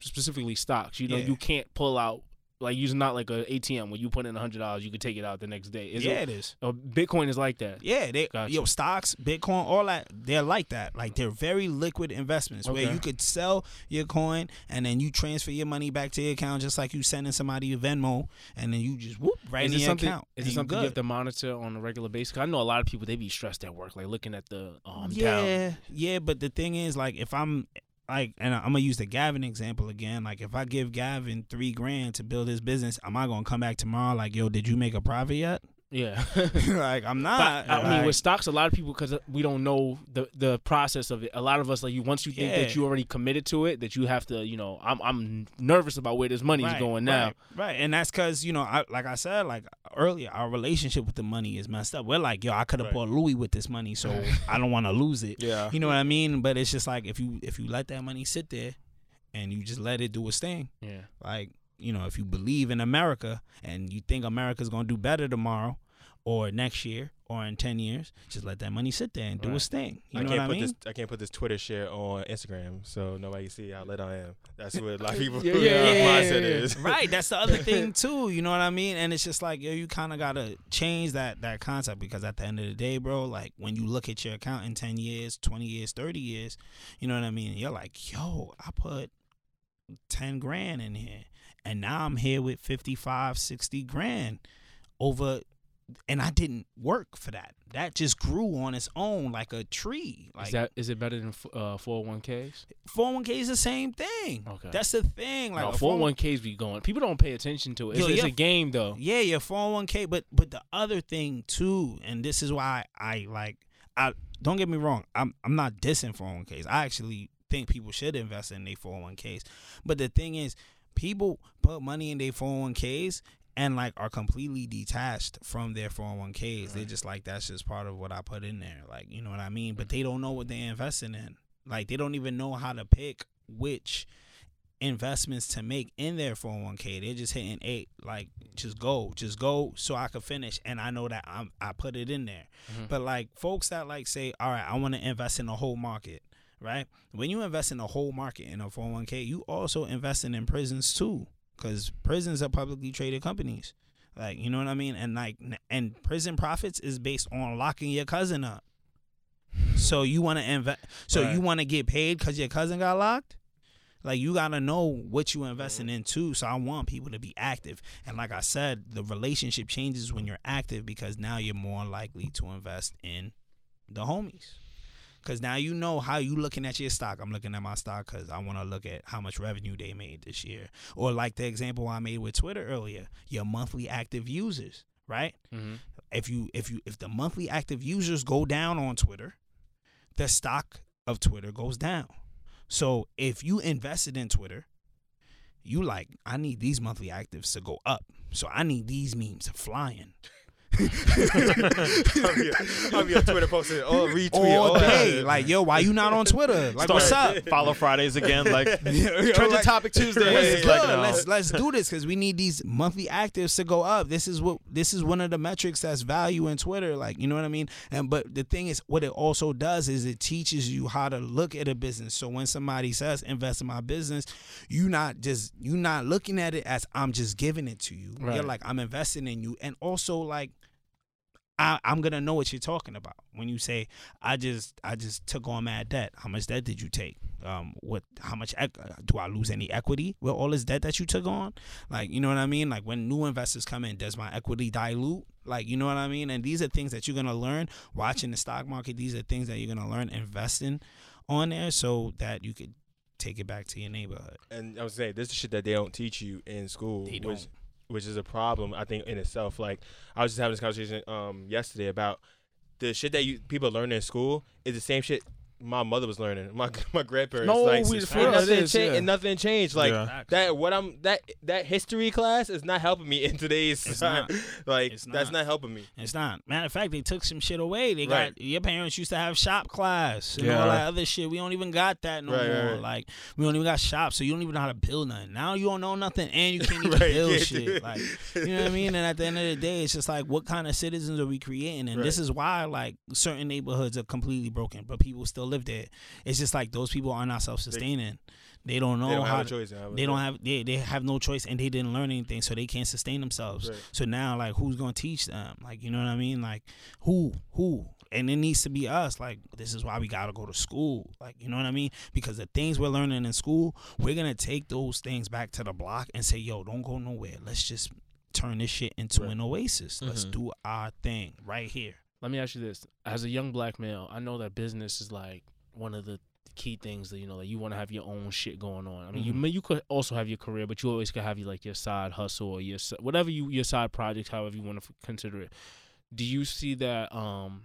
specifically stocks, you know, Yeah. you can't pull out like using not like a ATM where you put in a hundred dollars, you could take it out the next day. Is yeah, it? it is. Uh, Bitcoin is like that. Yeah, they Gotcha. yo stocks, Bitcoin, all that. They're like that. Like they're very liquid investments where you could sell your coin and then you transfer your money back to your account just like you sending somebody your Venmo and then you just whoop right Is in your something? account. Is it you something you have to monitor on a regular basis? I know a lot of people they be stressed at work, like looking at the um yeah, down. yeah, but the thing is, like, if I'm like, and I'm gonna use the Gavin example again. Like, if I give Gavin three grand to build his business, am I gonna come back tomorrow like, yo, did you make a profit yet? Yeah. like, I'm not. But, I mean, with stocks, a lot of people because we don't know the the process of it. A lot of us like you once you think that you already committed to it, that you have to, you know, I'm I'm nervous about where this money is Right, going now. Right, right. and that's because you know, I, like I said, like earlier, our relationship with the money is messed up. We're like, yo, I could have Right. bought Louis with this money, so I don't want to lose it. Yeah. You know what I mean? But it's just like if you if you let that money sit there, and you just let it do its thing, Yeah. like you know, if you believe in America and you think America's gonna do better tomorrow. Or next year or in 10 years, just let that money sit there and do Right. its thing. You I know can't what I put mean? this. I can't put this Twitter share on Instagram, so nobody see how lit I am. That's what a lot of people Yeah, yeah, yeah, mindset yeah, yeah. is. right that's the other thing too you know what i mean and it's just like yo you kind of gotta change that that concept because at the end of the day bro like when you look at your account in 10 years 20 years 30 years you know what i mean you're like yo i put 10 grand in here and now i'm here with 55 60 grand over and i didn't work for that that just grew on its own like a tree like is that is it better than uh, 401ks? 401k is the same thing Okay. that's the thing like no, a 401 401ks be going. People don't pay attention to it. It's, Yo, it's yeah. a game though. Yeah, your 401k, but but the other thing too, and this is why I like I don't get me wrong, I'm I'm not dissing 401ks. I actually think people should invest in their 401ks. But the thing is, people put money in their 401ks and like are completely detached from their 401ks. They're just like that's just part of what I put in there. Like, you know what I mean? But they don't know what they're investing in. Like they don't even know how to pick which investments to make in their 401k. They're just hitting eight, like just go, just go, so I could finish, and I know that I'm I put it in there. Mm-hmm. But like folks that like say, all right, I want to invest in the whole market, right? When you invest in the whole market in a 401k, you also investing in prisons too, because prisons are publicly traded companies. Like you know what I mean, and like and prison profits is based on locking your cousin up. So you want to invest? So Right. you want to get paid because your cousin got locked? Like you gotta know what you investing mm. in too. So I want people to be active. And like I said, the relationship changes when you're active because now you're more likely to invest in the homies. Cause now you know how you looking at your stock. I'm looking at my stock because I want to look at how much revenue they made this year. Or like the example I made with Twitter earlier, your monthly active users, right? Mhm. If you if you if the monthly active users go down on Twitter, the stock of Twitter goes down. So if you invested in Twitter, you like, I need these monthly actives to go up. So I need these memes to flying. I'll be, I'll be on Twitter posting all retweet all all day. shit. Like, yo, why you not on Twitter? Like, what's up? Follow Fridays again, like Trending trending topic Tuesday. Let's, like, no. let's let's do this because we need these monthly actives to go up. This is what this is one of the metrics that's value in Twitter. Like you know what I mean. And but the thing is, what it also does is it teaches you how to look at a business. So when somebody says invest in my business, you not just you not looking at it as I'm just giving it to you. You're like I'm investing in you, and also like I, I'm gonna know what you're talking about when you say I just I just took on mad debt. How much debt did you take? Um, what? How much? ec- Do I lose any equity with all this debt that you took on? Like, you know what I mean? Like when new investors come in, does my equity dilute? Like, you know what I mean? And these are things that you're gonna learn watching the stock market. These are things that you're gonna learn investing on there, so that you could take it back to your neighborhood. And I was saying, this is shit that they don't teach you in school, They don't. Which is a problem I think in itself. Like I was just having this conversation um yesterday about the shit that you people learn in school is the same shit my mother was learning. My my grandparents No, like we- for real, it nothing, is, cha- yeah. and nothing changed. Like Yeah. that what I'm that that history class is not helping me in today's It's time. not. like It's that's not. not helping me. It's not. Matter of fact, they took some shit away. They Right. got your parents used to have shop class and Yeah. all that other shit. We don't even got that no Right, right, more. right. Like we don't even got shops, so you don't even know how to build nothing. Now you don't know nothing, and you can't even Right, build yeah, shit. dude. Like you know what I mean. And at the end of the day, it's just like what kind of citizens are we creating? And this is why like certain neighborhoods are completely broken, but people still live there. It's just like those people are not self-sustaining. They don't know they don't how have a to- choice. now. they don't have they, they have no choice and they didn't learn anything so they can't sustain themselves Right. so now like who's gonna teach them like you know what i mean like who who and it needs to be us like this is why we gotta go to school like you know what i mean because the things we're learning in school we're gonna take those things back to the block and say yo don't go nowhere let's just turn this shit into Right. an oasis let's Mhm. do our thing right here Let me ask you this: As a young black male, I know that business is like one of the key things that you know that you want to have your own shit going on. I mean, you Mhm. may you could also have your career, but you always could have you like your side hustle or your whatever you your side project, however you want to f- consider it. Do you see that um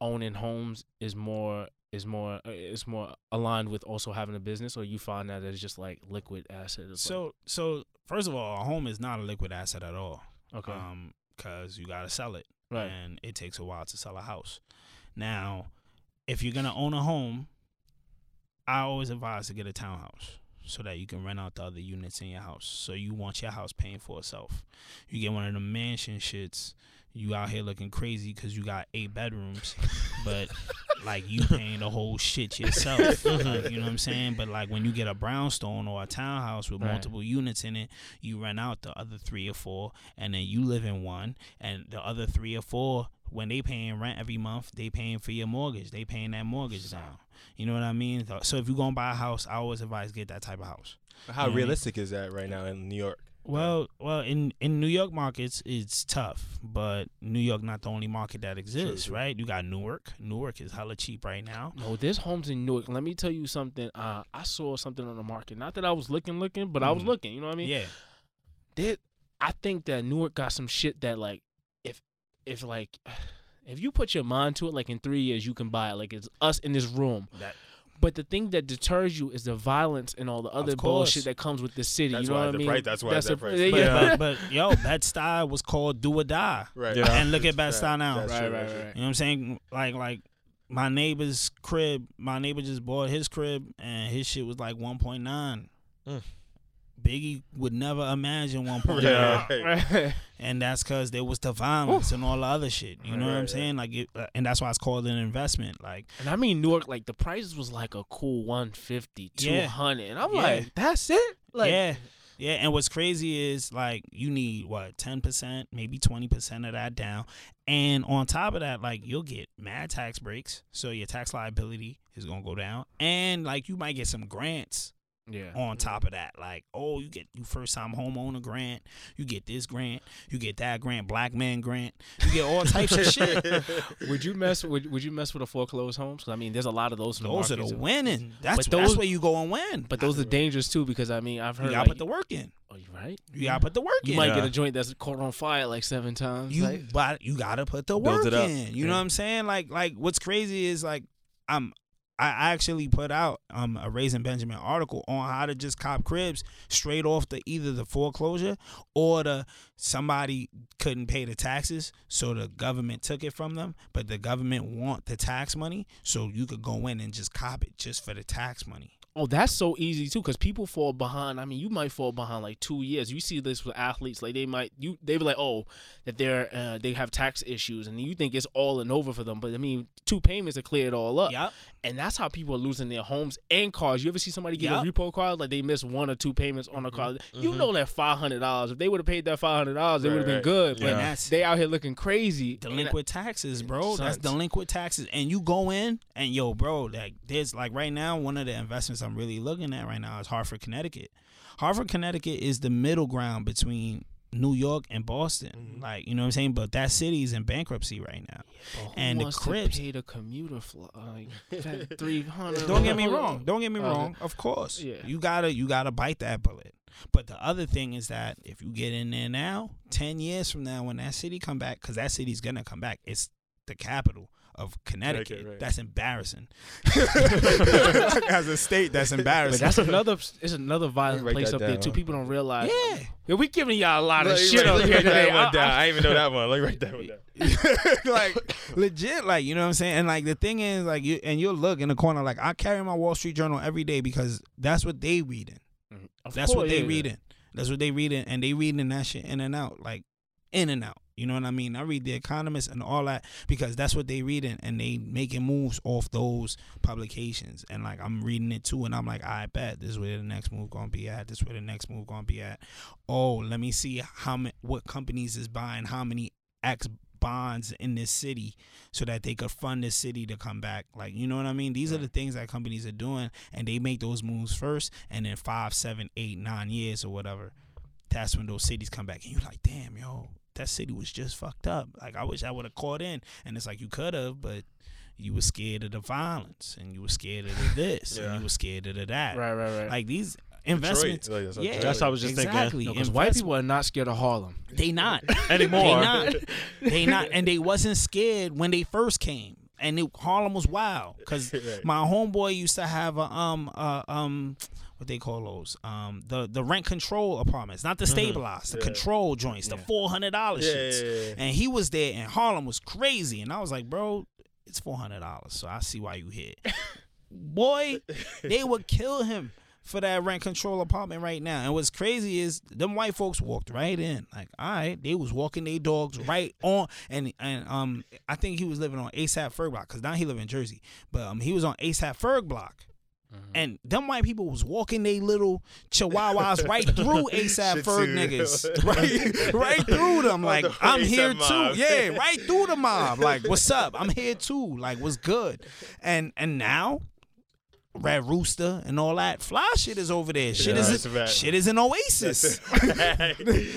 owning homes is more is more uh, is more aligned with also having a business, or you find that it's just like liquid asset? So so first of all a home is not a liquid asset at all okay, um because you gotta sell it right, and it takes a while to sell a house. Now, if you're gonna own a home, I always advise to get a townhouse so that you can rent out the other units in your house. So you want your house paying for itself. You get one of the mansion shits, you out here looking crazy because you got eight bedrooms, but like you paying the whole shit yourself. like, you know what I'm saying? But like when you get a brownstone or a townhouse with Right. multiple units in it, you rent out the other three or four, and then you live in one, and the other three or four. When they paying rent every month, they paying for your mortgage. They paying that mortgage down. You know what I mean? So if you're gonna buy a house, I always advise get that type of house. How Yeah. realistic is that right now in New York? Well, well, in in New York markets, it's tough, but New York not the only market that exists, true. right? You got Newark. Newark is hella cheap right now. No, there's homes in Newark. Let me tell you something. Uh, I saw something on the market. Not that I was looking, looking, but I was Mhm. looking. You know what I mean? yeah, There, I think that Newark got some shit that like, if, if like, if you put your mind to it, like in three years you can buy it. Like it's us in this room. that But the thing that deters you is the violence and all the other bullshit that comes with the city. That's you know why what I the mean? price- that's why it's that the- price. Yeah. but, Yeah. but, but yo, Bed Stuy was called Do or Die, Right. Yeah. and look at Bed Stuy now. That's Right, true, right, right. You know what I'm saying? Like like my neighbor's crib. My neighbor just bought his crib, and his shit was like 1.9. Mm. Biggie would never imagine 1.9. Yeah. Right. and that's because there was the violence and all the other shit. You know what Right, I'm right. saying? Like, it, uh, and that's why it's called an investment. Like, And I mean Newark, like the prices was like a cool 150, Yeah. 200. And I'm Yeah. like, that's it? Like, yeah, yeah. And what's crazy is like you need what ten percent, maybe twenty percent of that down, and on top of that, like you'll get mad tax breaks, so your tax liability is gonna go down, and like you might get some grants yeah. on top of that. Like, oh, you get you first time homeowner grant, you get this grant, you get that grant, black man grant, you get all types of shit. Would you mess would, would you mess with a foreclosed homes? Cause I mean, there's a lot of those. In the Those are the markets. winning. That's But that's those- where you go and win. But those are dangerous too because I mean I've you heard gotta like, put the work in. oh, you right? You gotta put the work You in. You might Yeah. get a joint that's caught on fire like seven times. you like, but you gotta put the Build work it up. in. You know what I'm saying? Like like what's crazy is like I'm I actually put out um a Raising Benjamin article on how to just cop cribs straight off the either the foreclosure or the somebody couldn't pay the taxes so the government took it from them but the government want the tax money so you could go in and just cop it just for the tax money. Oh, that's so easy too because people fall behind. I mean, you might fall behind like two years. You see this with athletes, like they might you they be like, oh, that they're uh, they have tax issues, and you think it's all and over for them. But I mean, two payments to clear it all up. Yep. And that's how people are losing their homes and cars. You ever see somebody get Yup. a repo car like they missed one or two payments on a car? You know that five hundred dollars. If they would have paid that five hundred dollars, it would have been good. Yeah. But And that's they out here looking crazy. delinquent taxes, bro. That's Sons. delinquent taxes, and you go in and yo, bro, like there's like right now one of the investments I'm really looking at right now is Hartford, Connecticut. Hartford, Connecticut is the middle ground between New York and Boston. Mm-hmm. Like you know what I'm saying, but that city is in bankruptcy right now. Who And the wants cribs- to pay the commuter flight like three hundred? Don't get me wrong. Don't get me Okay. wrong. Of course, Yeah. you gotta you gotta bite that bullet. But the other thing is that if you get in there now, ten years from now, when that city come back, because that city's gonna come back, it's the capital of Connecticut. Connecticut, right. That's embarrassing. As a state, that's But embarrassing. that's another. It's another violent place that up there too. People don't realize. yeah. Yeah, we giving y'all a lot of Let me shit write- up here today. I- I- I didn't even know that one. Let me write that one down. like legit, like you know what I'm saying. And like the thing is, like you and you'll look in the corner. Like I carry my Wall Street Journal every day because that's what they reading. Mm-hmm. Of That's what they yeah. reading. That's what they reading, and they reading that shit in and out, like in and out. You know what I mean? I read The Economist and all that because that's what they reading, and they making moves off those publications. And like I'm reading it too, and I'm like, I bet this is where the next move gonna be at. This is where the next move gonna be at. Oh, let me see how many what companies is buying how many X bonds in this city so that they could fund this city to come back. Like, you know what I mean? These are the things that companies are doing, and they make those moves first, and then five, seven, eight, nine years or whatever, that's when those cities come back, and you're like, damn, yo, that city was just fucked up. Like, I wish I would have caught in, and it's like you could have, but. You were scared of the violence, and you were scared of the this, and you were scared of that. Right, right, right. Like these investments, Like, that's yeah, Detroit. That's what I was just thinking. exactly. because white people are not scared of Harlem. they not Anymore. They not. They not, and they wasn't scared when they first came. And it, Harlem was wild because Right. my homeboy used to have a um uh, um what they call those um the the rent control apartments, not the stabilized, the Yeah. control joints, the four hundred dollars Yeah, shits. yeah, yeah. And he was there, and Harlem was crazy, and I was like, bro, it's four hundred dollars, so I see why you here. Boy, they would kill him for that rent control apartment right now. And what's crazy is them white folks walked right in. Like, all right, they was walking their dogs right on. And and um, I think he was living on ASAP Ferg block because now he live in Jersey, but um, he was on ASAP Ferg block. Mm-hmm. And them white people was walking they little chihuahuas right through ASAP Ferg niggas, right, right through them. Like the I'm A$AP here mob. too, yeah, right through the mob. Like what's up? I'm here too. Like what's good? And and now Red Rooster and all that fly shit is over there. Shit Yeah, is a shit is an oasis.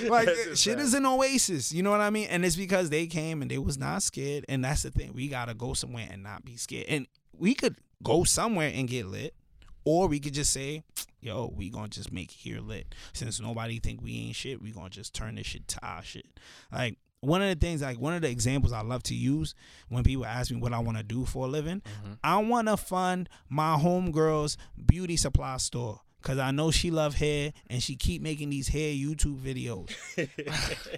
like shit fact. is an oasis. You know what I mean? And it's because they came and they was not scared. And that's the thing. We gotta go somewhere and not be scared. And we could go somewhere and get lit. Or we could just say, yo, we gonna just make here lit. Since nobody think we ain't shit, we gonna just turn this shit to our shit. Like one of the things, like one of the examples I love to use when people ask me what I want to do for a living, mm-hmm. I want to fund my homegirl's beauty supply store. Cause I know she love hair and she keep making these hair YouTube videos,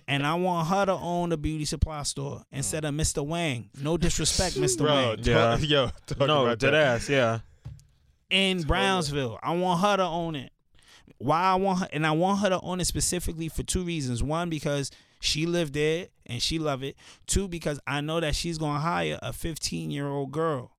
and I want her to own the beauty supply store instead mm. of Mr. Wang. No disrespect, Mr. Bro, Wang talk- Yeah. yo, talk no, about dead that. ass. Yeah. In Brownsville. I want her to own it. Why I want her, and I want her to own it specifically for two reasons. One, because she lived there and she love it. Two, because I know that she's gonna hire a 15 year old girl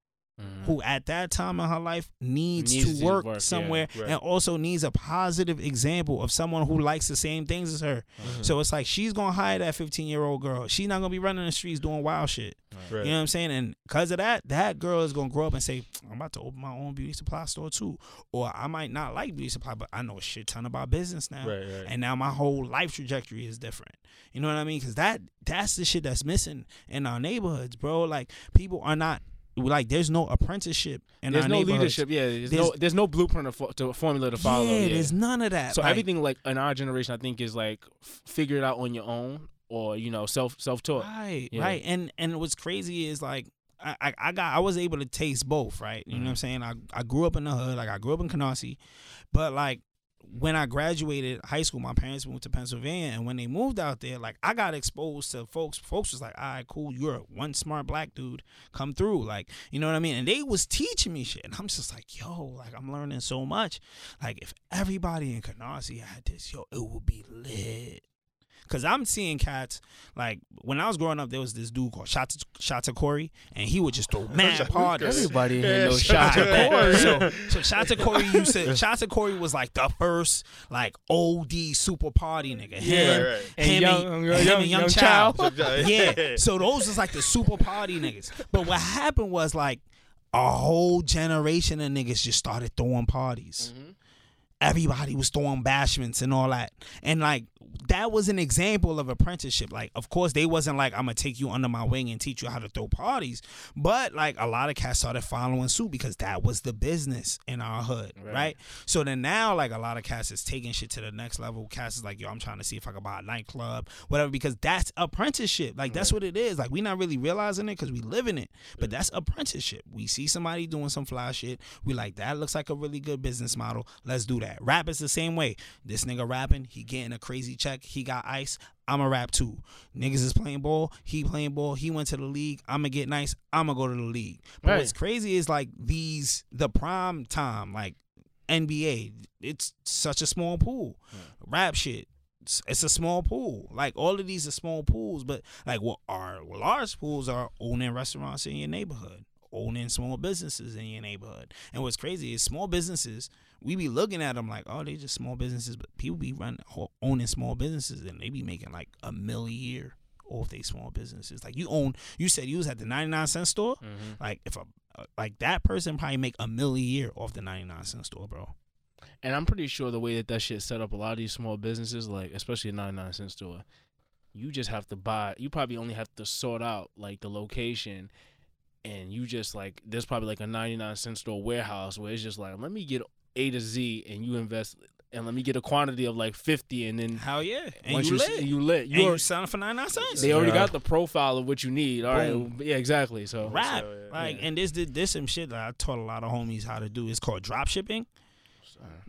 who at that time in her life needs, Mm-hmm. Needs to to work, work, yeah, somewhere right. and also needs a positive example of someone who likes the same things as her. Mm-hmm. So it's like she's gonna hire that 15 year old girl. She's not gonna be running the streets doing wild shit. Right. You know what I'm saying? And because of that, that girl is gonna grow up and say, I'm about to open my own beauty supply store too. Or I might not like beauty supply, but I know a shit ton about business now. Right. And now my whole life trajectory is different. You know what I mean? Because that that's the shit that's missing in our neighborhoods, bro. Like people are not like there's no apprenticeship and There's no leadership. Yeah, there's, There's- no there's no blueprint of, to formula to follow. Yeah, Yeah, there's none of that. So Like, everything like in our generation, I think is like figure it out on your own or you know self self taught. Right, Yeah. right. And and what's crazy is like I, I I got I was able to taste both, right? You know Mm-hmm. what I'm saying? I, I grew up in the hood, like I grew up in Canarsie, but like when I graduated high school, my parents moved to Pennsylvania, and when they moved out there, like I got exposed to folks. Folks was like, "All right, cool, you're one smart black dude, come through." Like, you know what I mean? And they was teaching me shit, and I'm just like, "Yo, like I'm learning so much." Like, if everybody in Canarsie had this, yo, it would be lit. Cause I'm seeing cats like when I was growing up, there was this dude called Shots Shots Corey, and he would just throw mad parties. Everybody Yeah, had no shout shot. Corey. So, so shots of Corey used to shots of Corey was like the first like OD super party nigga. Him, Right, right. And him young- and, young- him young- and young, young child. Child. yeah. So those was like the super party niggas. But what happened was like a whole generation of niggas just started throwing parties. Mm-hmm. Everybody was throwing bashments and all that. And like that was an example of apprenticeship. Like, of course, they wasn't like, I'm gonna take you under my wing and teach you how to throw parties. But like a lot of cats started following suit because that was the business in our hood, right? So then now, like a lot of cats is taking shit to the next level. Cats is like, yo, I'm trying to see if I can buy a nightclub, whatever, because that's apprenticeship. Like that's what it is. Like we not really realizing it because we live in it, but that's apprenticeship. We see somebody doing some fly shit. We like that looks like a really good business model. Let's do that. Rap is the same way. This nigga rapping, he getting a crazy check. He got ice. I'ma rap too. Niggas is playing ball. He playing ball. He went to the league. I'ma get nice. I'ma go to the league. But Right. what's crazy is like these the prime time like NBA. It's such a small pool. Rap shit. It's, it's a small pool. Like all of these are small pools, but like what are large pools are owning restaurants in your neighborhood, owning small businesses in your neighborhood. And what's crazy is small businesses. We be looking at them like, oh, they just small businesses, but people be running owning small businesses and they be making like a mill a year off they small businesses. Like you own, you said you was at the ninety nine cent store. Mm-hmm. Like if a like that person probably make a mill a year off the ninety nine cent store, bro. And I'm pretty sure the way that that shit set up, a lot of these small businesses, like especially a 99 cent store, you just have to buy. You probably only have to sort out like the location, and you just like there's probably like a 99 cent store warehouse where it's just like let me get A to Z, and you invest, and let me get a quantity of like 50, and then Hell yeah, and once you, you lit. you lit, and you you are, selling for ninety nine cents. they already Yeah. got the profile of what you need. All right, Boom. yeah, exactly. So rap. So, yeah. like, Yeah. and this did this some shit that I taught a lot of homies how to do. It's called drop shipping.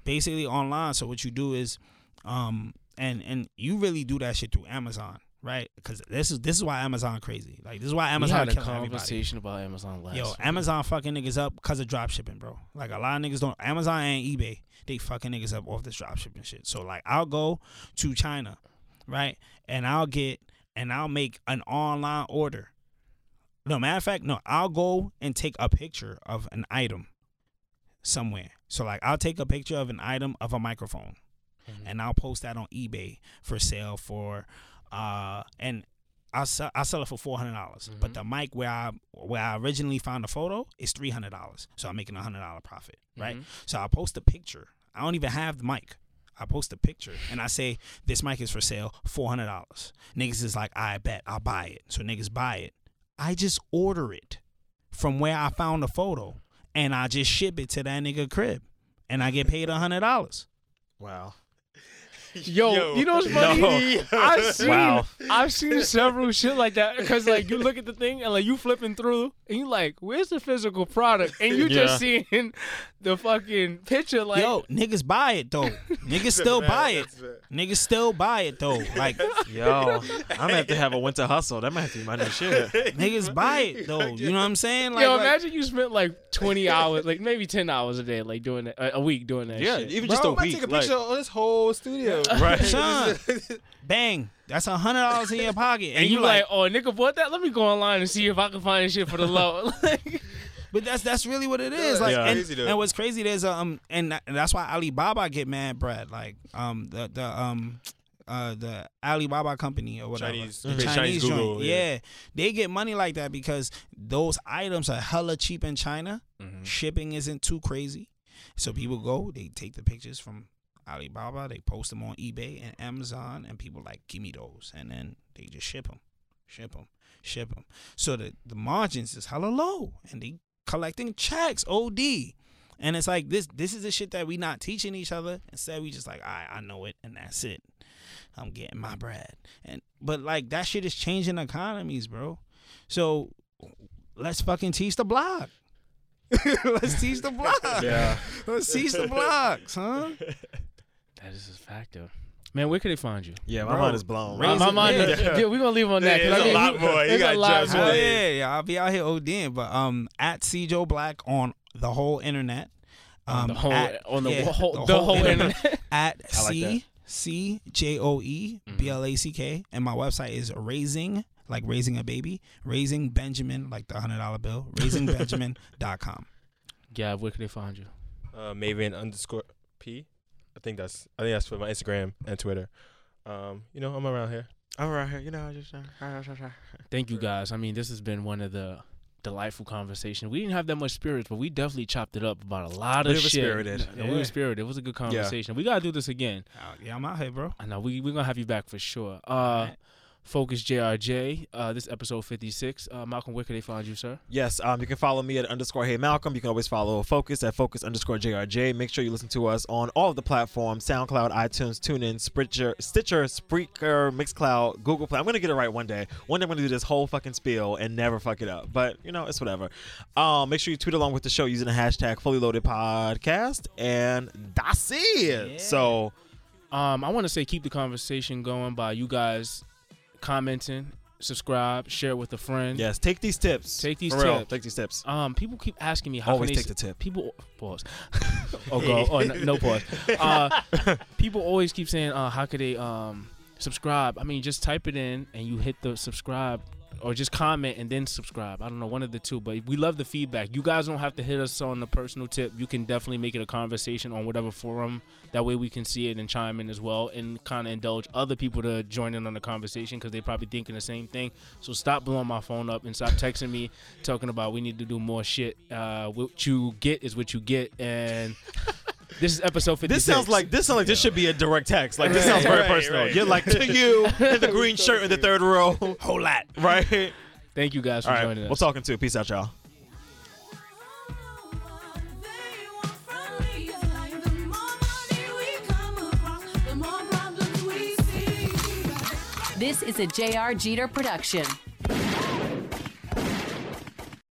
Basically online. So what you do is, um, and and you really do that shit through Amazon. Right? Because this is this is why Amazon crazy. Like this is why Amazon. We had a killing everybody. conversation about Amazon last. Yo, week. Amazon fucking niggas up because of drop shipping, bro. Like a lot of niggas don't. Amazon and eBay, they fucking niggas up off this drop shipping shit. So like, I'll go to China, right, and I'll get and I'll make an online order. No matter of fact, no, I'll go and take a picture of an item somewhere. So like, I'll take a picture of an item of a microphone, mm-hmm. and I'll post that on eBay for sale for, uh, and I'll sell, I'll sell it for four hundred dollars. But the mic where I where I originally found the photo is three hundred dollars. So I'm making a hundred dollar profit, right? So I'll post a picture. I don't even have the mic. I post a picture and I say this mic is for sale, four hundred dollars. Niggas is like, I bet I'll buy it. So niggas buy it. I just order it from where I found the photo, and I just ship it to that nigga crib, and I get paid a hundred dollars. Wow. Yo, you know what's funny? No. I've seen Wow. I've seen several shit like that because like you look at the thing and like you flipping through and you like, where's the physical product? And you just seeing the fucking picture like Yo, niggas buy it though. niggas still buy it. Niggas still buy it though. Like Yo, I'm gonna have to have a winter hustle. That might have to be my new shit. niggas buy it though. You know what I'm saying? Like, Yo, like- imagine you spent like 20 hours, like maybe 10 hours a day, like doing that, a a week doing that Yeah, shit. even just a Bro, I week. take a like- picture of this whole studio. right. Son, bang. That's a hundred dollars in your pocket, and, and you you like, oh, nigga bought that? Let me go online and see if I can find this shit for the low. like, But that's that's really what it is. Yeah, like, yeah. and, Crazy, though. and what's crazy is um, and, that- and that's why Alibaba get mad, Brad. Like, um, the the um. Uh, the Alibaba company or whatever, Chinese- the Mhm. Chinese, Chinese joint, Google, yeah. yeah. they get money like that because those items are hella cheap in China. Mm-hmm. Shipping isn't too crazy, so people go, they take the pictures from Alibaba, they post them on eBay and Amazon, and people like give me those, and then they just ship them, ship them, ship them. So the the margins is hella low, and they collecting checks, OD. And it's like this this is the shit that we not teaching each other. Instead, we just like, I I know it and that's it. I'm getting my bread. And but like that shit is changing economies, bro. So let's fucking teach the block. let's teach the block. Yeah. Let's teach the blocks, huh? that is a factor. Man, where could they find you? Yeah, my Bro, mind is blown. Raise my it mind, there. yeah, we're gonna leave on that. Yeah, I mean, a lot more. You got lot more. Yeah, yeah, yeah, I'll be out here ODing, but um, at C Joe Black on the whole internet. Um, On the whole- at- on the yeah, whole- the whole internet. at I like C C J O E Mm-hmm. B L A C K, and my website is raising like raising a baby, raising Benjamin like the hundred dollar bill, raisingbenjamin.com. Gav, yeah, where could they find you? uh, Maven underscore P. I think that's I think that's for my Instagram and Twitter. Um, you know, I'm around here. I'm right here. You know, I just. uh, Thank you guys. I mean, this has been one of the delightful conversations. We didn't have that much spirits, but we definitely chopped it up about a lot of We were shit. spirited. Yeah, We were spirited. It was a good conversation. We gotta do this again. Uh, yeah, I'm out here, bro. I know we we're gonna have you back for sure. Uh, Alright. Focus JRJ. Uh, this episode 56. Uh, Malcolm, where can they find you, sir? Yes, um, you can follow me at underscore Hey Malcolm. You can always follow Focus at Focus underscore JRJ. Make sure you listen to us on all of the platforms: SoundCloud, iTunes, TuneIn, Stitcher, Stitcher, Spreaker, Mixcloud, Google Play. I'm gonna get it right one day. One day I'm gonna do this whole fucking spiel and never fuck it up. But you know, it's whatever. Um, make sure you tweet along with the show using the hashtag Fully Loaded Podcast, and that's it. So Um, I want to say keep the conversation going by you guys commenting, subscribe, share it with a friend. yes, take these tips. Take these For real, tips. Take these tips. Um, people keep asking me how Always can they take the tip. People pause. oh, go. Oh, no, no pause. Uh, people always keep saying, uh, how could they um subscribe? I mean, just type it in and you hit the subscribe. Or just comment and then subscribe. I don't know, one of the two. But we love the feedback. You guys don't have to hit us on the personal tip. You can definitely make it a conversation on whatever forum. That way we can see it and chime in as well, and kind of indulge other people to join in on the conversation because they probably thinking the same thing. So stop blowing my phone up and stop texting me talking about we need to do more shit. Uh, what you get is what you get, and this is episode fifty. This sounds like this sounds like this should be a direct text. Like this sounds very right, personal. right. You're like to you in the green shirt in the third row. Whole lot. Right. Thank you guys for All right. joining us. We'll talking too. Peace out, y'all. This is a J.R. Jeter production.